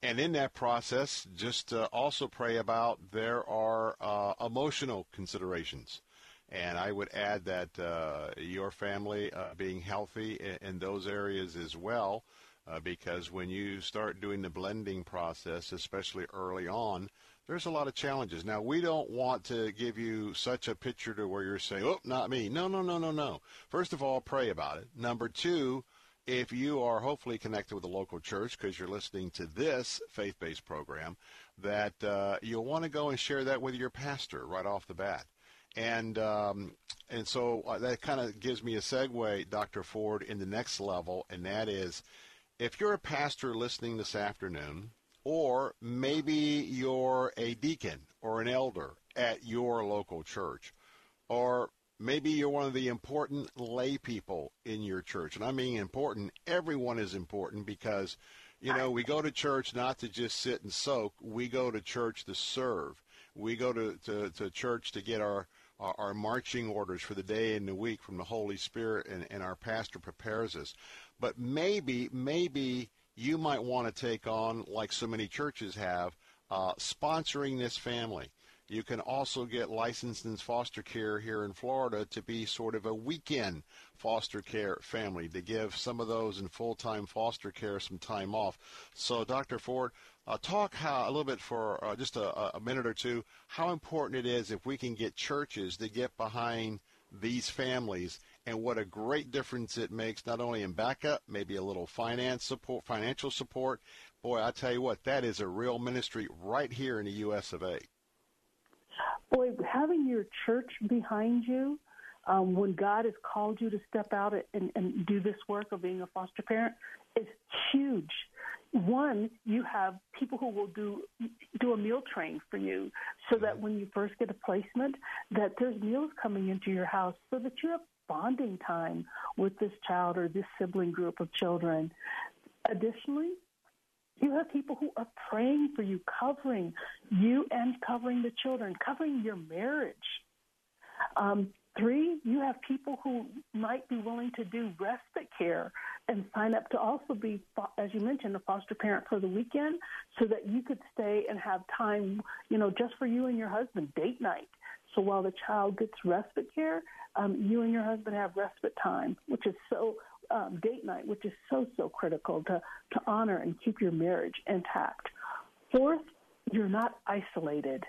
And in that process, just uh, also pray about there are uh, emotional considerations. And I would add that uh, your family uh, being healthy in, in, those areas as well, uh, because when you start doing the blending process, especially early on, there's a lot of challenges. Now, we don't want to give you such a picture to where you're saying, oh, not me. No, no, no, no, no. First of all, pray about it. Number two, if you are hopefully connected with a local church because you're listening to this faith-based program, that uh, you'll want to go and share that with your pastor right off the bat and um, and so uh, that kind of gives me a segue, Dr. Ford, in the next level, and that is, if you're a pastor listening this afternoon, or maybe you're a deacon or an elder at your local church, or maybe you're one of the important lay people in your church, and I mean important. Everyone is important because. You know, we go to church not to just sit and soak. We go to church to serve. We go to, to, to church to get our our, our marching orders for the day and the week from the Holy Spirit, and, and our pastor prepares us. But maybe, maybe you might want to take on, like so many churches have, uh, sponsoring this family. You can also get licensed in foster care here in Florida to be sort of a weekend foster care family to give some of those in full-time foster care some time off. So, Dr. Ford, uh, talk how a little bit for uh, just a, a, minute or two how important it is if we can get churches to get behind these families and what a great difference it makes not only in backup maybe a little finance support financial support. Boy i tell you what that is a real ministry right here in the us of a. Boy having your church behind you um, when God has called you to step out and, and do this work of being a foster parent is huge one, you have people who will do do a meal train for you, so that when you first get a placement, that there's meals coming into your house, so that you have bonding time with this child or this sibling group of children. Additionally, you have people who are praying for you, covering you and covering the children, covering your marriage. Um, Three, you have people who might be willing to do respite care and sign up to also be, as you mentioned, a foster parent for the weekend so that you could stay and have time, you know, just for you and your husband, date night. So while the child gets respite care, um, you and your husband have respite time, which is so, um, date night, which is so, so critical to, to honor and keep your marriage intact. Fourth, you're not isolated.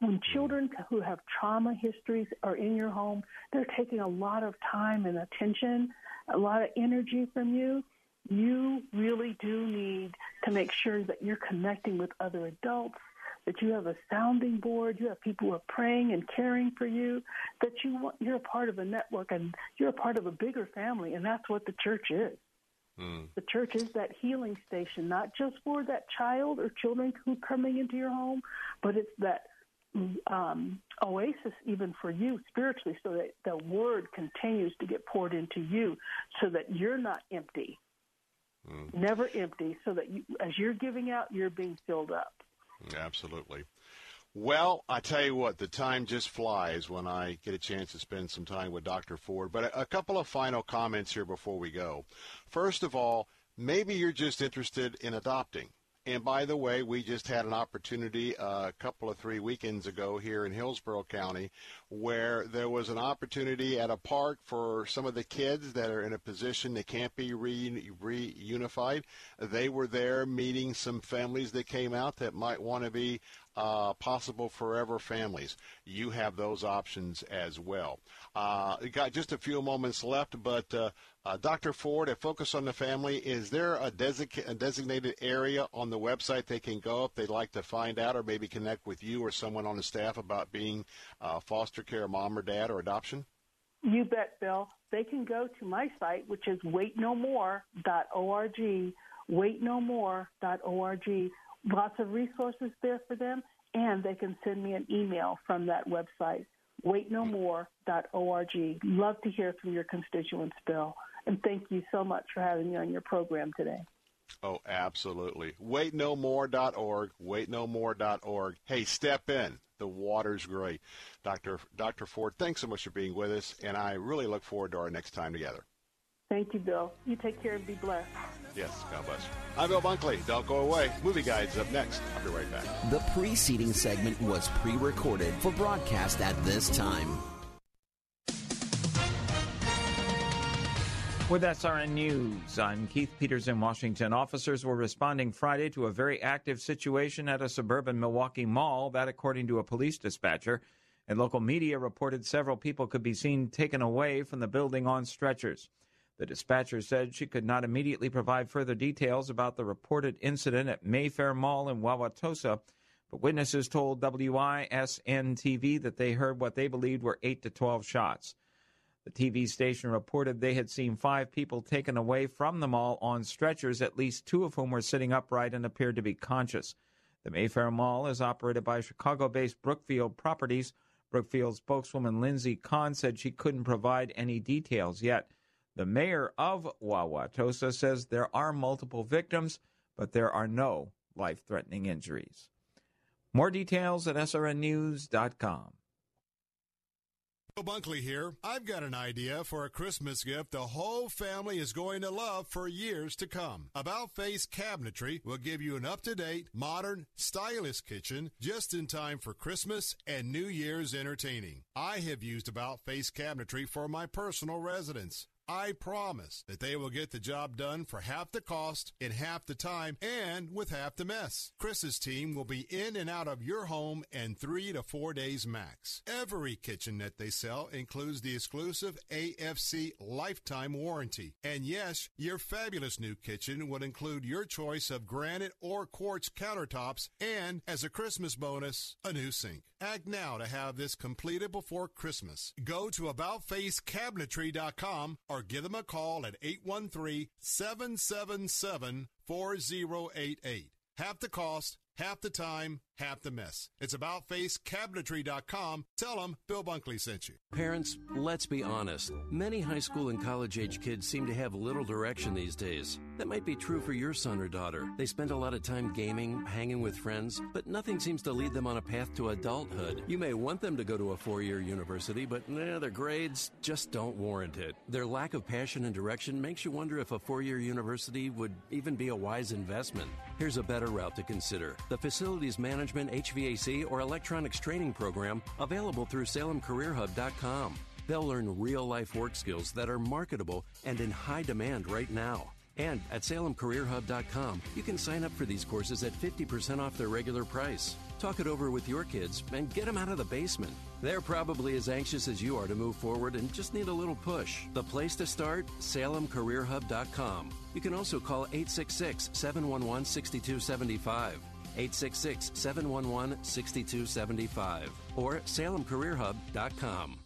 When children who have trauma histories are in your home, they're taking a lot of time and attention, a lot of energy from you. You really do need to make sure that you're connecting with other adults, that you have a sounding board, you have people who are praying and caring for you, that you want, you're a part of a network and you're a part of a bigger family, and that's what the church is. Mm. The church is that healing station, not just for that child or children who are coming into your home, but it's that um, oasis even for you spiritually so that the word continues to get poured into you so that you're not empty mm. never empty so that you, as you're giving out you're being filled up absolutely well, I tell you what, the time just flies when I get a chance to spend some time with Dr. Ford. But a, a couple of final comments here before we go. First of all, maybe you're just interested in adopting And by the way, we just had an opportunity uh, a couple of three weekends ago here in Hillsborough County where there was an opportunity at a park for some of the kids that are in a position they can't be re- reunified. They were there meeting some families that came out that might want to be uh, possible forever families. You have those options as well. Uh, got just a few moments left, but uh, uh, Dr. Ford, at Focus on the Family, is there a, a, designated area on the website they can go if they'd like to find out or maybe connect with you or someone on the staff about being uh, foster care mom or dad or adoption? You bet, Bill. They can go to my site, which is waitnomore.org, waitnomore.org. Lots of resources there for them, and they can send me an email from that website, waitnomore.org. Love to hear from your constituents, Bill. And thank you so much for having me on your program today. Oh, absolutely. Waitnomore.org, waitnomore.org. Hey, step in. The water's great. Dr. Dr. Ford, thanks so much for being with us, and I really look forward to our next time together. Thank you, Bill. You take care and be blessed. Yes, God bless you. I'm Bill Bunkley. Don't go away. Movie Guide's up next. I'll be right back. The preceding segment was pre recorded for broadcast at this time. With SRN News, I'm Keith Peters in Washington. Officers were responding Friday to a very active situation at a suburban Milwaukee mall, that according to a police dispatcher. And local media reported several people could be seen taken away from the building on stretchers. The dispatcher said she could not immediately provide further details about the reported incident at Mayfair Mall in Wauwatosa, but witnesses told WISN TV that they heard what they believed were 8 to 12 shots. The TV station reported they had seen five people taken away from the mall on stretchers, at least two of whom were sitting upright and appeared to be conscious. The Mayfair Mall is operated by Chicago based Brookfield Properties. Brookfield spokeswoman Lindsay Kahn said she couldn't provide any details yet. The mayor of Wauwatosa says there are multiple victims, but there are no life threatening injuries. More details at srnnews.com. Bunkley here. I've got an idea for a Christmas gift the whole family is going to love for years to come. About Face Cabinetry will give you an up to date, modern, stylish kitchen just in time for Christmas and New Year's entertaining. I have used About Face Cabinetry for my personal residence. I promise that they will get the job done for half the cost, in half the time, and with half the mess. Chris's team will be in and out of your home in three to four days max. Every kitchen that they sell includes the exclusive AFC lifetime warranty. And yes, your fabulous new kitchen will include your choice of granite or quartz countertops and, as a Christmas bonus, a new sink. Act now to have this completed before Christmas. Go to AboutFaceCabinetry.com or give them a call at 813 777 4088. Half the cost, half the time, half the mess. It's about facecabinetry.com. Tell them Bill Bunkley sent you. Parents, let's be honest. Many high school and college age kids seem to have little direction these days. That might be true for your son or daughter. They spend a lot of time gaming, hanging with friends, but nothing seems to lead them on a path to adulthood. You may want them to go to a four year university, but nah, their grades just don't warrant it. Their lack of passion and direction makes you wonder if a four year university would even be a wise investment. Here's a better route to consider the facilities management HVAC, or electronics training program available through SalemCareerHub.com. They'll learn real life work skills that are marketable and in high demand right now. And at SalemCareerHub.com, you can sign up for these courses at 50% off their regular price. Talk it over with your kids and get them out of the basement. They're probably as anxious as you are to move forward and just need a little push. The place to start? SalemCareerHub.com. You can also call 866 711 6275. 866 711 6275 or salemcareerhub.com.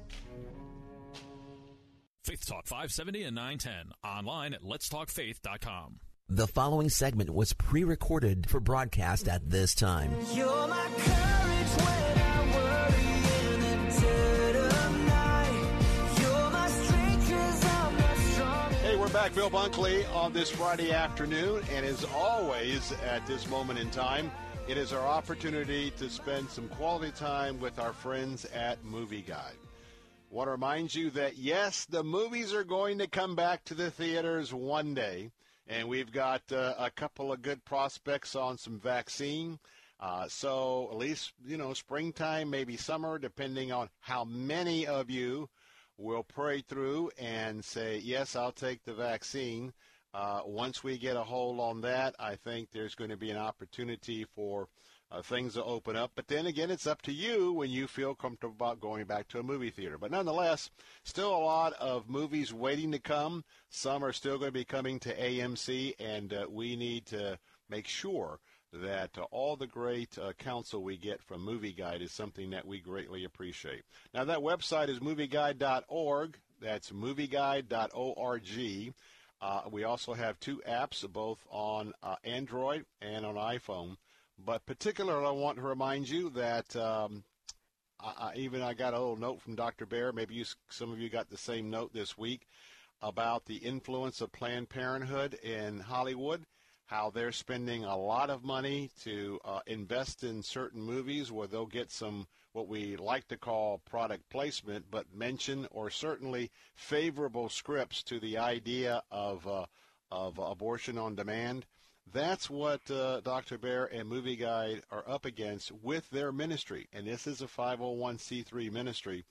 Faith Talk 570 and 910. Online at letstalkfaith.com. The following segment was pre recorded for broadcast at this time. You're my courage when I worry in the dead of night. You're my strength 'cause I'm not strong. Hey, we're back, Bill Bunkley, on this Friday afternoon. And as always, at this moment in time, it is our opportunity to spend some quality time with our friends at Movie Guide. Want to remind you that, yes, the movies are going to come back to the theaters one day. And we've got uh, a couple of good prospects on some vaccine. Uh, so at least, you know, springtime, maybe summer, depending on how many of you will pray through and say, yes, I'll take the vaccine. Uh, once we get a hold on that, I think there's going to be an opportunity for uh, things will open up. But then again, it's up to you when you feel comfortable about going back to a movie theater. But nonetheless, still a lot of movies waiting to come. Some are still going to be coming to AMC, and uh, we need to make sure that uh, all the great uh, counsel we get from Movie Guide is something that we greatly appreciate. Now, that website is movieguide.org. That's movieguide.org. Uh, we also have two apps, both on uh, Android and on iPhone. But particularly, I want to remind you that um, I, I, even I got a little note from Dr. Baehr. Maybe you, some of you got the same note this week about the influence of Planned Parenthood in Hollywood, how they're spending a lot of money to uh, invest in certain movies where they'll get some what we like to call product placement, but mention or certainly favorable scripts to the idea of uh, of abortion on demand. That's what uh, Dr. Baehr and Movie Guide are up against with their ministry. And this is a 501c3 ministry.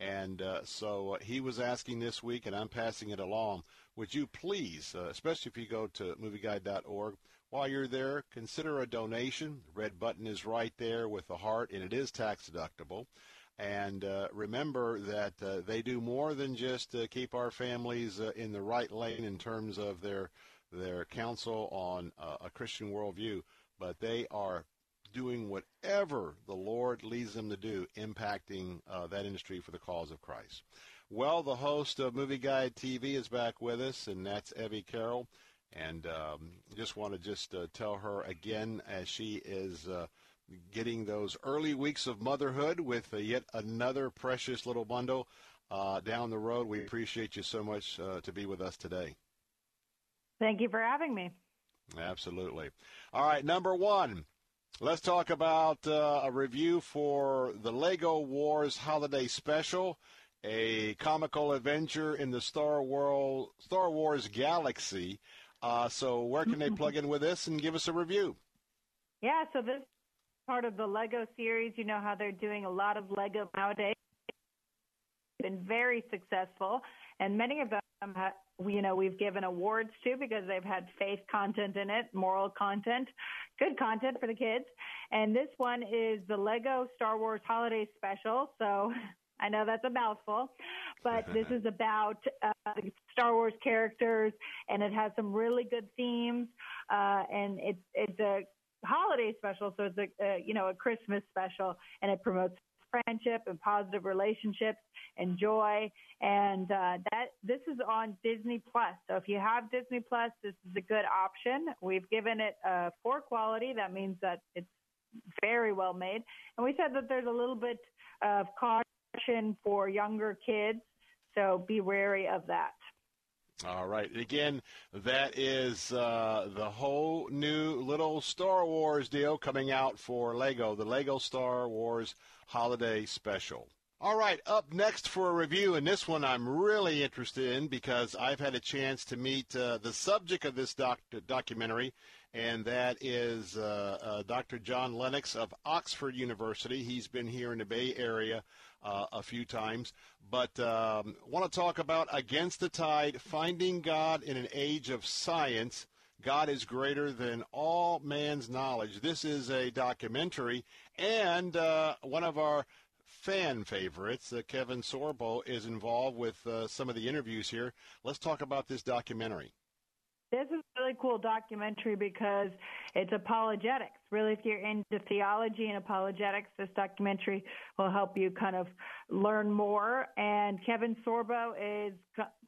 And uh, so uh, he was asking this week, and I'm passing it along. Would you please, uh, especially if you go to movieguide.org, while you're there, consider a donation. The red button is right there with the heart, and it is tax deductible. And uh, remember that uh, they do more than just uh, keep our families in the right lane in terms of their their counsel on uh, a Christian worldview, but they are doing whatever the Lord leads them to do, impacting uh, that industry for the cause of Christ. Well, the host of Movie Guide TV is back with us, and that's Evie Carroll. And um, just want to just uh, tell her again as she is uh, getting those early weeks of motherhood with uh, yet another precious little bundle uh, down the road. We appreciate you so much uh, to be with us today. Thank you for having me. Absolutely. All right, number one. Let's talk about uh, a review for the Lego Wars Holiday Special, a comical adventure in the Star, World, Star Wars galaxy. Uh, so, where can they plug in with this and give us a review? Yeah, so this part of the Lego series. You know how they're doing a lot of Lego nowadays. Been very successful, and many of them have you know we've given awards to because they've had faith content in it, moral content, good content for the kids. And this one is the Lego Star Wars Holiday Special. So I know that's a mouthful, but this is about uh, Star Wars characters, and it has some really good themes. Uh, and it's it's a holiday special, so it's a, a you know a Christmas special, and it promotes friendship and positive relationships and joy. And uh, that this is on Disney Plus. So if you have Disney Plus, this is a good option. We've given it a four quality. That means that it's very well made. And we said that there's a little bit of caution for younger kids. So be wary of that. All right. Again, that is uh, the whole new little Star Wars deal coming out for Lego, the Lego Star Wars Holiday Special. All right, up next for a review, and this one I'm really interested in because I've had a chance to meet uh, the subject of this doc- documentary, and that is uh, uh, Dr. John Lennox of Oxford University. He's been here in the Bay Area uh, a few times. But um, want to talk about Against the Tide, Finding God in an Age of Science. God is greater than all man's knowledge. This is a documentary, and uh, one of our fan favorites, uh, Kevin Sorbo, is involved with uh, some of the interviews here. Let's talk about this documentary. This is a really cool documentary because it's apologetics. Really, if you're into theology and apologetics, this documentary will help you kind of learn more. And Kevin Sorbo is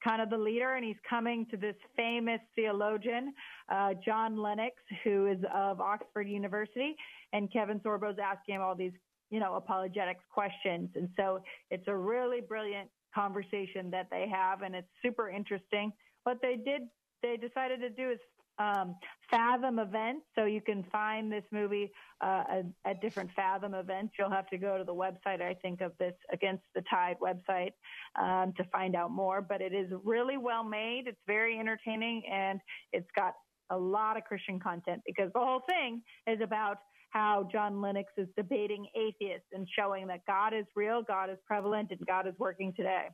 kind of the leader, and he's coming to this famous theologian, uh, John Lennox, who is of Oxford University. And Kevin Sorbo is asking him all these, you know, apologetics questions. And so it's a really brilliant conversation that they have, and it's super interesting. What they did they decided to do is um, Fathom events. So you can find this movie uh, at, different Fathom events. You'll have to go to the website, I think, of this Against the Tide website um, to find out more. But it is really well made. It's very entertaining, and it's got a lot of Christian content because the whole thing is about how John Lennox is debating atheists and showing that God is real, God is prevalent, and God is working today.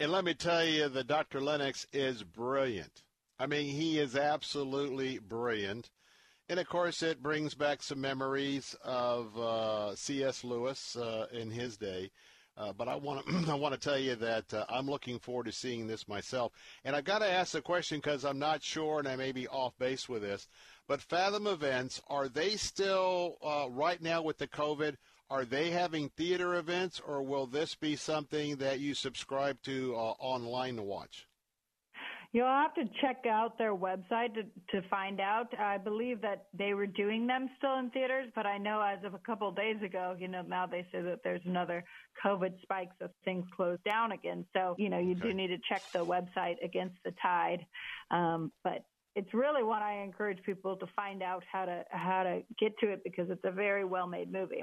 And let me tell you that Dr. Lennox is brilliant. I mean, he is absolutely brilliant. And of course, it brings back some memories of uh, C.S. Lewis uh, in his day. Uh, but I want to I want to tell you that uh, I'm looking forward to seeing this myself. And I've got to ask the question because I'm not sure, and I may be off base with this. But Fathom Events are they still uh, right now with the COVID? Are they having theater events, or will this be something that you subscribe to uh, online to watch? You'll have to check out their website to, to find out. I believe that they were doing them still in theaters, but I know as of a couple of days ago, you know, now they say that there's another COVID spike, so things closed down again. So, you know, you okay. do need to check the website against the tide. Um, but it's really what I encourage people to find out how to how to get to it because it's a very well made movie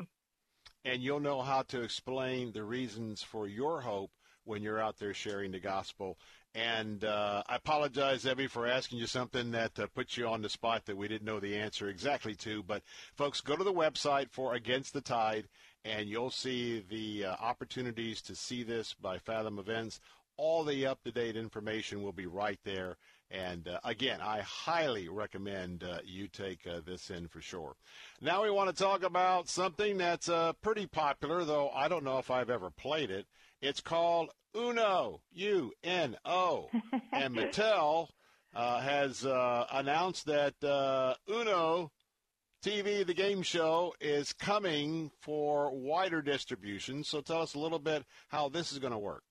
and you'll know how to explain the reasons for your hope when you're out there sharing the gospel. And uh, I apologize, Evie, for asking you something that uh, puts you on the spot that we didn't know the answer exactly to. But, folks, go to the website for Against the Tide, and you'll see the uh, opportunities to see this by Fathom Events. All the up to date information will be right there. And uh, again, I highly recommend uh, you take uh, this in for sure. Now we want to talk about something that's uh, pretty popular, though I don't know if I've ever played it. It's called Uno, U N O. and Mattel uh, has uh, announced that Uno TV, the game show, is coming for wider distribution. So tell us a little bit how this is going to work.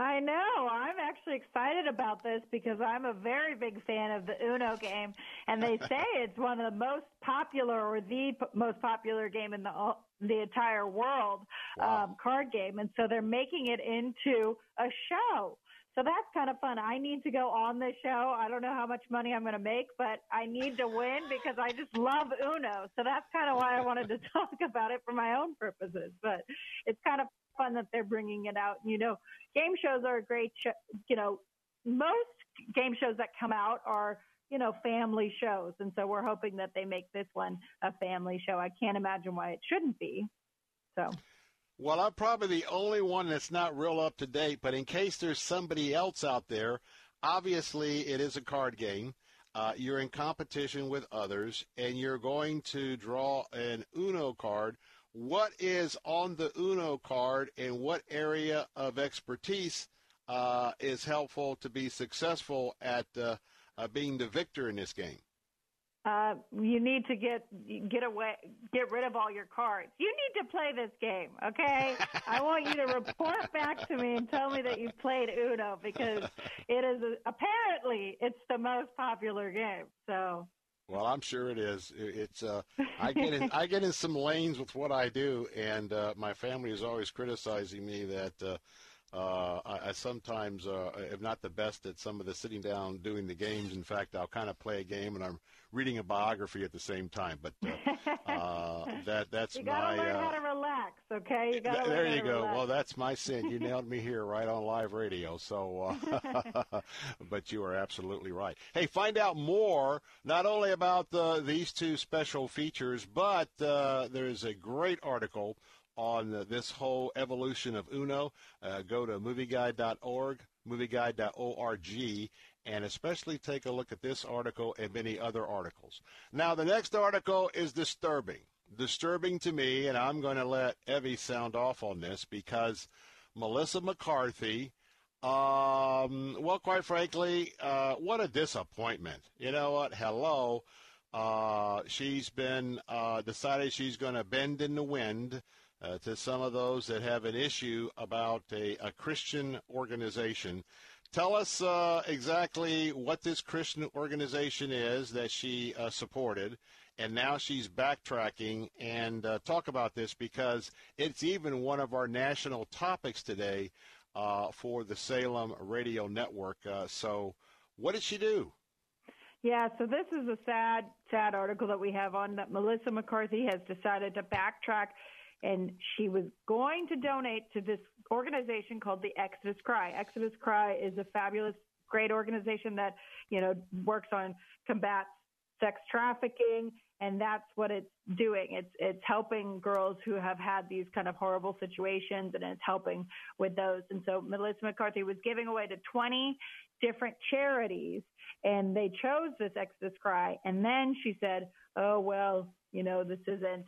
I know. I'm actually excited about this because I'm a very big fan of the Uno game, and they say it's one of the most popular or the p- most popular game in the the entire world wow. um, card game, and so they're making it into a show. So that's kind of fun. I need to go on this show. I don't know how much money I'm going to make, but I need to win because I just love Uno. So that's kind of why I wanted to talk about it for my own purposes. But it's kind of fun that they're bringing it out. And you know, game shows are a great, show, you know, most game shows that come out are, you know, family shows. And so we're hoping that they make this one a family show. I can't imagine why it shouldn't be. So. Well, I'm probably the only one that's not real up to date, but in case there's somebody else out there, obviously it is a card game. Uh, you're in competition with others, and you're going to draw an Uno card what is on the Uno card and what area of expertise uh, is helpful to be successful at uh, uh, being the victor in this game? Uh, you need to get get away, get rid of all your cards. You need to play this game, okay? I want you to report back to me and tell me that you've played Uno because it is apparently it's the most popular game. So well, I'm sure it is. It's uh, I get in, I get in some lanes with what I do, and uh, my family is always criticizing me that uh, uh, I, I sometimes uh, am not the best at some of the sitting down doing the games. In fact, I'll kind of play a game and I'm reading a biography at the same time. But uh, uh, that that's you gotta my. learn uh, how to relax, okay? You th- there learn you go. Relax. Well, that's my sin. You nailed me here right on live radio. So, uh, but you are absolutely right. Hey, find out more not only about the, these two special features, but uh, there is a great article on this whole evolution of Uno, uh, go to movieguide.org, movieguide.org, and especially take a look at this article and many other articles. Now, the next article is disturbing. Disturbing to me, and I'm going to let Evie sound off on this because Melissa McCarthy, um, well, quite frankly, uh, what a disappointment. You know what? Hello. Uh, she's been uh, decided she's going to bend in the wind uh, to some of those that have an issue about a, a Christian organization. Tell us uh, exactly what this Christian organization is that she uh, supported, and now she's backtracking and uh, talk about this because it's even one of our national topics today uh, for the Salem Radio Network. Uh, so, what did she do? Yeah, so this is a sad, sad article that we have on that Melissa McCarthy has decided to backtrack and she was going to donate to this organization called the Exodus Cry. Exodus Cry is a fabulous, great organization that, you know, works on combat sex trafficking and that's what it's doing. It's it's helping girls who have had these kind of horrible situations, and it's helping with those. And so Melissa McCarthy was giving away to 20 different charities, and they chose this Exodus Cry. And then she said, "Oh well, you know, this isn't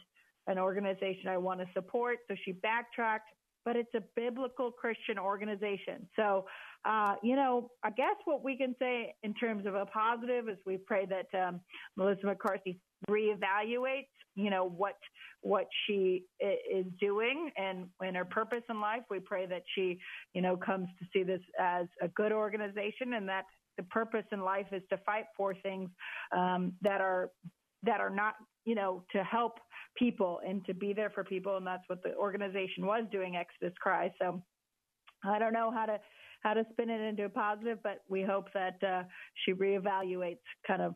an organization I want to support." So she backtracked. But it's a biblical Christian organization. So, uh, you know, I guess what we can say in terms of a positive is we pray that um, Melissa McCarthy reevaluates, you know, what what she is doing and and her purpose in life. We pray that she, you know, comes to see this as a good organization and that the purpose in life is to fight for things um, that are that are not, you know, to help people and to be there for people, and that's what the organization was doing. Exodus Cry. So I don't know how to how to spin it into a positive, but we hope that uh, she reevaluates kind of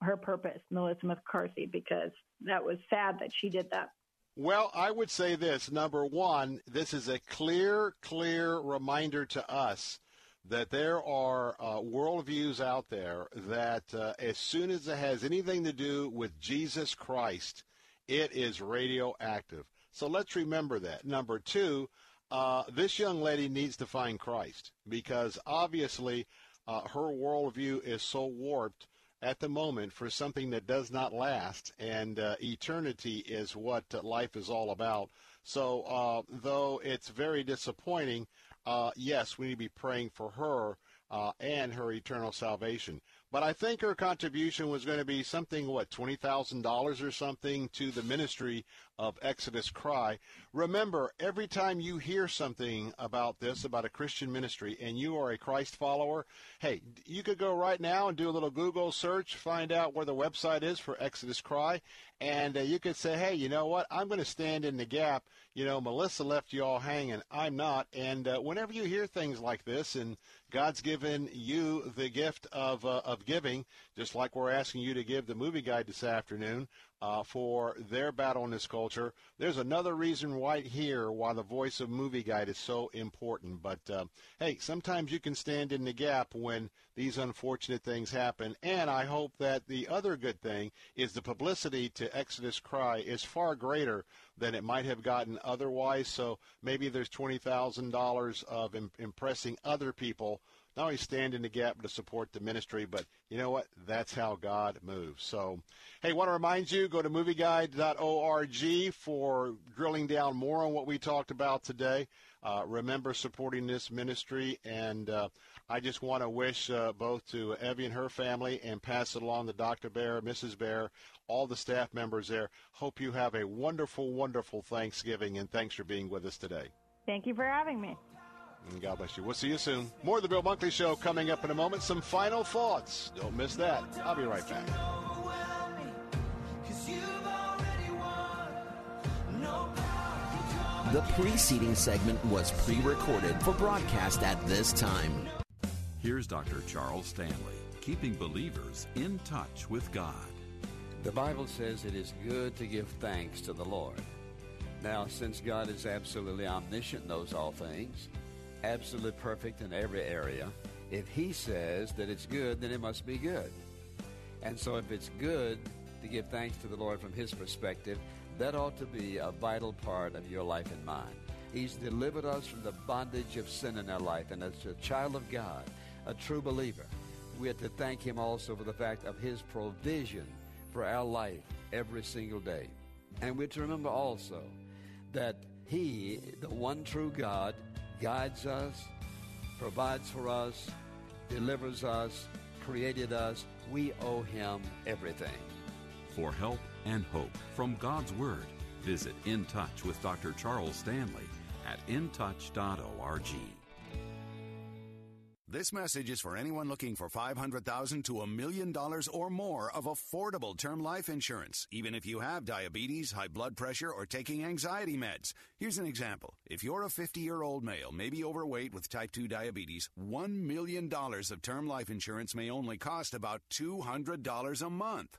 her purpose, Melissa McCarthy, because that was sad that she did that. Well, I would say this. Number one, this is a clear, clear reminder to us that there are uh, worldviews out there that uh, as soon as it has anything to do with Jesus Christ, it is radioactive. So let's remember that. Number two, uh, this young lady needs to find Christ because obviously uh, her worldview is so warped at the moment for something that does not last, and uh, eternity is what uh, life is all about. So, uh, though it's very disappointing, uh, yes, we need to be praying for her and her eternal salvation. But I think her contribution was going to be something, what, $20,000 or something to the ministry of Exodus Cry. Remember, every time you hear something about this, about a Christian ministry, and you are a Christ follower, hey, you could go right now and do a little Google search, find out where the website is for Exodus Cry, and uh, you could say, hey, you know what? I'm going to stand in the gap. You know, Melissa left you all hanging. I'm not. And uh, whenever you hear things like this, and God's given you the gift of uh, of giving, just like we're asking you to give the movie guide this afternoon uh, for their battle in this culture. There's another reason right here why the voice of movie guide is so important. But uh, hey, sometimes you can stand in the gap when these unfortunate things happen. And I hope that the other good thing is the publicity to Exodus Cry is far greater than it might have gotten otherwise. So maybe there's $20,000 of im- impressing other people, not only stand in the gap to support the ministry, but you know what? That's how God moves. So, hey, want to remind you, go to movieguide.org for drilling down more on what we talked about today. Uh, remember supporting this ministry, and uh, I just want to wish uh, both to Evie and her family and pass it along to Dr. Baehr, Mrs. Baehr, all the staff members there. Hope you have a wonderful, wonderful Thanksgiving, and thanks for being with us today. Thank you for having me. And God bless you. We'll see you soon. More of the Bill Bunkley Show coming up in a moment. Some final thoughts. Don't miss that. I'll be right back. The preceding segment was pre recorded for broadcast at this time. Here's Dr. Charles Stanley, keeping believers in touch with God. The Bible says it is good to give thanks to the Lord. Now, since God is absolutely omniscient, knows all things, absolutely perfect in every area, if He says that it's good, then it must be good. And so, if it's good to give thanks to the Lord from His perspective, That ought to be a vital part of your life and mine. He's delivered us from the bondage of sin in our life, and as a child of God, a true believer, we have to thank Him also for the fact of His provision for our life every single day. And we're to remember also that He, the one true God, guides us, provides for us, delivers us, created us. We owe Him everything. For help and hope from God's Word, visit In Touch with Dr. Charles Stanley at intouch.org. This message is for anyone looking for $500,000 to a million dollars or more of affordable term life insurance, even if you have diabetes, high blood pressure, or taking anxiety meds. Here's an example. If you're a 50 year old male, maybe overweight with type 2 diabetes, $1 million of term life insurance may only cost about $200 a month.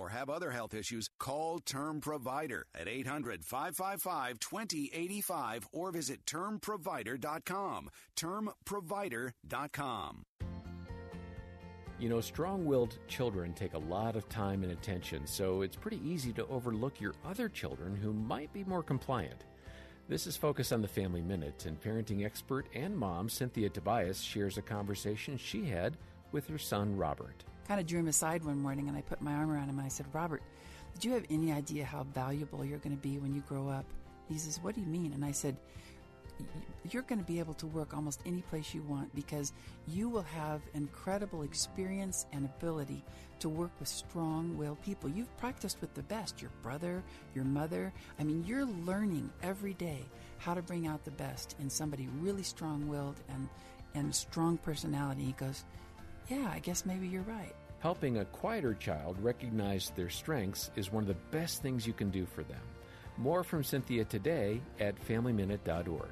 or have other health issues, call Term Provider at 800 555 2085 or visit termprovider.com. Termprovider.com. You know, strong willed children take a lot of time and attention, so it's pretty easy to overlook your other children who might be more compliant. This is Focus on the Family Minute, and parenting expert and mom Cynthia Tobias shares a conversation she had with her son Robert. Kind of drew him aside one morning and I put my arm around him and I said, Robert, did you have any idea how valuable you're going to be when you grow up? He says, What do you mean? And I said, You're going to be able to work almost any place you want because you will have incredible experience and ability to work with strong willed people. You've practiced with the best your brother, your mother. I mean, you're learning every day how to bring out the best in somebody really strong willed and, and strong personality. He goes, Yeah, I guess maybe you're right. Helping a quieter child recognize their strengths is one of the best things you can do for them. More from Cynthia today at FamilyMinute.org.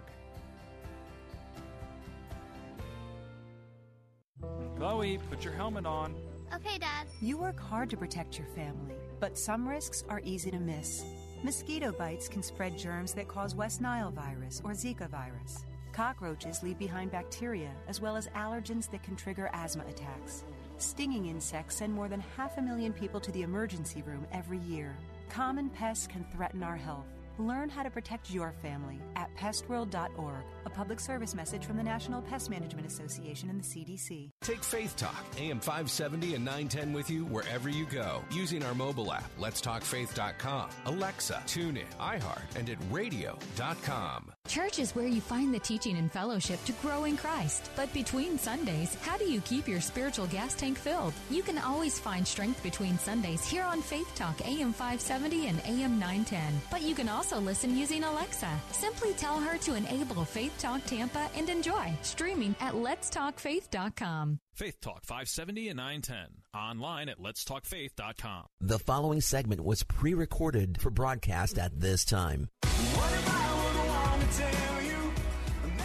Chloe, put your helmet on. Okay, Dad. You work hard to protect your family, but some risks are easy to miss. Mosquito bites can spread germs that cause West Nile virus or Zika virus. Cockroaches leave behind bacteria as well as allergens that can trigger asthma attacks. Stinging insects send more than half a million people to the emergency room every year. Common pests can threaten our health. Learn how to protect your family at pestworld.org, a public service message from the National Pest Management Association and the CDC. Take Faith Talk, AM 570 and 910 with you wherever you go using our mobile app, letstalkfaith.com, Alexa, tune in, iHeart, and at radio.com. Church is where you find the teaching and fellowship to grow in Christ. But between Sundays, how do you keep your spiritual gas tank filled? You can always find strength between Sundays here on Faith Talk AM 570 and AM 910. But you can also listen using Alexa. Simply tell her to enable Faith Talk Tampa and enjoy streaming at letstalkfaith.com. Faith Talk 570 and 910. Online at letstalkfaith.com. The following segment was pre recorded for broadcast at this time.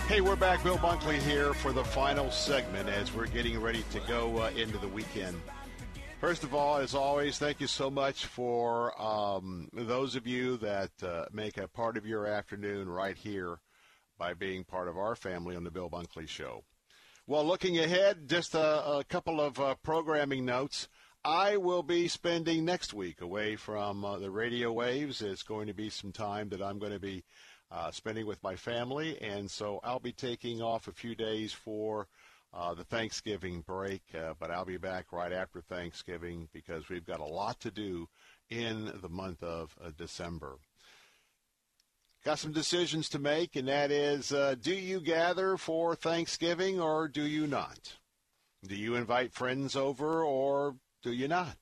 Hey, we're back. Bill Bunkley here for the final segment as we're getting ready to go uh, into the weekend. First of all, as always, thank you so much for um, those of you that uh, make a part of your afternoon right here by being part of our family on the Bill Bunkley Show. Well, looking ahead, just a, a couple of uh, programming notes. I will be spending next week away from uh, the radio waves. It's going to be some time that I'm going to be uh, spending with my family, and so I'll be taking off a few days for uh, the Thanksgiving break, uh, but I'll be back right after Thanksgiving because we've got a lot to do in the month of uh, December. Got some decisions to make, and that is uh, do you gather for Thanksgiving or do you not? Do you invite friends over or do you not?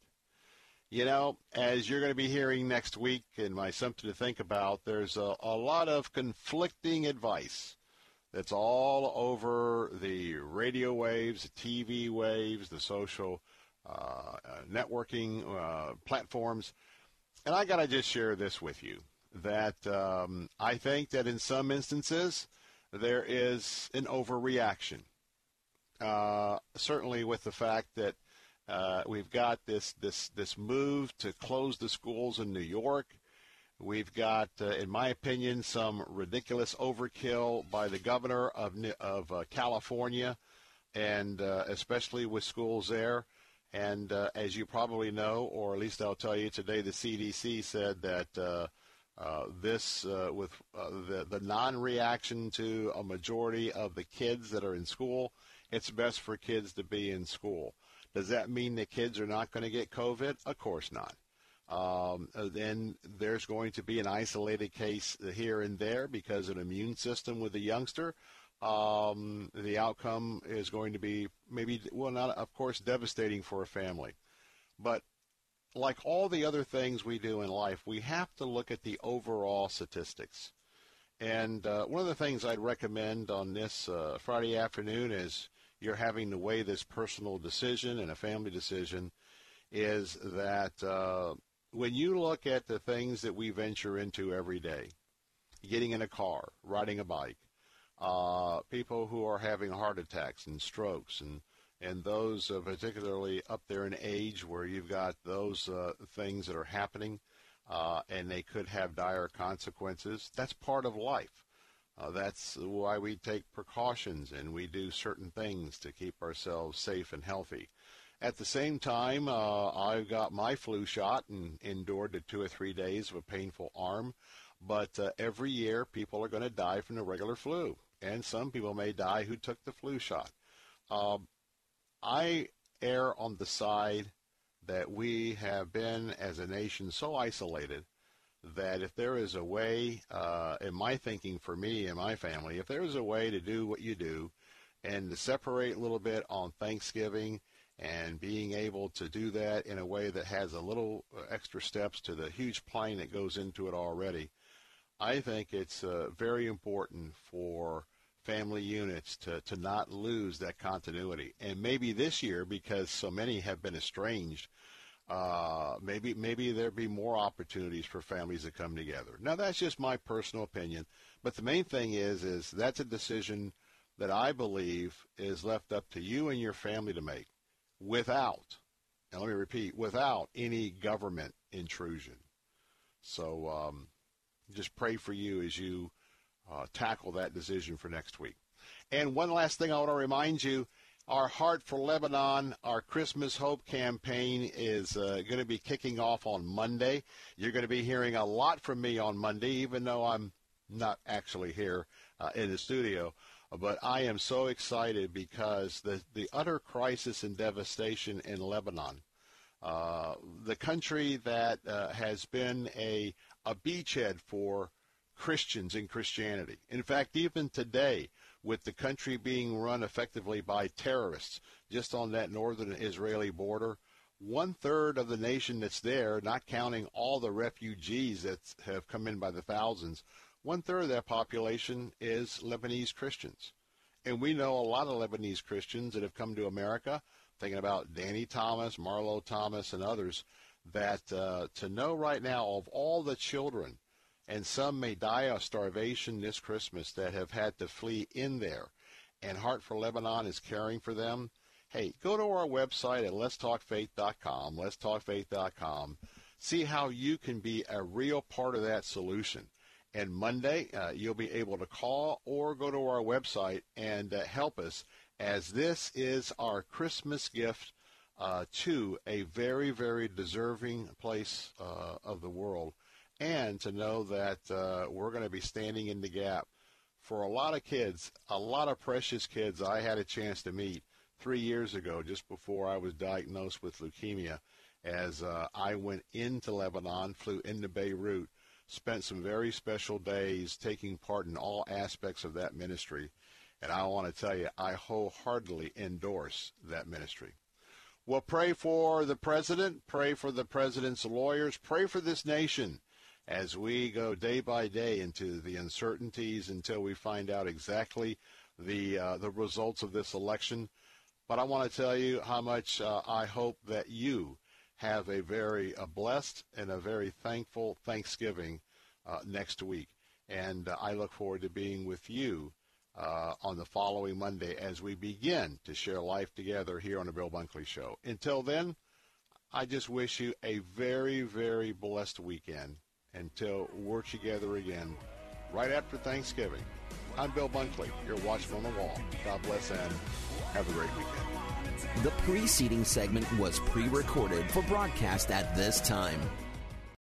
You know, as you're going to be hearing next week in my Something to Think About, there's a, a lot of conflicting advice that's all over the radio waves, the TV waves, the social uh, uh, networking uh, platforms. And I got to just share this with you. that um, I think that in some instances there is an overreaction. Uh, certainly, with the fact that uh, we've got this this this move to close the schools in New York. We've got, uh, in my opinion, some ridiculous overkill by the governor of of uh, California, and uh, especially with schools there. And uh, as you probably know, or at least I'll tell you today, the CDC said that uh, this, with the, the non-reaction to a majority of the kids that are in school, it's best for kids to be in school. Does that mean the kids are not going to get COVID? Of course not. Um, then there's going to be an isolated case here and there because an immune system with a youngster um, the outcome is going to be maybe, well, not, of course, devastating for a family. But like all the other things we do in life, we have to look at the overall statistics. And uh, one of the things I'd recommend on this uh, Friday afternoon is you're having to weigh this personal decision and a family decision is that uh, when you look at the things that we venture into every day, getting in a car, riding a bike, uh, people who are having heart attacks and strokes and and those uh, particularly up there in age where you've got those uh, things that are happening uh, and they could have dire consequences. That's part of life. Uh, that's why we take precautions and we do certain things to keep ourselves safe and healthy. At the same time, uh, I got my flu shot and endured the two or three days of a painful arm. But uh, every year, people are going to die from the regular flu, and some people may die who took the flu shot. Um, I err on the side that we have been, as a nation, so isolated that if there is a way, uh, in my thinking for me and my family, if there is a way to do what you do and to separate a little bit on Thanksgiving and being able to do that in a way that has a little uh, extra steps to the huge planning that goes into it already, I think it's uh, very important for family units to, to not lose that continuity. And maybe this year, because so many have been estranged, uh, maybe maybe there be more opportunities for families to come together. Now that's just my personal opinion, but the main thing is is that's a decision that I believe is left up to you and your family to make, without, and let me repeat, without any government intrusion. So um, just pray for you as you uh, tackle that decision for next week. And one last thing I want to remind you our Heart for Lebanon, our Christmas Hope campaign is uh, going to be kicking off on Monday. You're going to be hearing a lot from me on Monday, even though I'm not actually here uh, in the studio. But I am so excited because the, the utter crisis and devastation in Lebanon, uh, the country that uh, has been a, a beachhead for Christians and Christianity. In fact, even today, with the country being run effectively by terrorists just on that northern Israeli border, one third of the nation that's there, not counting all the refugees that have come in by the thousands, one third of that population is Lebanese Christians. And we know a lot of Lebanese Christians that have come to America, thinking about Danny Thomas, Marlo Thomas, and others, that uh, to know right now of all the children and some may die of starvation this Christmas that have had to flee in there. And Heart for Lebanon is caring for them. Hey, go to our website at letstalkfaith.com, letstalkfaith.com. See how you can be a real part of that solution. And Monday, uh, you'll be able to call or go to our website and uh, help us as this is our Christmas gift uh, to a very, very deserving place uh, of the world and to know that uh, we're going to be standing in the gap for a lot of kids, a lot of precious kids I had a chance to meet three years ago, just before I was diagnosed with leukemia, as uh, I went into Lebanon, flew into Beirut, spent some very special days taking part in all aspects of that ministry. And I want to tell you, I wholeheartedly endorse that ministry. Well, pray for the president, pray for the president's lawyers, pray for this nation as we go day by day into the uncertainties until we find out exactly the uh, the results of this election. But I want to tell you how much uh, I hope that you have a very a blessed and a very thankful Thanksgiving uh, next week. And uh, I look forward to being with you uh, on the following Monday as we begin to share life together here on the Bill Bunkley Show. Until then, I just wish you a very, very blessed weekend until we're together again right after Thanksgiving. I'm Bill Bunkley, your watchman on the wall. God bless and have a great weekend. The preceding segment was pre recorded for broadcast at this time.